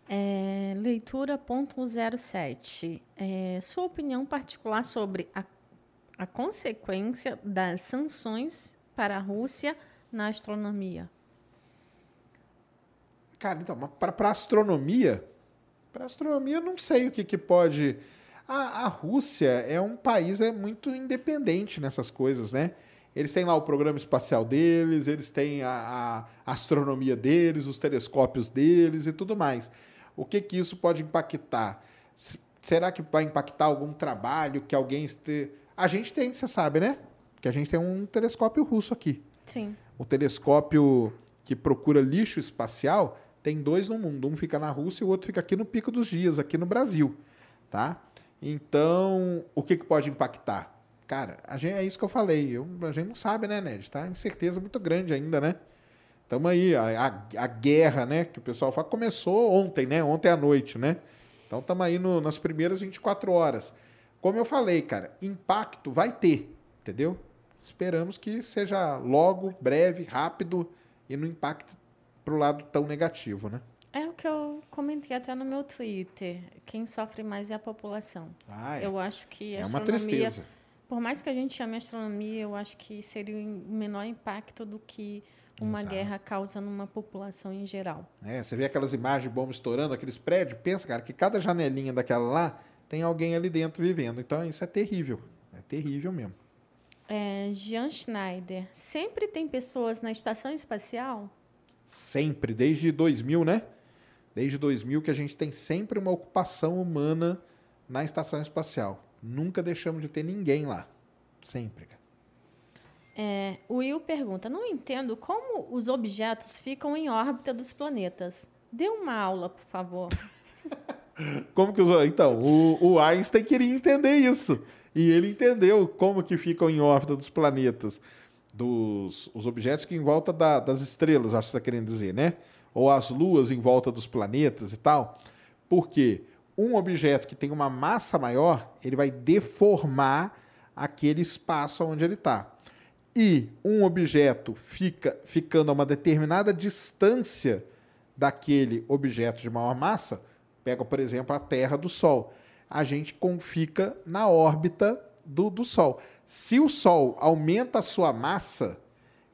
É, leitura.07. É, sua opinião particular sobre a, a consequência das sanções para a Rússia na astronomia? Cara, então, para astronomia, para astronomia eu não sei o que, que pode. A, a Rússia é um país é muito independente nessas coisas, né? Eles têm lá o programa espacial deles, eles têm a, a astronomia deles, os telescópios deles e tudo mais. O que, que isso pode impactar? Será que vai impactar algum trabalho que alguém este... A gente tem, você sabe, né? Que a gente tem um telescópio russo aqui. Sim. O telescópio que procura lixo espacial tem dois no mundo. Um fica na Rússia e o outro fica aqui no Pico dos Dias, aqui no Brasil. Tá? Então, o que, que pode impactar? Cara, a gente, é isso que eu falei. Eu, a gente não sabe, né, Ned? Tá? Incerteza muito grande ainda, né? Estamos aí, a, a, a, guerra, né? Que o pessoal fala, começou ontem, né? Ontem à noite, né? Então estamos aí no, nas primeiras 24 horas. Como eu falei, cara, impacto vai ter, entendeu? Esperamos que seja logo, breve, rápido e não impacte para o lado tão negativo, né? É o que eu comentei até no meu Twitter. Quem sofre mais é a população. Ah, é. Eu acho que a é uma tristeza. Por mais que a gente chame astronomia, eu acho que seria o menor impacto do que uma Exato. guerra causa numa população em geral. É, você vê aquelas imagens de bombas estourando, aqueles prédios, pensa, cara, que cada janelinha daquela lá tem alguém ali dentro vivendo. Então isso é terrível. É terrível mesmo. É, Jean Schneider, sempre tem pessoas na estação espacial? Sempre, desde 2000, né? Desde 2000 que a gente tem sempre uma ocupação humana na estação espacial. Nunca deixamos de ter ninguém lá. Sempre. É, o Will pergunta: Não entendo como os objetos ficam em órbita dos planetas. Dê uma aula, por favor. (laughs) como que os. Então, o, o Einstein queria entender isso. E ele entendeu como que ficam em órbita dos planetas. Dos os objetos que em volta da, das estrelas, acho que você está querendo dizer, né? Ou as luas em volta dos planetas e tal. Porque um objeto que tem uma massa maior, ele vai deformar aquele espaço onde ele está e um objeto fica ficando a uma determinada distância daquele objeto de maior massa, pega, por exemplo, a Terra do Sol, a gente fica na órbita do, do Sol. Se o Sol aumenta a sua massa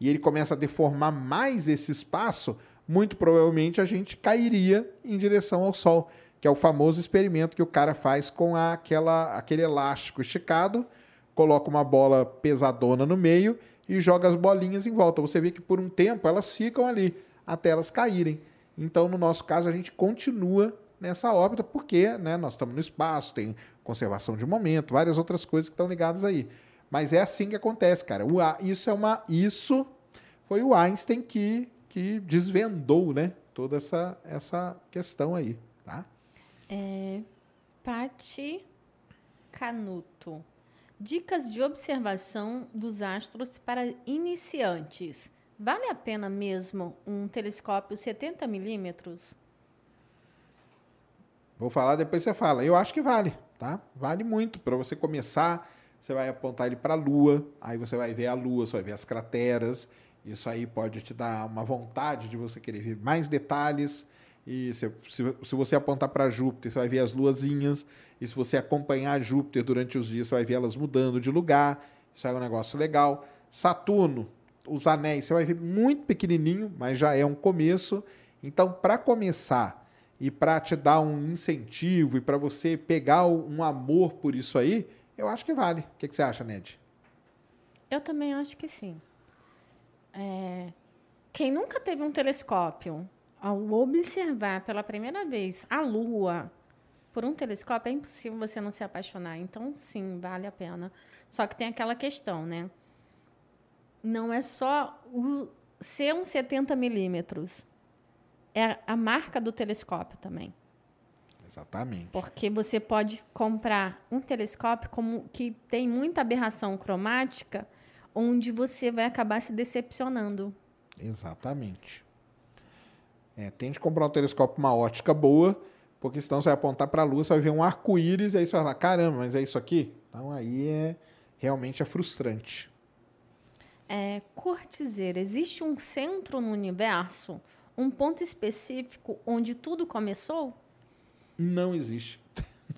e ele começa a deformar mais esse espaço, muito provavelmente a gente cairia em direção ao Sol, que é o famoso experimento que o cara faz com aquela, aquele elástico esticado, coloca uma bola pesadona no meio e joga as bolinhas em volta. Você vê que por um tempo elas ficam ali até elas caírem. Então, no nosso caso, a gente continua nessa órbita porque né, nós estamos no espaço, tem conservação de momento, várias outras coisas que estão ligadas aí. Mas é assim que acontece, cara. Isso é uma isso foi o Einstein que, que desvendou, né, toda essa essa questão aí, tá? É, Pati Canuto. Dicas de observação dos astros para iniciantes. Vale a pena mesmo um telescópio 70 milímetros? Vou falar, depois você fala. Eu acho que vale, tá? Vale muito. Para você começar, você vai apontar ele para a Lua, aí você vai ver a Lua, você vai ver as crateras. Isso aí pode te dar uma vontade de você querer ver mais detalhes. E se, se, se você apontar para Júpiter, você vai ver as luazinhas. E se você acompanhar Júpiter durante os dias, você vai ver elas mudando de lugar. Isso é um negócio legal. Saturno, os anéis, você vai ver muito pequenininho, mas já é um começo. Então, para começar e para te dar um incentivo e para você pegar um amor por isso aí, eu acho que vale. O que, que você acha, Ned? Eu também acho que sim. É... Quem nunca teve um telescópio ao observar pela primeira vez a Lua, por um telescópio, é impossível você não se apaixonar. Então, sim, vale a pena. Só que tem aquela questão, né? Não é só o ser um 70 milímetros. É a marca do telescópio também. Exatamente. Porque você pode comprar um telescópio como que tem muita aberração cromática, onde você vai acabar se decepcionando. Exatamente. É, tente comprar um telescópio uma ótica boa, porque senão você vai apontar para a lua, você vai ver um arco-íris, e aí você vai falar, caramba, mas é isso aqui? Então aí é realmente é frustrante. É, Cortizeira, existe um centro no universo, um ponto específico onde tudo começou? Não existe.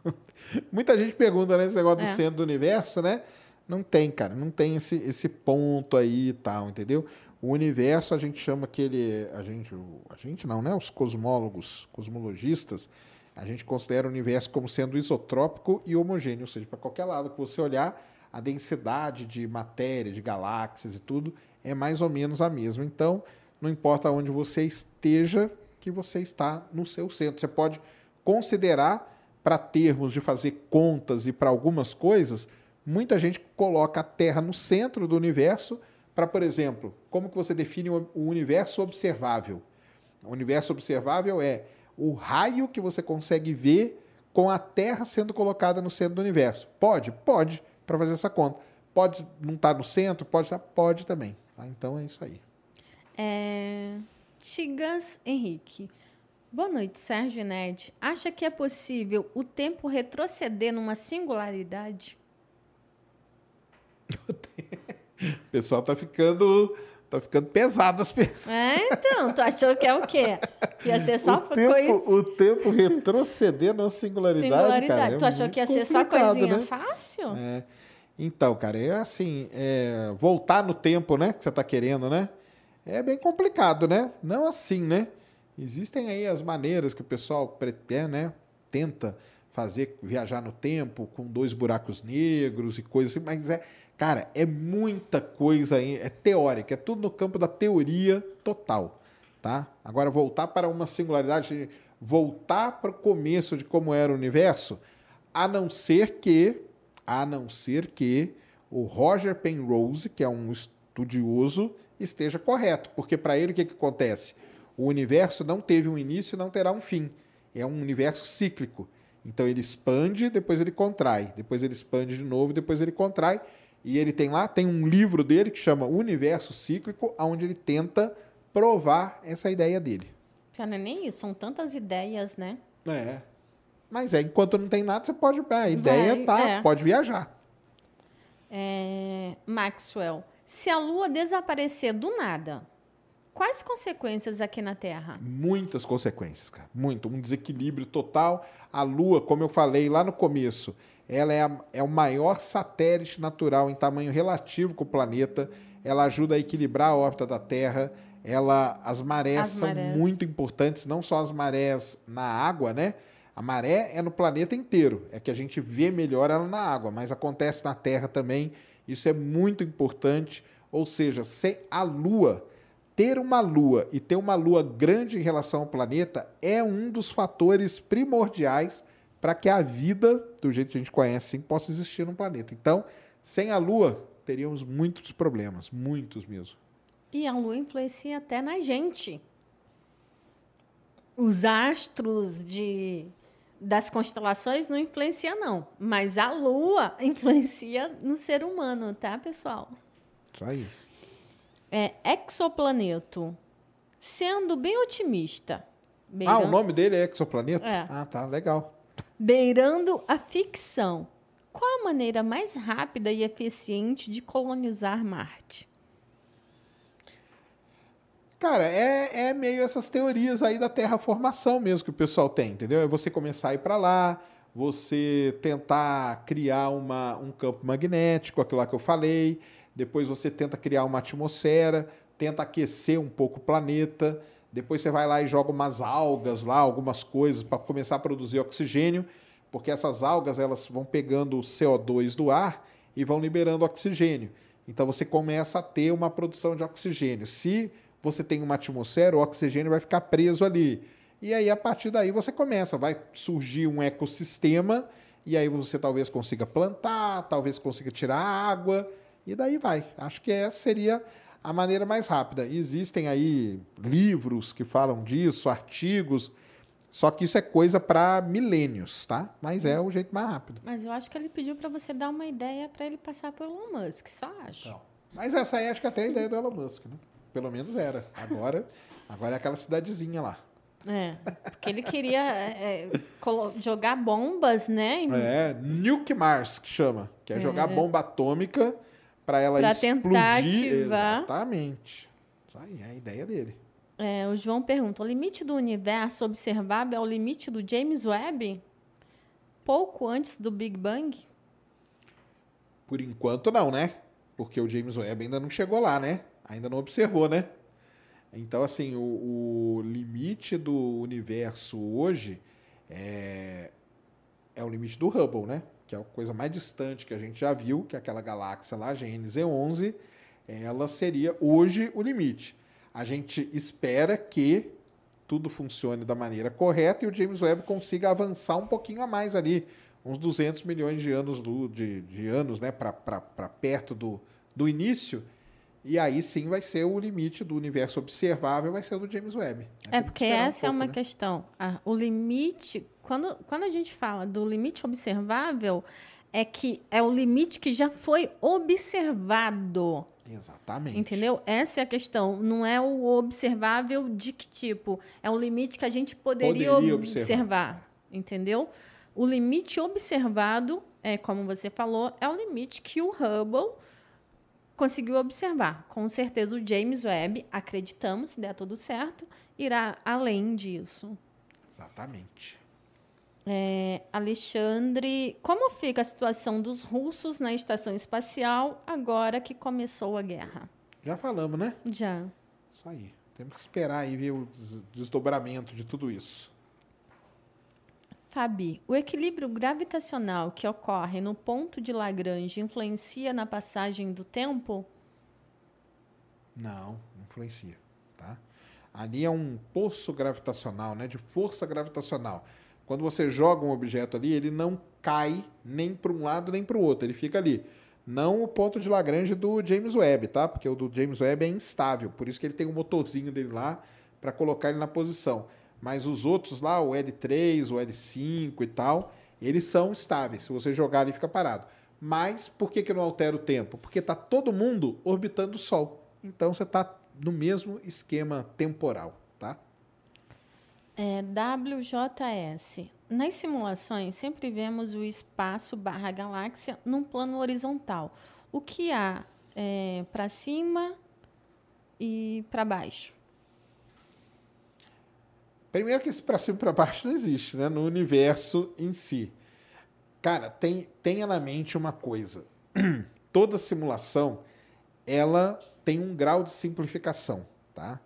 (laughs) Muita gente pergunta, né, esse negócio é. do centro do universo, né? Não tem, cara, não tem esse, esse ponto aí e tal, entendeu? O universo a gente chama que ele, a gente, a gente não, né? Os cosmólogos, cosmologistas, a gente considera o universo como sendo isotrópico e homogêneo, ou seja, para qualquer lado que você olhar, a densidade de matéria, de galáxias e tudo é mais ou menos a mesma. Então, não importa onde você esteja, que você está no seu centro. Você pode considerar para termos de fazer contas e para algumas coisas, muita gente coloca a Terra no centro do universo para, por exemplo, como que você define o universo observável? O universo observável é o raio que você consegue ver com a Terra sendo colocada no centro do universo. Pode? Pode, para fazer essa conta. Pode não estar tá no centro? Pode estar? Tá? Pode também. Tá? Então é isso aí. É... Tigas Henrique. Boa noite, Sérgio Ned. Acha que é possível o tempo retroceder numa singularidade? (laughs) O pessoal tá ficando tá ficando pesado as perguntas. É, então, tu achou que é o quê? Que ia ser só o tempo, coisa... O tempo retroceder na singularidade, singularidade. Cara, é tu achou que ia ser só coisinha né? fácil? É. Então, cara, é assim, é, voltar no tempo, né, que você tá querendo, né? É bem complicado, né? Não assim, né? Existem aí as maneiras que o pessoal é, né, tenta fazer viajar no tempo com dois buracos negros e coisas assim, mas é Cara, é muita coisa aí, é teórica, é tudo no campo da teoria total, tá? Agora voltar para uma singularidade, voltar para o começo de como era o universo, a não ser que, a não ser que o Roger Penrose, que é um estudioso, esteja correto, porque para ele o que, que acontece? O universo não teve um início e não terá um fim. É um universo cíclico. Então ele expande, depois ele contrai, depois ele expande de novo, depois ele contrai. E ele tem lá, tem um livro dele que chama Universo Cíclico, onde ele tenta provar essa ideia dele. Já não é nem isso, são tantas ideias, né? É. Mas é, enquanto não tem nada, você pode. A ideia Vai, tá, é. pode viajar. É, Maxwell, se a Lua desaparecer do nada, quais consequências aqui na Terra? Muitas consequências, cara. Muito. Um desequilíbrio total. A Lua, como eu falei lá no começo, ela é, a, é o maior satélite natural em tamanho relativo com o planeta. Ela ajuda a equilibrar a órbita da Terra. Ela, as marés as são marés. muito importantes, não só as marés na água, né? A maré é no planeta inteiro, é que a gente vê melhor ela na água, mas acontece na Terra também. Isso é muito importante. Ou seja, se a Lua ter uma lua e ter uma lua grande em relação ao planeta é um dos fatores primordiais para que a vida, do jeito que a gente conhece, possa existir no planeta. Então, sem a Lua, teríamos muitos problemas, muitos mesmo. E a Lua influencia até na gente. Os astros de das constelações não influencia não, mas a Lua (laughs) influencia no ser humano, tá, pessoal? Isso aí. É exoplaneto. Sendo bem otimista. ah, o nome dele é exoplaneto? É. Ah, tá, legal. Beirando a ficção. Qual a maneira mais rápida e eficiente de colonizar Marte? Cara, é, é meio essas teorias aí da terraformação mesmo que o pessoal tem, entendeu? É você começar a ir para lá, você tentar criar uma, um campo magnético, aquilo lá que eu falei, depois você tenta criar uma atmosfera, tenta aquecer um pouco o planeta, depois você vai lá e joga umas algas lá, algumas coisas para começar a produzir oxigênio, porque essas algas elas vão pegando o CO2 do ar e vão liberando oxigênio. Então você começa a ter uma produção de oxigênio. Se você tem uma atmosfera, o oxigênio vai ficar preso ali. E aí, a partir daí, você começa, vai surgir um ecossistema, e aí você talvez consiga plantar, talvez consiga tirar água, e daí vai. Acho que essa seria a maneira mais rápida. Existem aí livros que falam disso, artigos, só que isso é coisa para milênios, tá? Mas é o jeito mais rápido. Mas eu acho que ele pediu para você dar uma ideia para ele passar pelo Elon Musk, só acho. Não. Mas essa aí acho que até é a ideia do Elon Musk, né? Pelo menos era. Agora, (laughs) agora é aquela cidadezinha lá. É, porque ele queria é, jogar bombas, né? É, Nuke Mars, que chama. Que é, é. jogar bomba atômica para ela pra explodir. Tentar ativar. Exatamente. Isso aí é a ideia dele. É, o João pergunta: o limite do universo observável é o limite do James Webb? Pouco antes do Big Bang? Por enquanto, não, né? Porque o James Webb ainda não chegou lá, né? Ainda não observou, né? Então, assim, o, o limite do universo hoje é, é o limite do Hubble, né? Que é a coisa mais distante que a gente já viu, que é aquela galáxia lá, GNZ 11, ela seria hoje o limite. A gente espera que tudo funcione da maneira correta e o James Webb consiga avançar um pouquinho a mais ali, uns 200 milhões de anos, do, de, de anos né, para perto do, do início. E aí sim vai ser o limite do universo observável, vai ser o do James Webb. É porque essa um é pouco, é uma né? questão. Ah, o limite, quando, quando a gente fala do limite observável, é que é o limite que já foi observado. Exatamente. Entendeu? Essa é a questão. Não é o observável de que tipo. É um limite que a gente poderia, poderia observar, observar. Entendeu? O limite observado, é como você falou, é o limite que o Hubble conseguiu observar. Com certeza o James Webb, acreditamos, se der tudo certo, irá além disso. Exatamente. É, Alexandre, como fica a situação dos russos na estação espacial agora que começou a guerra? Já falamos, né? Já. Isso aí. Temos que esperar aí ver o desdobramento de tudo isso. Fabi, o equilíbrio gravitacional que ocorre no ponto de Lagrange influencia na passagem do tempo? Não, não influencia. Tá? Ali é um poço gravitacional, né, de força gravitacional. Quando você joga um objeto ali, ele não cai nem para um lado nem para o outro, ele fica ali. Não o ponto de Lagrange do James Webb, tá? Porque o do James Webb é instável, por isso que ele tem um motorzinho dele lá para colocar ele na posição. Mas os outros lá, o L3, o L5 e tal, eles são estáveis. Se você jogar ele fica parado. Mas por que, que não altera o tempo? Porque está todo mundo orbitando o Sol. Então você está no mesmo esquema temporal? É, WJS. Nas simulações, sempre vemos o espaço barra galáxia num plano horizontal. O que há é, para cima e para baixo? Primeiro que esse para cima e para baixo não existe, né? No universo em si. Cara, tem, tenha na mente uma coisa. (clears throat) Toda simulação, ela tem um grau de simplificação, tá?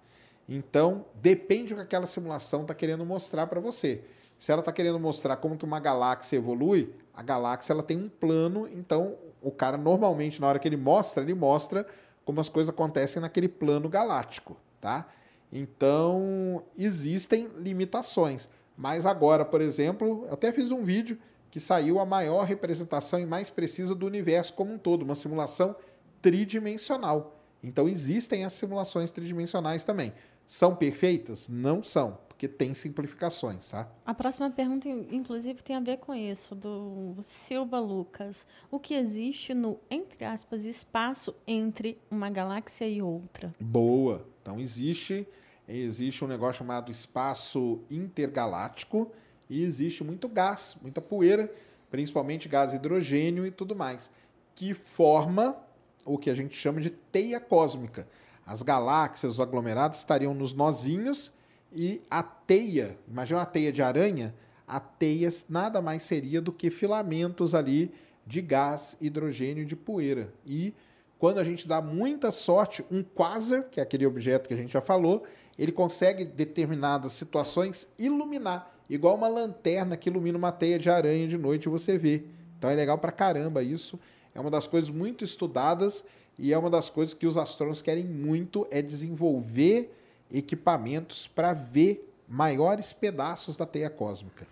Então, depende do que aquela simulação está querendo mostrar para você. Se ela está querendo mostrar como que uma galáxia evolui, a galáxia ela tem um plano, então o cara normalmente na hora que ele mostra, ele mostra como as coisas acontecem naquele plano galáctico, tá? Então, existem limitações. Mas agora, por exemplo, eu até fiz um vídeo que saiu a maior representação e mais precisa do universo como um todo, uma simulação tridimensional. Então, existem as simulações tridimensionais também. São perfeitas? Não são, porque tem simplificações, tá? A próxima pergunta, inclusive, tem a ver com isso, do Silva Lucas. O que existe no, entre aspas, espaço entre uma galáxia e outra? Boa. Então, existe, existe um negócio chamado espaço intergaláctico e existe muito gás, muita poeira, principalmente gás hidrogênio e tudo mais, que forma o que a gente chama de teia cósmica. As galáxias, os aglomerados estariam nos nozinhos e a teia, imagina uma teia de aranha, a teia nada mais seria do que filamentos ali de gás, hidrogênio de poeira. E quando a gente dá muita sorte, um quasar, que é aquele objeto que a gente já falou, ele consegue, determinadas situações, iluminar, igual uma lanterna que ilumina uma teia de aranha de noite você vê. Então é legal pra caramba isso. É uma das coisas muito estudadas e é uma das coisas que os astrônomos querem muito é desenvolver equipamentos para ver maiores pedaços da teia cósmica.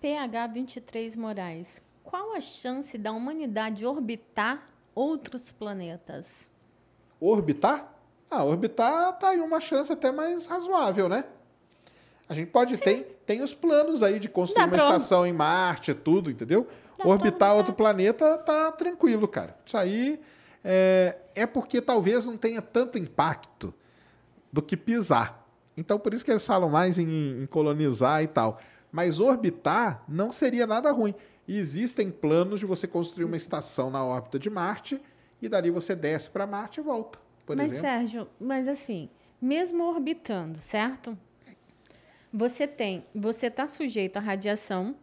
PH 23 Moraes. Qual a chance da humanidade orbitar outros planetas? Orbitar? Ah, orbitar tá aí uma chance até mais razoável, né? A gente pode tem tem os planos aí de construir Dá uma estação em Marte, tudo, entendeu? Dá pra orbitar orbitar. outro planeta tá tranquilo, cara. Isso aí é, é porque talvez não tenha tanto impacto do que pisar. Então por isso que eles falam mais em, em colonizar e tal. Mas orbitar não seria nada ruim. E existem planos de você construir uma estação na órbita de Marte e dali você desce para Marte e volta, por mas, exemplo. Sérgio, mas assim, mesmo orbitando, certo? Você tem, você está sujeito à radiação,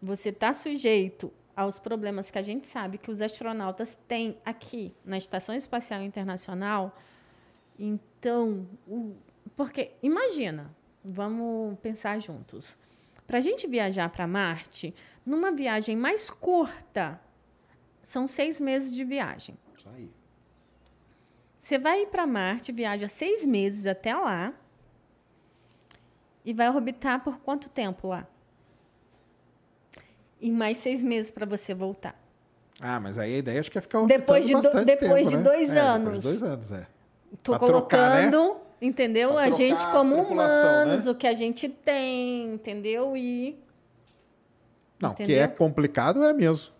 você está sujeito aos problemas que a gente sabe que os astronautas têm aqui na Estação Espacial Internacional. Então, o- porque imagina, vamos pensar juntos. Para a gente viajar para Marte, numa viagem mais curta, são seis meses de viagem. Aí. Você vai ir para Marte, viaja seis meses até lá e vai orbitar por quanto tempo lá? E mais seis meses para você voltar. Ah, mas aí a ideia acho que é ficar Depois de do- depois tempo, de né? dois É, Depois anos. de dois anos, é. Tô Pra trocar, né? colocando, entendeu? Pra A gente a como tripulação, humanos, né? o que a gente tem, entendeu? E Não, que Entendeu? é complicado é mesmo.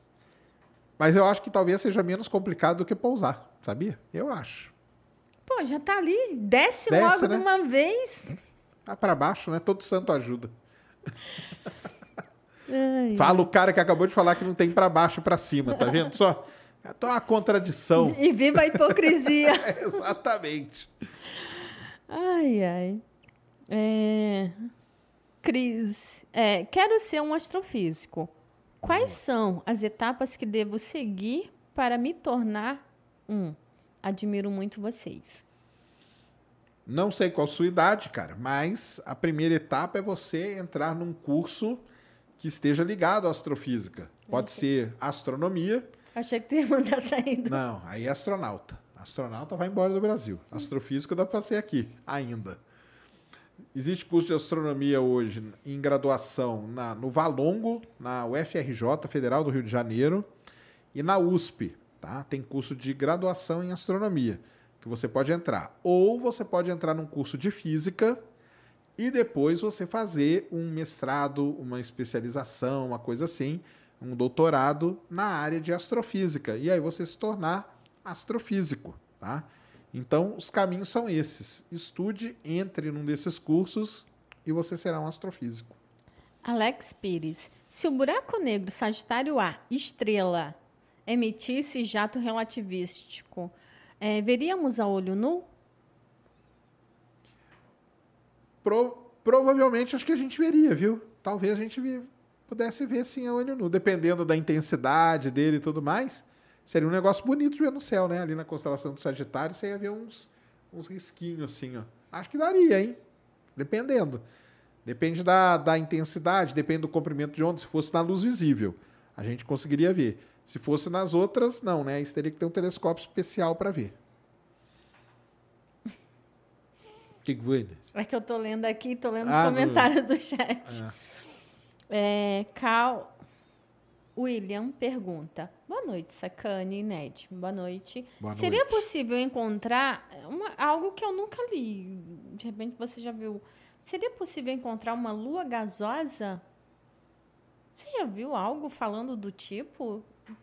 Mas eu acho que talvez seja menos complicado do que pousar, sabia? Eu acho. pô, já tá ali, desce, Desce, logo né? de uma vez. Tá para baixo, né? Todo santo ajuda. (laughs) Ai. Fala o cara que acabou de falar que não tem para baixo para cima, tá vendo só? É uma contradição. E viva a hipocrisia. (laughs) É, exatamente. Ai, ai. É... Cris, é, quero ser um astrofísico. Quais são as etapas que devo seguir para me tornar um? Admiro muito vocês. Não sei qual a sua idade, cara, mas a primeira etapa é você entrar num curso que esteja ligado à astrofísica. Pode ser astronomia. Achei que tu ia mandar saída. Não, aí é astronauta. Astronauta vai embora do Brasil. Astrofísica dá para ser aqui, ainda. Existe curso de astronomia hoje em graduação na, no Valongo, na UFRJ, Federal do Rio de Janeiro, e na USP. Tá? Tem curso de graduação em astronomia, que você pode entrar. Ou você pode entrar num curso de física e depois você fazer um mestrado, uma especialização, uma coisa assim, um doutorado na área de astrofísica. E aí você se tornar astrofísico, tá? Então, os caminhos são esses. Estude, entre num desses cursos e você será um astrofísico. Alex Pires, se o buraco negro Sagitário A, estrela, emitisse jato relativístico, é, veríamos a olho nu? Pro- provavelmente acho que a gente veria, viu? Talvez a gente pudesse ver sim a olho nu, dependendo da intensidade dele e tudo mais. Seria um negócio bonito de ver no céu, né? Ali na constelação do Sagitário, você ia ver uns, uns risquinhos assim, ó. Acho que daria, hein? Dependendo. Depende da, da intensidade, depende do comprimento de onda. Se fosse na luz visível, a gente conseguiria ver. Se fosse nas outras, não, né? Isso teria que ter um telescópio especial para ver. O que foi? É que eu tô lendo aqui, tô lendo os Ah, no- comentários do chat. Ah. É, Cal William pergunta: Boa noite, Sacane e Ned. Boa noite. Boa Seria noite. possível encontrar uma- algo que eu nunca li? De repente você já viu. Seria possível encontrar uma lua gasosa? Você já viu algo falando do tipo?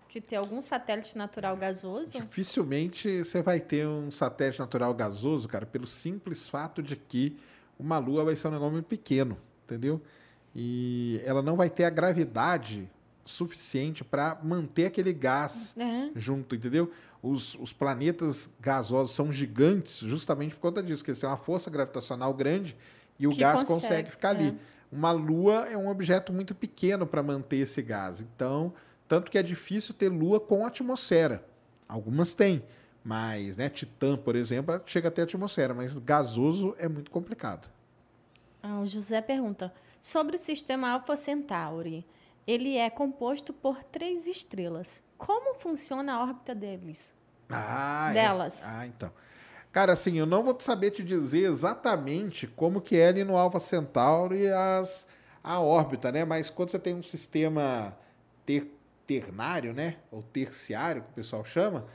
De ter algum satélite natural gasoso? Dificilmente você vai ter um satélite natural gasoso, cara, pelo simples fato de que uma lua vai ser um negócio muito pequeno, entendeu? E ela não vai ter a gravidade suficiente para manter aquele gás É. junto, entendeu? Os, os planetas gasosos são gigantes justamente por conta disso, que eles têm uma força gravitacional grande e o Que gás consegue, consegue, ficar ali. é. Uma lua é um objeto muito pequeno para manter esse gás. Então, tanto que é difícil ter lua com atmosfera. Algumas têm, mas, né, Titã, por exemplo, chega a ter atmosfera, mas gasoso é muito complicado. Ah, o José pergunta: sobre o sistema Alpha Centauri, ele é composto por três estrelas. Como funciona a órbita deles? Ah, é. Delas. Ah, então. Cara, assim, eu não vou saber te dizer exatamente como que é ali no Alpha Centauri as, a órbita, né? Mas quando você tem um sistema ter, ternário, né? Ou terciário, que o pessoal chama,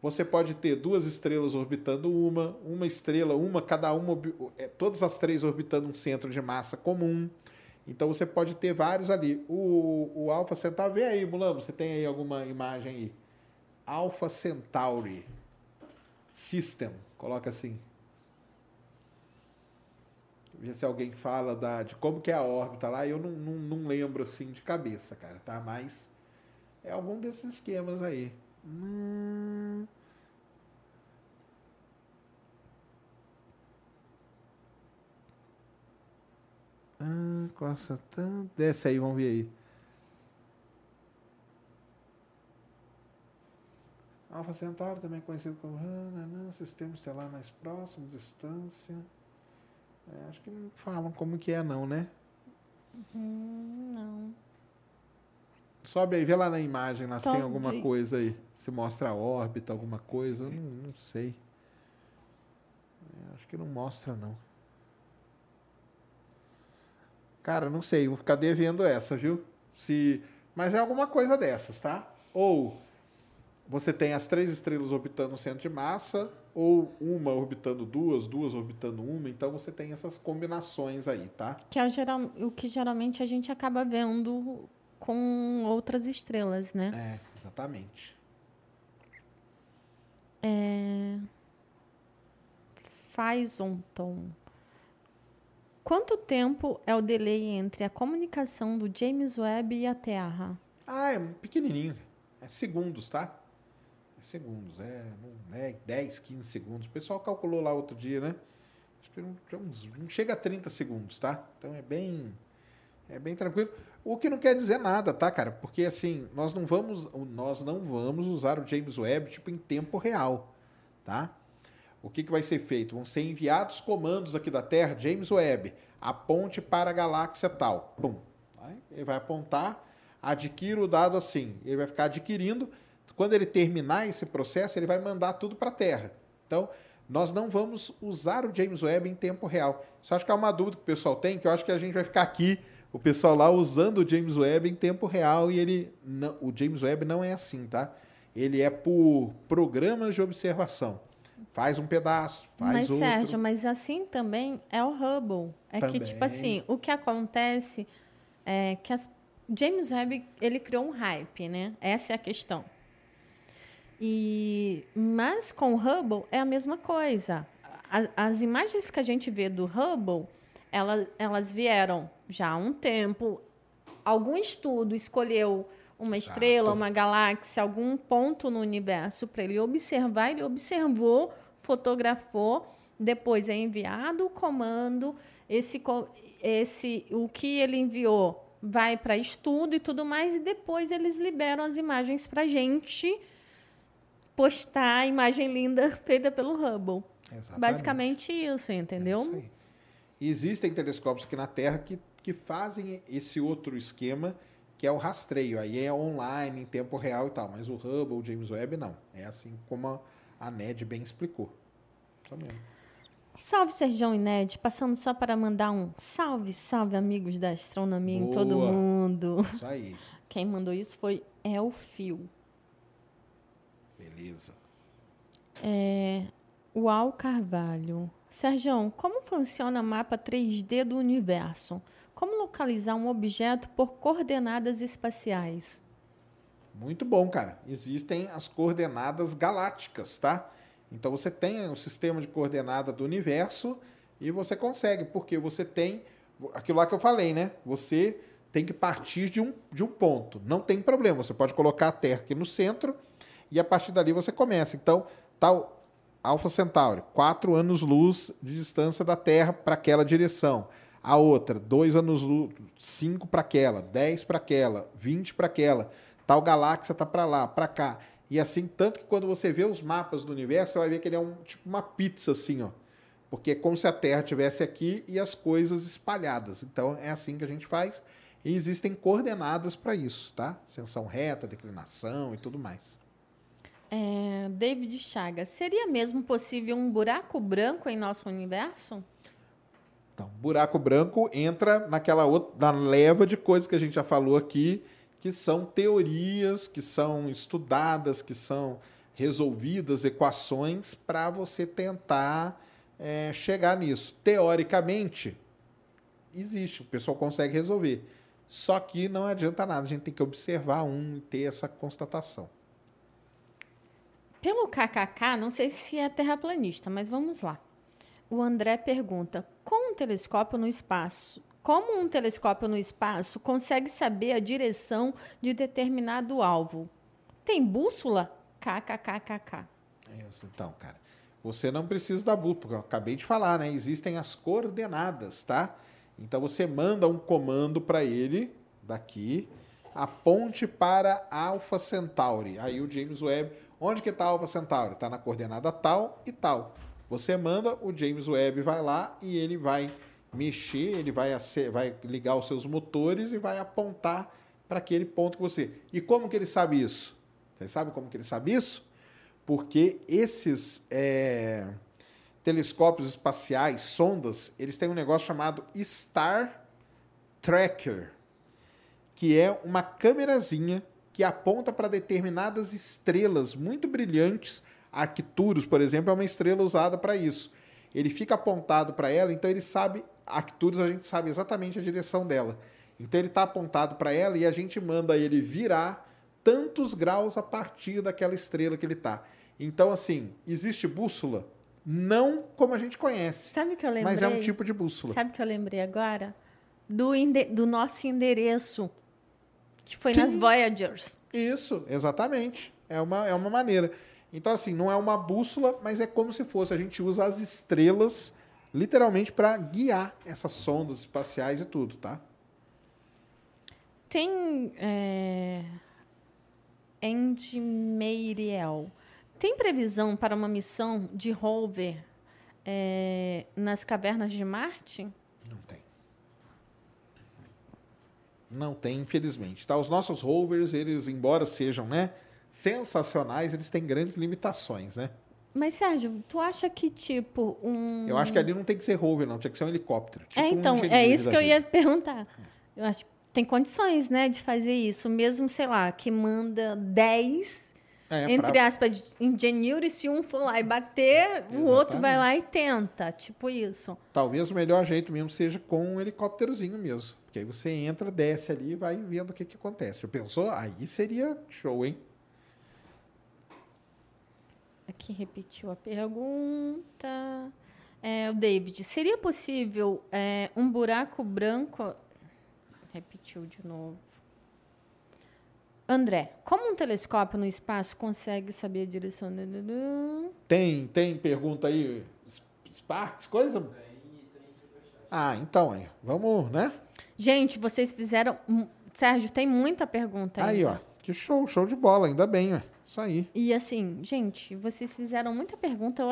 você pode ter duas estrelas orbitando uma, uma estrela, uma, cada uma, é, todas as três orbitando um centro de massa comum. Então você pode ter vários ali. O, o Alpha Centauri, vê aí, Mulambo, você tem aí alguma imagem aí? Alpha Centauri System, coloca assim. Ver se alguém fala da, de como que é a órbita lá. Eu não, não, não lembro assim de cabeça, cara, tá? Mas é algum desses esquemas aí. Hum... Ah, costa tanto. Desce aí, vamos ver aí. Alfa Centauri, também conhecido como Hananã, sistema estelar mais próximo, distância. É, acho que não falam como que é não, né? Hum, não. Sobe aí, vê lá na imagem, lá se tem alguma coisa aí. Se mostra a órbita, alguma coisa, eu não, não sei. É, acho que não mostra, não. Cara, não sei, vou ficar devendo essa, viu? Se, mas é alguma coisa dessas, tá? Ou você tem as três estrelas orbitando o centro de massa, ou uma orbitando duas, duas orbitando uma, então você tem essas combinações aí, tá? Que é o, geral, o que geralmente a gente acaba vendo com outras estrelas, né? É, exatamente. É... Faz um tom. Quanto tempo é o delay entre a comunicação do James Webb e a Terra? Ah, é pequenininho. É segundos, tá? É segundos, é, não, é 10, 15 segundos. O pessoal calculou lá outro dia, né? Acho que não, não chega a 30 segundos, tá? Então é bem, é bem tranquilo. O que não quer dizer nada, tá, cara? Porque assim, nós não vamos, nós não vamos usar o James Webb tipo em tempo real, tá? O que, que vai ser feito? Vão ser enviados comandos aqui da Terra, James Webb, aponte para a galáxia tal. Pum. Ele vai apontar, adquira o dado assim. Ele vai ficar adquirindo. Quando ele terminar esse processo, ele vai mandar tudo para a Terra. Então, nós não vamos usar o James Webb em tempo real. Isso acho que é uma dúvida que o pessoal tem, que eu acho que a gente vai ficar aqui, o pessoal lá usando o James Webb em tempo real e ele não, o James Webb não é assim, tá? Ele é por programas de observação. Faz um pedaço, faz mas, outro. Sérgio, mas assim também é o Hubble. É Também. que, tipo assim, o que acontece é que as, James Webb, ele criou um hype, né? Essa é a questão. E, mas com o Hubble é a mesma coisa. As, as imagens que a gente vê do Hubble, ela, elas vieram já há um tempo. Algum estudo escolheu uma estrela, uma galáxia, algum ponto no universo para ele observar. Ele observou, fotografou, depois é enviado o comando. Esse, esse, o que ele enviou vai para estudo e tudo mais, e depois eles liberam as imagens para a gente postar a imagem linda (laughs) feita pelo Hubble. Exatamente. Basicamente isso, É entendeu? isso aí. E Existem telescópios aqui na Terra que, que fazem esse outro esquema, que é o rastreio. Aí é online, em tempo real e tal. Mas o Hubble, o James Webb, não. É assim como a, NED bem explicou. Isso mesmo. Salve, Sergião e Ned. Passando só para mandar um salve, salve, amigos da astronomia em todo Boa. mundo. Isso aí. (laughs) Quem mandou isso foi Elfio. Beleza. Uau Carvalho. Sergião, como funciona o mapa 3D do universo? Como localizar um objeto por coordenadas espaciais? Muito bom, cara. Existem as coordenadas galácticas, tá? Então você tem o sistema de coordenada do universo e você consegue, porque você tem aquilo lá que eu falei, né? Você tem que partir de um, de um ponto. Não tem problema. Você pode colocar a Terra aqui no centro e a partir dali você começa. Então, tal Alpha Centauri, quatro anos-luz de distância da Terra para aquela direção. A outra, dois anos-luz, cinco para aquela, dez para aquela, vinte para aquela. Tal galáxia tá para lá, para cá. E assim, tanto que quando você vê os mapas do universo, você vai ver que ele é um, tipo uma pizza, assim, ó. Porque é como se a Terra estivesse aqui e as coisas espalhadas. Então, é assim que a gente faz. E existem coordenadas para isso, tá? Ascensão reta, declinação e tudo mais. É, David Chagas, seria mesmo possível um buraco branco em nosso universo? Então, buraco branco entra naquela outra, na leva de coisas que a gente já falou aqui, que são teorias, que são estudadas, que são resolvidas, equações, para você tentar é, chegar nisso. Teoricamente, existe, o pessoal consegue resolver. Só que não adianta nada, a gente tem que observar um e ter essa constatação. Pelo KKK, não sei se é terraplanista, mas vamos lá. O André pergunta: com um telescópio no espaço, como um telescópio no espaço consegue saber a direção de determinado alvo? Tem bússola? KKKKK. Isso, então, cara. Você não precisa da bússola, porque eu acabei de falar, né? Existem as coordenadas, tá? Então você manda um comando para ele daqui, aponte para Alpha Centauri. Aí o James Webb, onde que está Alpha Centauri? Está na coordenada tal e tal. Você manda, o James Webb vai lá e ele vai mexer, ele vai, vai ligar os seus motores e vai apontar para aquele ponto que você. E como que ele sabe isso? Você sabe como que ele sabe isso? Porque esses é, telescópios espaciais, sondas, eles têm um negócio chamado Star Tracker, que é uma câmerazinha que aponta para determinadas estrelas muito brilhantes. Arcturus, por exemplo, é uma estrela usada para isso. Ele fica apontado para ela, então ele sabe. Arcturus a gente sabe exatamente a direção dela. Então ele está apontado para ela e a gente manda ele virar tantos graus a partir daquela estrela que ele está. Então, assim, existe bússola? Não como a gente conhece. Sabe o que eu lembrei? Mas é um tipo de bússola. Sabe o que eu lembrei agora? Do, do nosso endereço, que foi Sim. nas Voyagers. Isso, exatamente. É uma, é uma maneira. Então, assim, não é uma bússola, mas é como se fosse. A gente usa as estrelas, literalmente, para guiar essas sondas espaciais e tudo, tá? Tem. É... Andy Meiriel. Tem previsão para uma missão de rover é, nas cavernas de Marte? Não tem. Não tem, infelizmente. Tá? Os nossos rovers, eles, embora sejam né, sensacionais, eles têm grandes limitações, né? Mas, Sérgio, tu acha que, tipo, um. Eu acho que ali não tem que ser rover, não. Tinha que ser um helicóptero. Tipo é, então, um é isso que eu ia perguntar. Eu acho que tem condições, né, de fazer isso. Mesmo, sei lá, que manda 10 é, entre pra... aspas, ingenuity, se um for lá e bater, Exatamente. o outro vai lá e tenta. Tipo isso. Talvez o melhor jeito mesmo seja com um helicópterozinho mesmo. Porque aí você entra, desce ali e vai vendo o que, que acontece. Já pensou? Aí seria show, hein? Aqui repetiu a pergunta. É, o David, seria possível é, um buraco branco. Repetiu de novo. André, como um telescópio no espaço consegue saber a direção? Tem, tem pergunta aí, Sparks, coisa? Ah, então aí, vamos, né? Gente, vocês fizeram. Sérgio, tem muita pergunta aí. Aí, ó, que show, show de bola, ainda bem, ó. Isso aí. E assim, gente, vocês fizeram muita pergunta.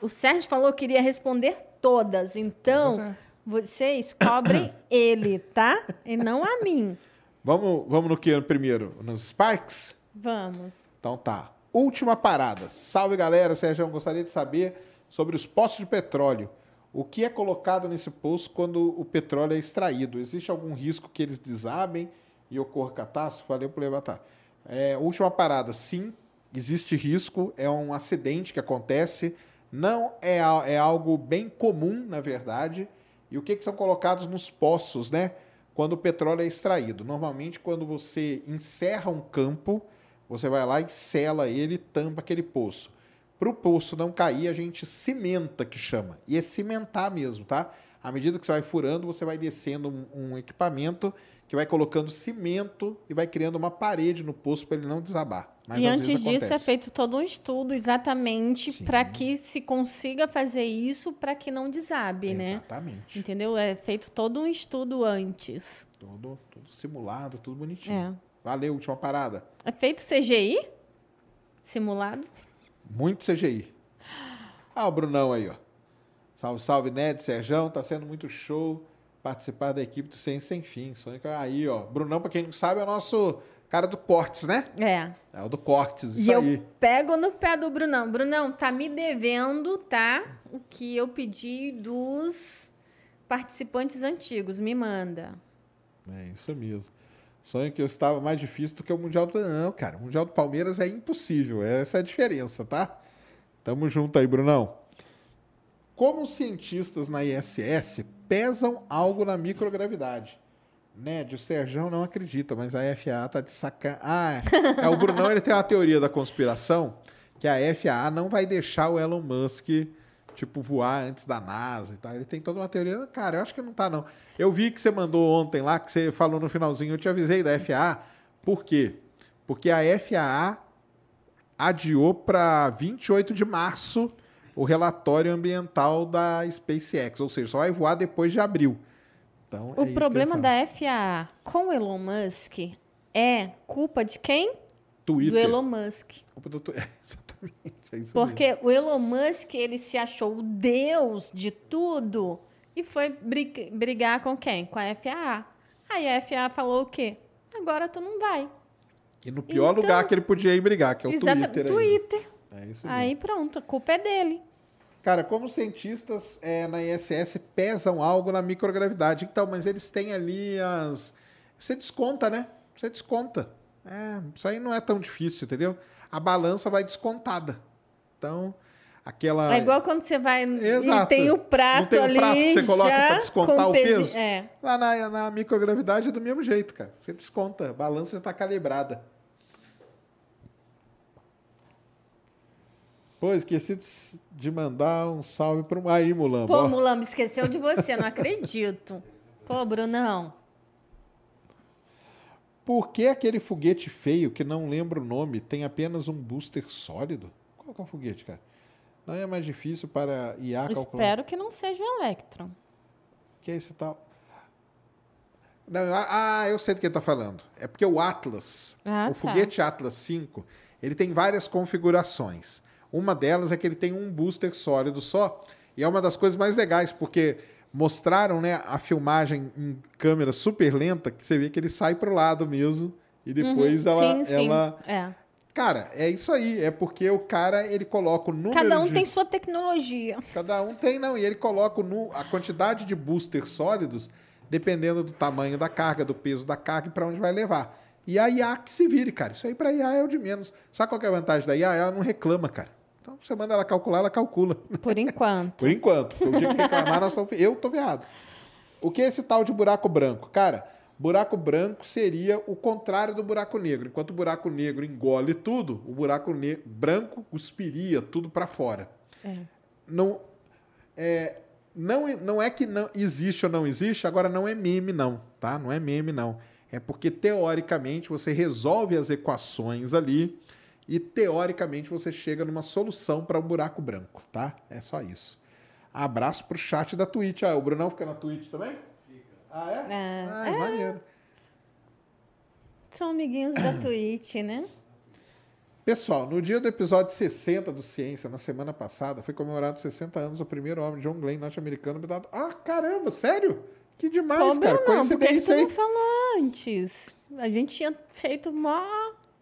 O Sérgio falou que queria responder todas, então é. vocês cobrem (coughs) ele, tá? E não a mim. Vamos, vamos no que primeiro? Nos Sparks? Vamos. Então tá. Última parada. Salve galera, Sérgio, eu gostaria de saber sobre os poços de petróleo. O que é colocado nesse poço quando o petróleo é extraído? Existe algum risco que eles desabem e ocorra catástrofe? Valeu por levantar. É, última parada. Sim, existe risco, é um acidente que acontece. Não é, é algo bem comum, na verdade. E o que, que são colocados nos poços, né? quando o petróleo é extraído. Normalmente, quando você encerra um campo, você vai lá e sela ele tampa aquele poço. Para o poço não cair, a gente cimenta, que chama. E é cimentar mesmo, tá? À medida que você vai furando, você vai descendo um, um equipamento que vai colocando cimento e vai criando uma parede no poço para ele não desabar. Mas, e antes disso é feito todo um estudo exatamente para que se consiga fazer isso para que não desabe, exatamente. né? Exatamente. Entendeu? É feito todo um estudo antes. Tudo, tudo simulado, tudo bonitinho. É. Valeu, última parada. É feito CGI? Simulado? Muito CGI. Ah, o Brunão aí, ó. Salve, salve, Ned, Serjão, tá sendo muito show participar da equipe do Ciência Sem Fim. Aí, ó, Brunão, para quem não sabe, é o nosso cara do Cortes, né? É. É o do Cortes, isso e eu aí. pego no pé do Brunão. Brunão, tá me devendo, tá? O que eu pedi dos participantes antigos. Me manda. É isso mesmo. Sonho que eu estava mais difícil do que o Mundial do. Não, cara, o Mundial do Palmeiras é impossível. Essa é a diferença, tá? Tamo junto aí, Brunão. Como os cientistas na ISS pesam algo na microgravidade? Ned, o Serjão não acredita, mas a FAA tá de sacan... Ah, é, é, o Brunão ele tem uma teoria da conspiração que a FAA não vai deixar o Elon Musk tipo voar antes da NASA e tal. Ele tem toda uma teoria. Cara, eu acho que não tá não. Eu vi que você mandou ontem lá que você falou no finalzinho, eu te avisei da FAA. Por quê? Porque a FAA adiou para 28 de março o relatório ambiental da SpaceX, ou seja, só vai voar depois de abril. Então, o é problema da FAA com o Elon Musk é culpa de quem? Twitter. Do Elon Musk. Culpa do Twitter. (laughs) Exatamente. É Porque mesmo. o Elon Musk ele se achou o deus de tudo e foi brigar com quem? Com a FAA. Aí a FAA falou o quê? Agora tu não vai. E no pior então, lugar que ele podia ir brigar, que é o Twitter. Twitter. É isso mesmo. Aí pronto, a culpa é dele. Cara, como cientistas é, na ISS pesam algo na microgravidade. Então, mas eles têm ali as. Você desconta, né? Você desconta. É, isso aí não é tão difícil, entendeu? A balança vai descontada. Então, aquela. É igual quando você vai Exato. e tem o prato não tem ali. o prato que você coloca para descontar o peso. É. Lá na, na microgravidade é do mesmo jeito, cara. Você desconta, a balança já está calibrada. Pô, esqueci de mandar um salve para o aí, Mulambo. Pô, Mulambo, esqueceu de você, não acredito. (laughs) Pô, Brunão. Por que aquele foguete feio, que não lembro o nome, tem apenas um booster sólido? Qual é o foguete, cara? Não é mais difícil para IA calcular? Espero que não seja o Electron. Que é esse tal? Não, ah, ah eu sei do que ele está falando. É porque o Atlas, ah, o tá. foguete Atlas 5, ele tem várias configurações. Uma delas é que ele tem um booster sólido só. E é uma das coisas mais legais, porque mostraram né, a filmagem em câmera super lenta, que você vê que ele sai para o lado mesmo. E depois uhum, ela. Sim, ela... Sim. É. Cara, é isso aí. É porque o cara ele coloca o número. Cada um de... tem sua tecnologia. Cada um tem, não. E ele coloca no... a quantidade de boosters sólidos dependendo do tamanho da carga, do peso da carga e para onde vai levar. E a IA que se vire, cara. Isso aí para IA é o de menos. Sabe qual é a vantagem da IA? Ela não reclama, cara. Então você manda ela calcular, ela calcula. Por enquanto. Por enquanto. Porque o dia que reclamar, nós estamos... eu tô ferrado. O que é esse tal de buraco branco? Cara, buraco branco seria o contrário do buraco negro. Enquanto o buraco negro engole tudo, o buraco branco cuspiria tudo para fora. É. Não, é, não, não é que não existe ou não existe, agora não é meme, não, tá? Não é meme, não. É porque, teoricamente, você resolve as equações ali e teoricamente você chega numa solução para um buraco branco, tá? É só isso. Abraço pro chat da Twitch. Ah, o Brunão fica na Twitch também? Fica. Ah, é? é. Ah, é maneiro. São amiguinhos da Twitch, né? Pessoal, no dia do episódio 60 do Ciência, na semana passada, foi comemorado 60 anos o primeiro homem, John Glenn, norte-americano. Ah, caramba, sério? Que demais, Pô, cara. Não, por que você não falou antes? A gente tinha feito mó...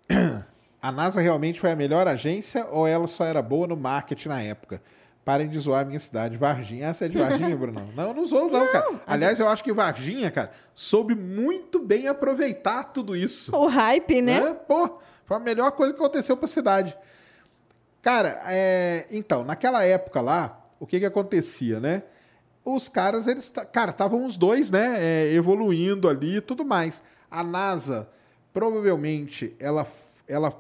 (clears throat) A NASA realmente foi a melhor agência ou ela só era boa no marketing na época? Parem de zoar a minha cidade. Varginha. Essa é de Varginha, (laughs) Bruno? Não, não zoo, não, não, cara. Aliás, eu acho que Varginha, cara, soube muito bem aproveitar tudo isso. O hype, né? É, pô, foi a melhor coisa que aconteceu para a cidade. Cara, é... então, naquela época lá, o que que acontecia, né? Os caras, eles, cara, estavam os dois, né, é, evoluindo ali e tudo mais. A NASA, provavelmente, ela, ela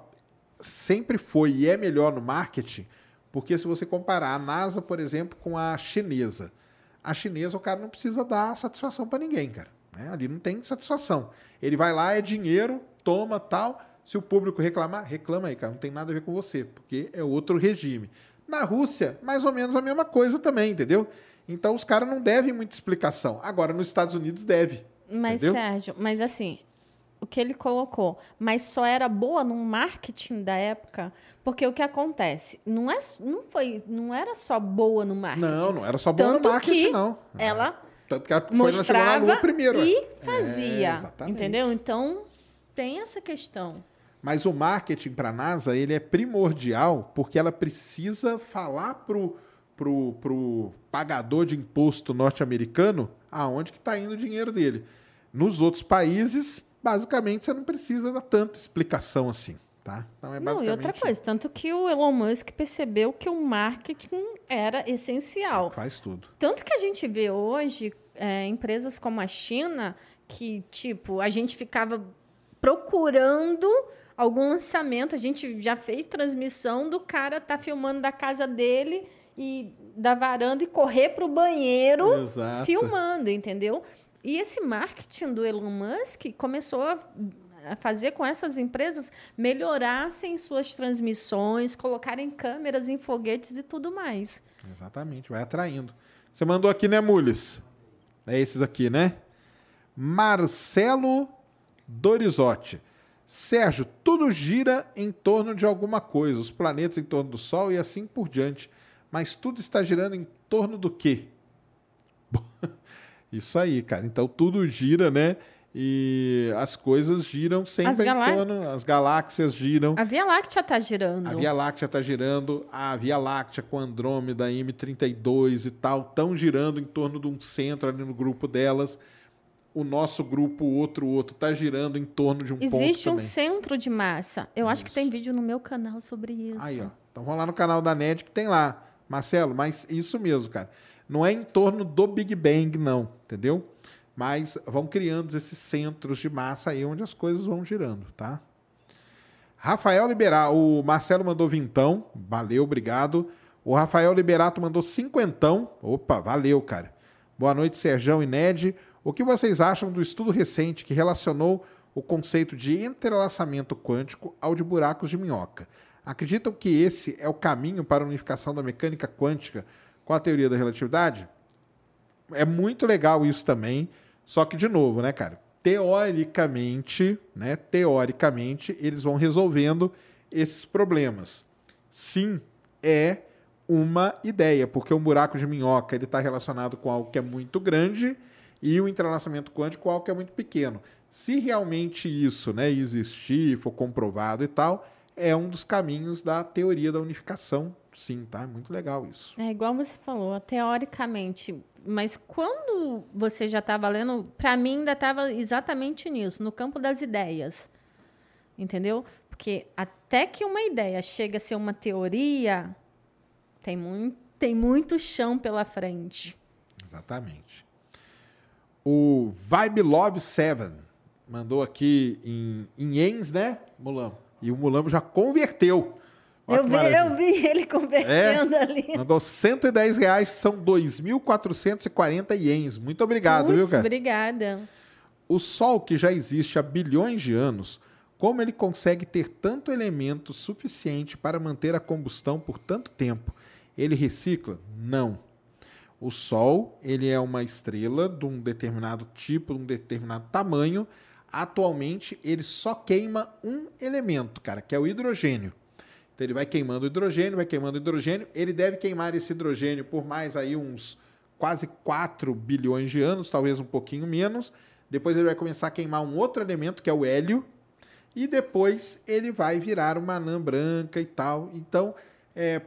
sempre foi e é melhor no marketing, porque se você comparar a NASA, por exemplo, com a chinesa, a chinesa o cara não precisa dar satisfação para ninguém, cara. Né? Ali não tem satisfação. Ele vai lá, é dinheiro, toma tal. Se o público reclamar, reclama aí, cara. Não tem nada a ver com você, porque é outro regime. Na Rússia, mais ou menos a mesma coisa também, entendeu? Então os caras não devem muita explicação. Agora, nos Estados Unidos deve. Mas, entendeu? Sérgio, mas assim, o que ele colocou, mas só era boa no marketing da época, porque o que acontece, não é, não foi, não era só boa no marketing. Não, não era só boa Tanto no marketing, que não. Ela Tanto que ela mostrava primeiro, e fazia, é, entendeu? Então tem essa questão. Mas o marketing para a NASA ele é primordial porque ela precisa falar pro pro, pro pagador de imposto norte-americano aonde que está indo o dinheiro dele. Nos outros países, basicamente, você não precisa dar tanta explicação assim. Tá? Então é basicamente... Não, e outra coisa, tanto que o Elon Musk percebeu que o marketing era essencial. Faz tudo. Tanto que a gente vê hoje é, empresas como a China, que, tipo, a gente ficava procurando algum lançamento, a gente já fez transmissão do cara tá filmando da casa dele e da varanda e correr para o banheiro Exato. filmando, entendeu? E esse marketing do Elon Musk começou a fazer com essas empresas melhorassem suas transmissões, colocarem câmeras em foguetes e tudo mais. Exatamente, vai atraindo. Você mandou aqui, né, Mules? É esses aqui, né? Marcelo Dorizotti. Sérgio, tudo gira em torno de alguma coisa, os planetas em torno do Sol e assim por diante. Mas tudo está girando em torno do quê? (laughs) Isso aí, cara. Então tudo gira, né? E as coisas giram sempre as galá... em torno, as galáxias giram. A Via Láctea está girando. A Via Láctea está girando, a Via Láctea com Andrômeda, M32 e tal, estão girando em torno de um centro ali no grupo delas. O nosso grupo, o outro, o outro, está girando em torno de um Existe ponto Existe um centro de massa. Eu isso. acho que tem vídeo no meu canal sobre isso. Aí, ó. Então vamos lá no canal da NED que tem lá. Marcelo, mas isso mesmo, cara. Não é em torno do Big Bang, não, entendeu? mas vão criando esses centros de massa aí onde as coisas vão girando, tá? Rafael Liberato, o Marcelo mandou vintão, valeu, obrigado. O Rafael Liberato mandou cinquentão, opa, valeu, cara. Boa noite, Serjão e Ned. O que vocês acham do estudo recente que relacionou o conceito de entrelaçamento quântico ao de buracos de minhoca? Acreditam que esse é o caminho para a unificação da mecânica quântica com a teoria da relatividade? É muito legal isso também. Só que, de novo, né, cara? Teoricamente, né? Teoricamente, eles vão resolvendo esses problemas. Sim, é uma ideia, porque um buraco de minhoca ele está relacionado com algo que é muito grande e o entrelaçamento quântico com algo que é muito pequeno. Se realmente isso né, existir, for comprovado e tal, é um dos caminhos da teoria da unificação. Sim, tá? É muito legal isso. É igual você falou, teoricamente, mas quando você já estava lendo, para mim ainda estava exatamente nisso, no campo das ideias. Entendeu? Porque até que uma ideia chega a ser uma teoria, tem muito, tem muito chão pela frente. Exatamente. O Vibe Love 7 mandou aqui em, em né, Mulambo? E o Mulambo já converteu. Eu vi, eu vi ele convertendo é, ali. Mandou 110 reais, que são 2.440 ienes. Muito obrigado, Puts, viu, cara? Obrigada. O Sol, que já existe há bilhões de anos, como ele consegue ter tanto elemento suficiente para manter a combustão por tanto tempo? Ele recicla? Não. O Sol, ele é uma estrela de um determinado tipo, de um determinado tamanho. Atualmente, ele só queima um elemento, cara, que é o hidrogênio. Então ele vai queimando hidrogênio, vai queimando hidrogênio. Ele deve queimar esse hidrogênio por mais aí uns quase 4 bilhões de anos, talvez um pouquinho menos. Depois ele vai começar a queimar um outro elemento, que é o hélio. E depois ele vai virar uma anã branca e tal. Então, é,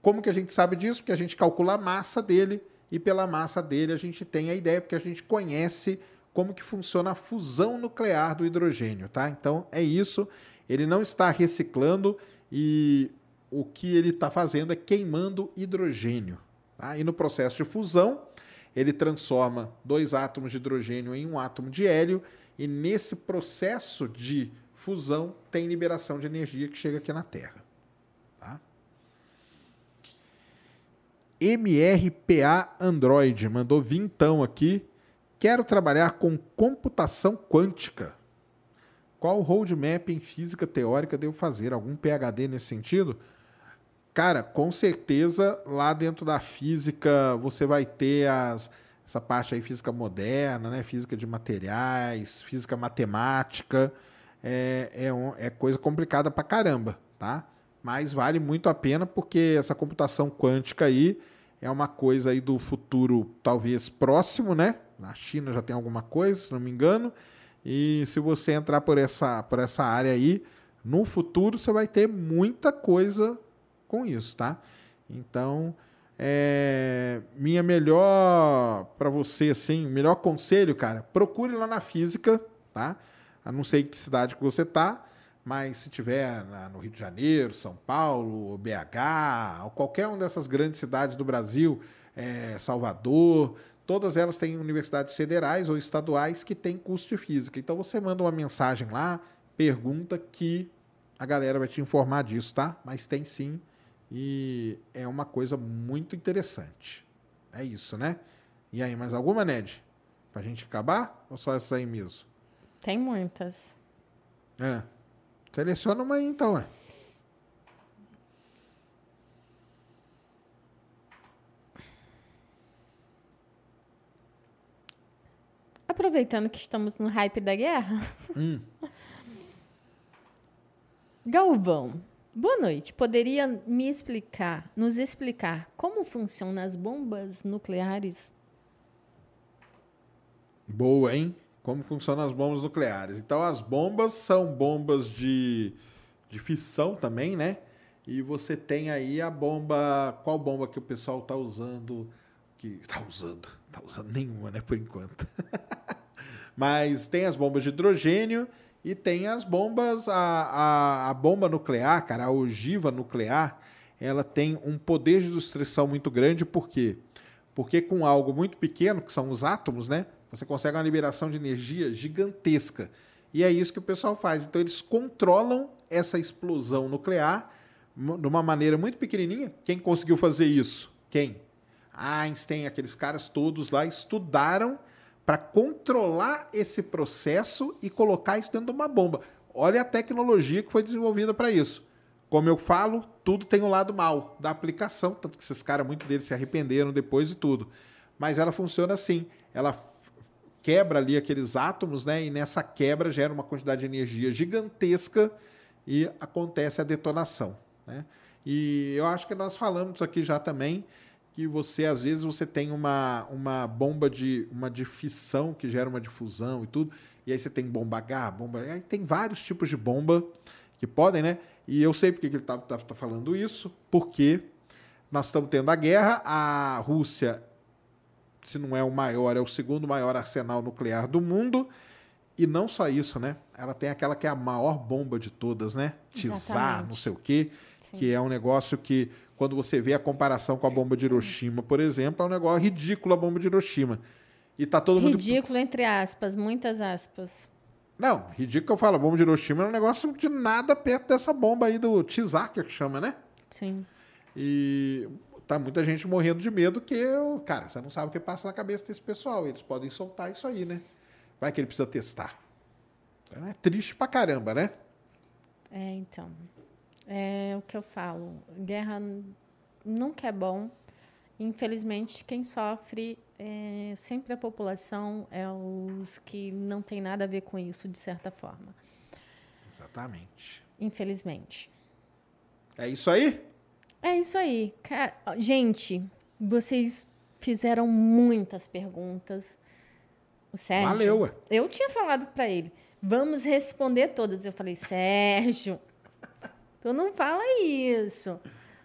como que a gente sabe disso? Porque a gente calcula a massa dele e pela massa dele a gente tem a ideia, porque a gente conhece como que funciona a fusão nuclear do hidrogênio, tá? Então é isso. Ele não está reciclando, e o que ele está fazendo é queimando hidrogênio. Tá? E no processo de fusão, ele transforma dois átomos de hidrogênio em um átomo de hélio, e nesse processo de fusão tem liberação de energia que chega aqui na Terra. Tá? MRPA Android mandou vintão aqui. Quero trabalhar com computação quântica. Qual roadmap em física teórica devo fazer? Algum PhD nesse sentido? Cara, com certeza lá dentro da física você vai ter as, essa parte aí, física moderna, né? física de materiais, física matemática. É, é, um, é coisa complicada pra caramba, tá? Mas vale muito a pena porque essa computação quântica aí é uma coisa aí do futuro talvez próximo, né? Na China já tem alguma coisa, se não me engano. E se você entrar por essa, por essa área aí, no futuro você vai ter muita coisa com isso, tá? Então, é, minha melhor para você, assim, melhor conselho, cara, procure lá na física, tá? Eu não sei que cidade que você tá, mas se tiver na, no Rio de Janeiro, São Paulo, BH, ou qualquer uma dessas grandes cidades do Brasil, é, Salvador, todas elas têm universidades federais ou estaduais que têm curso de física. Então você manda uma mensagem lá, pergunta que a galera vai te informar disso, tá? Mas tem sim e é uma coisa muito interessante. É isso, né? E aí, mais alguma, Ned? Pra gente acabar? Ou só essas aí mesmo? Tem muitas. É. Seleciona uma aí, então, é. Aproveitando que estamos no hype da guerra. Hum. (laughs) Galvão, boa noite. Poderia me explicar, nos explicar como funcionam as bombas nucleares? Boa, hein? Como funcionam as bombas nucleares? Então, as bombas são bombas de, de fissão também, né? E você tem aí a bomba. Qual bomba que o pessoal tá usando? Que tá usando? Tá usando nenhuma, né? Por enquanto. (laughs) Mas tem as bombas de hidrogênio e tem as bombas. A, a, a bomba nuclear, cara, a ogiva nuclear, ela tem um poder de destruição muito grande, por quê? Porque com algo muito pequeno, que são os átomos, né? Você consegue uma liberação de energia gigantesca. E é isso que o pessoal faz. Então, eles controlam essa explosão nuclear de uma maneira muito pequenininha. Quem conseguiu fazer isso? Quem? Einstein, aqueles caras todos lá estudaram para controlar esse processo e colocar isso dentro de uma bomba. Olha a tecnologia que foi desenvolvida para isso. Como eu falo, tudo tem o um lado mal da aplicação, tanto que esses caras, muito deles se arrependeram depois e tudo. Mas ela funciona assim. Ela quebra ali aqueles átomos, né? E nessa quebra gera uma quantidade de energia gigantesca e acontece a detonação, né? E eu acho que nós falamos aqui já também, que você às vezes você tem uma, uma bomba de uma de fissão que gera uma difusão e tudo, e aí você tem bomba H, bomba, aí tem vários tipos de bomba que podem, né? E eu sei porque que ele está tá, tá falando isso, porque nós estamos tendo a guerra, a Rússia se não é o maior, é o segundo maior arsenal nuclear do mundo. E não só isso, né? Ela tem aquela que é a maior bomba de todas, né? Tizar, não sei o quê, Sim. que é um negócio que, quando você vê a comparação com a bomba de Hiroshima, por exemplo, é um negócio ridículo a bomba de Hiroshima. E tá todo ridículo, mundo. Ridículo, entre aspas, muitas aspas. Não, ridículo que eu falo, a bomba de Hiroshima é um negócio de nada perto dessa bomba aí do Tizar, que chama, né? Sim. E tá muita gente morrendo de medo que, eu, cara, você não sabe o que passa na cabeça desse pessoal. Eles podem soltar isso aí, né? Vai que ele precisa testar. Então, é triste pra caramba, né? É, então. É o que eu falo. Guerra nunca é bom. Infelizmente, quem sofre é sempre a população, é os que não tem nada a ver com isso, de certa forma. Exatamente. Infelizmente. É isso aí? É isso aí. gente, vocês fizeram muitas perguntas. O Sérgio. Valeu. Eu tinha falado para ele, vamos responder todas. Eu falei, Sérgio, tu não fala isso.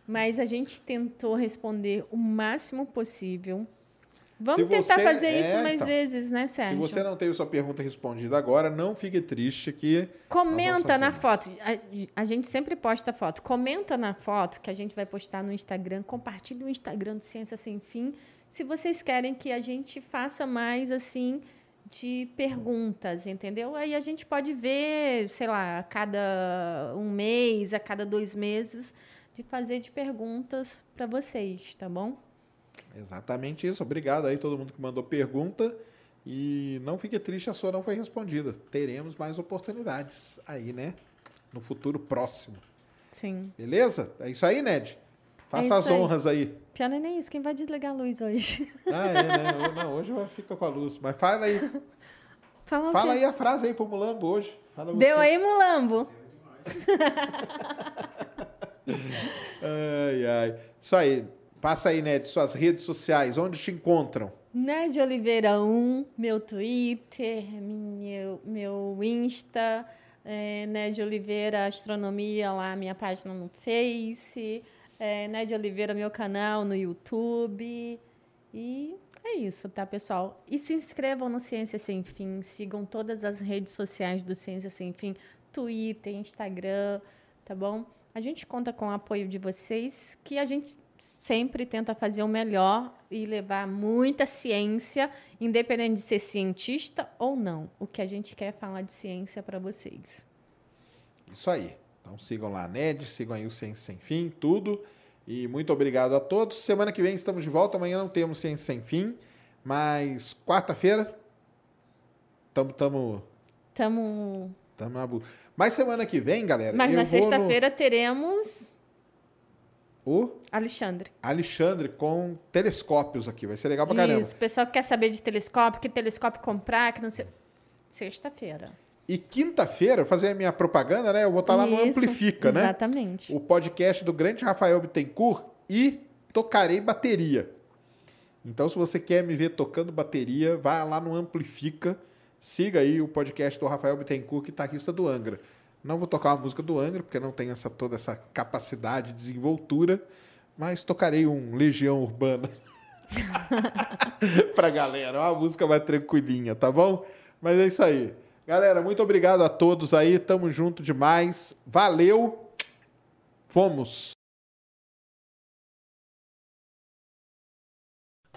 Mas a gente tentou responder o máximo possível. Vamos se tentar você, fazer é, isso mais então, vezes, né, Sérgio? Se você não teve sua pergunta respondida agora, não fique triste que. Comenta na foto. A, a, gente sempre posta foto. Comenta na foto que a gente vai postar no Instagram. Compartilhe o Instagram do Ciência Sem Fim. Se vocês querem que a gente faça mais assim de perguntas, entendeu? Aí a gente pode ver, sei lá, a cada um mês, a cada dois meses, de fazer de perguntas para vocês, tá bom? Exatamente isso. Obrigado aí todo mundo que mandou pergunta. E não fique triste, a sua não foi respondida. Teremos mais oportunidades aí, né? No futuro próximo. Sim. Beleza? É isso aí, Ned. Faça é as honras aí. aí. Pior nem isso. Quem vai desligar a luz hoje? Ah, é, né? Não, hoje fica com a luz. Mas fala aí. (laughs) Fala, fala aí a frase aí pro Mulambo hoje. Fala Deu você. aí, Mulambo. (laughs) ai, ai. Isso aí. Passa aí, Ned, suas redes sociais, onde te encontram? De Oliveira 1, meu Twitter, meu, meu Insta, é, de Oliveira Astronomia, lá minha página no Face, é, de Oliveira meu canal no YouTube. E é isso, tá, pessoal? E se inscrevam no Ciência Sem Fim, sigam todas as redes sociais do Ciência Sem Fim, Twitter, Instagram, tá bom? A gente conta com o apoio de vocês, que a gente sempre tenta fazer o melhor e levar muita ciência, independente de ser cientista ou não. O que a gente quer é falar de ciência para vocês. Isso aí. Então sigam lá a NED, sigam aí o Ciência Sem Fim, tudo. E muito obrigado a todos. Semana que vem estamos de volta. Amanhã não temos Ciência Sem Fim, mas quarta-feira estamos... Tamo, tamo... Tamo... Mas semana que vem, galera... Mas na sexta-feira no... teremos o Alexandre. Alexandre com telescópios aqui. Vai ser legal pra caramba. Isso, o pessoal que quer saber de telescópio, que telescópio comprar, que não sei. Sexta-feira. E quinta-feira, fazer a minha propaganda, né? Eu vou estar lá no Amplifica, exatamente. né? Exatamente. O podcast do grande Rafael Bittencourt e tocarei bateria. Então, se você quer me ver tocando bateria, vá lá no Amplifica. Siga aí o podcast do Rafael Bittencourt, guitarrista do Angra. Não vou tocar a música do Angra, porque não tenho essa, toda essa capacidade de desenvoltura, mas tocarei um Legião Urbana (laughs) pra galera. Uma música mais tranquilinha, tá bom? Mas é isso aí. Galera, muito obrigado a todos aí. Tamo junto demais. Valeu. Fomos.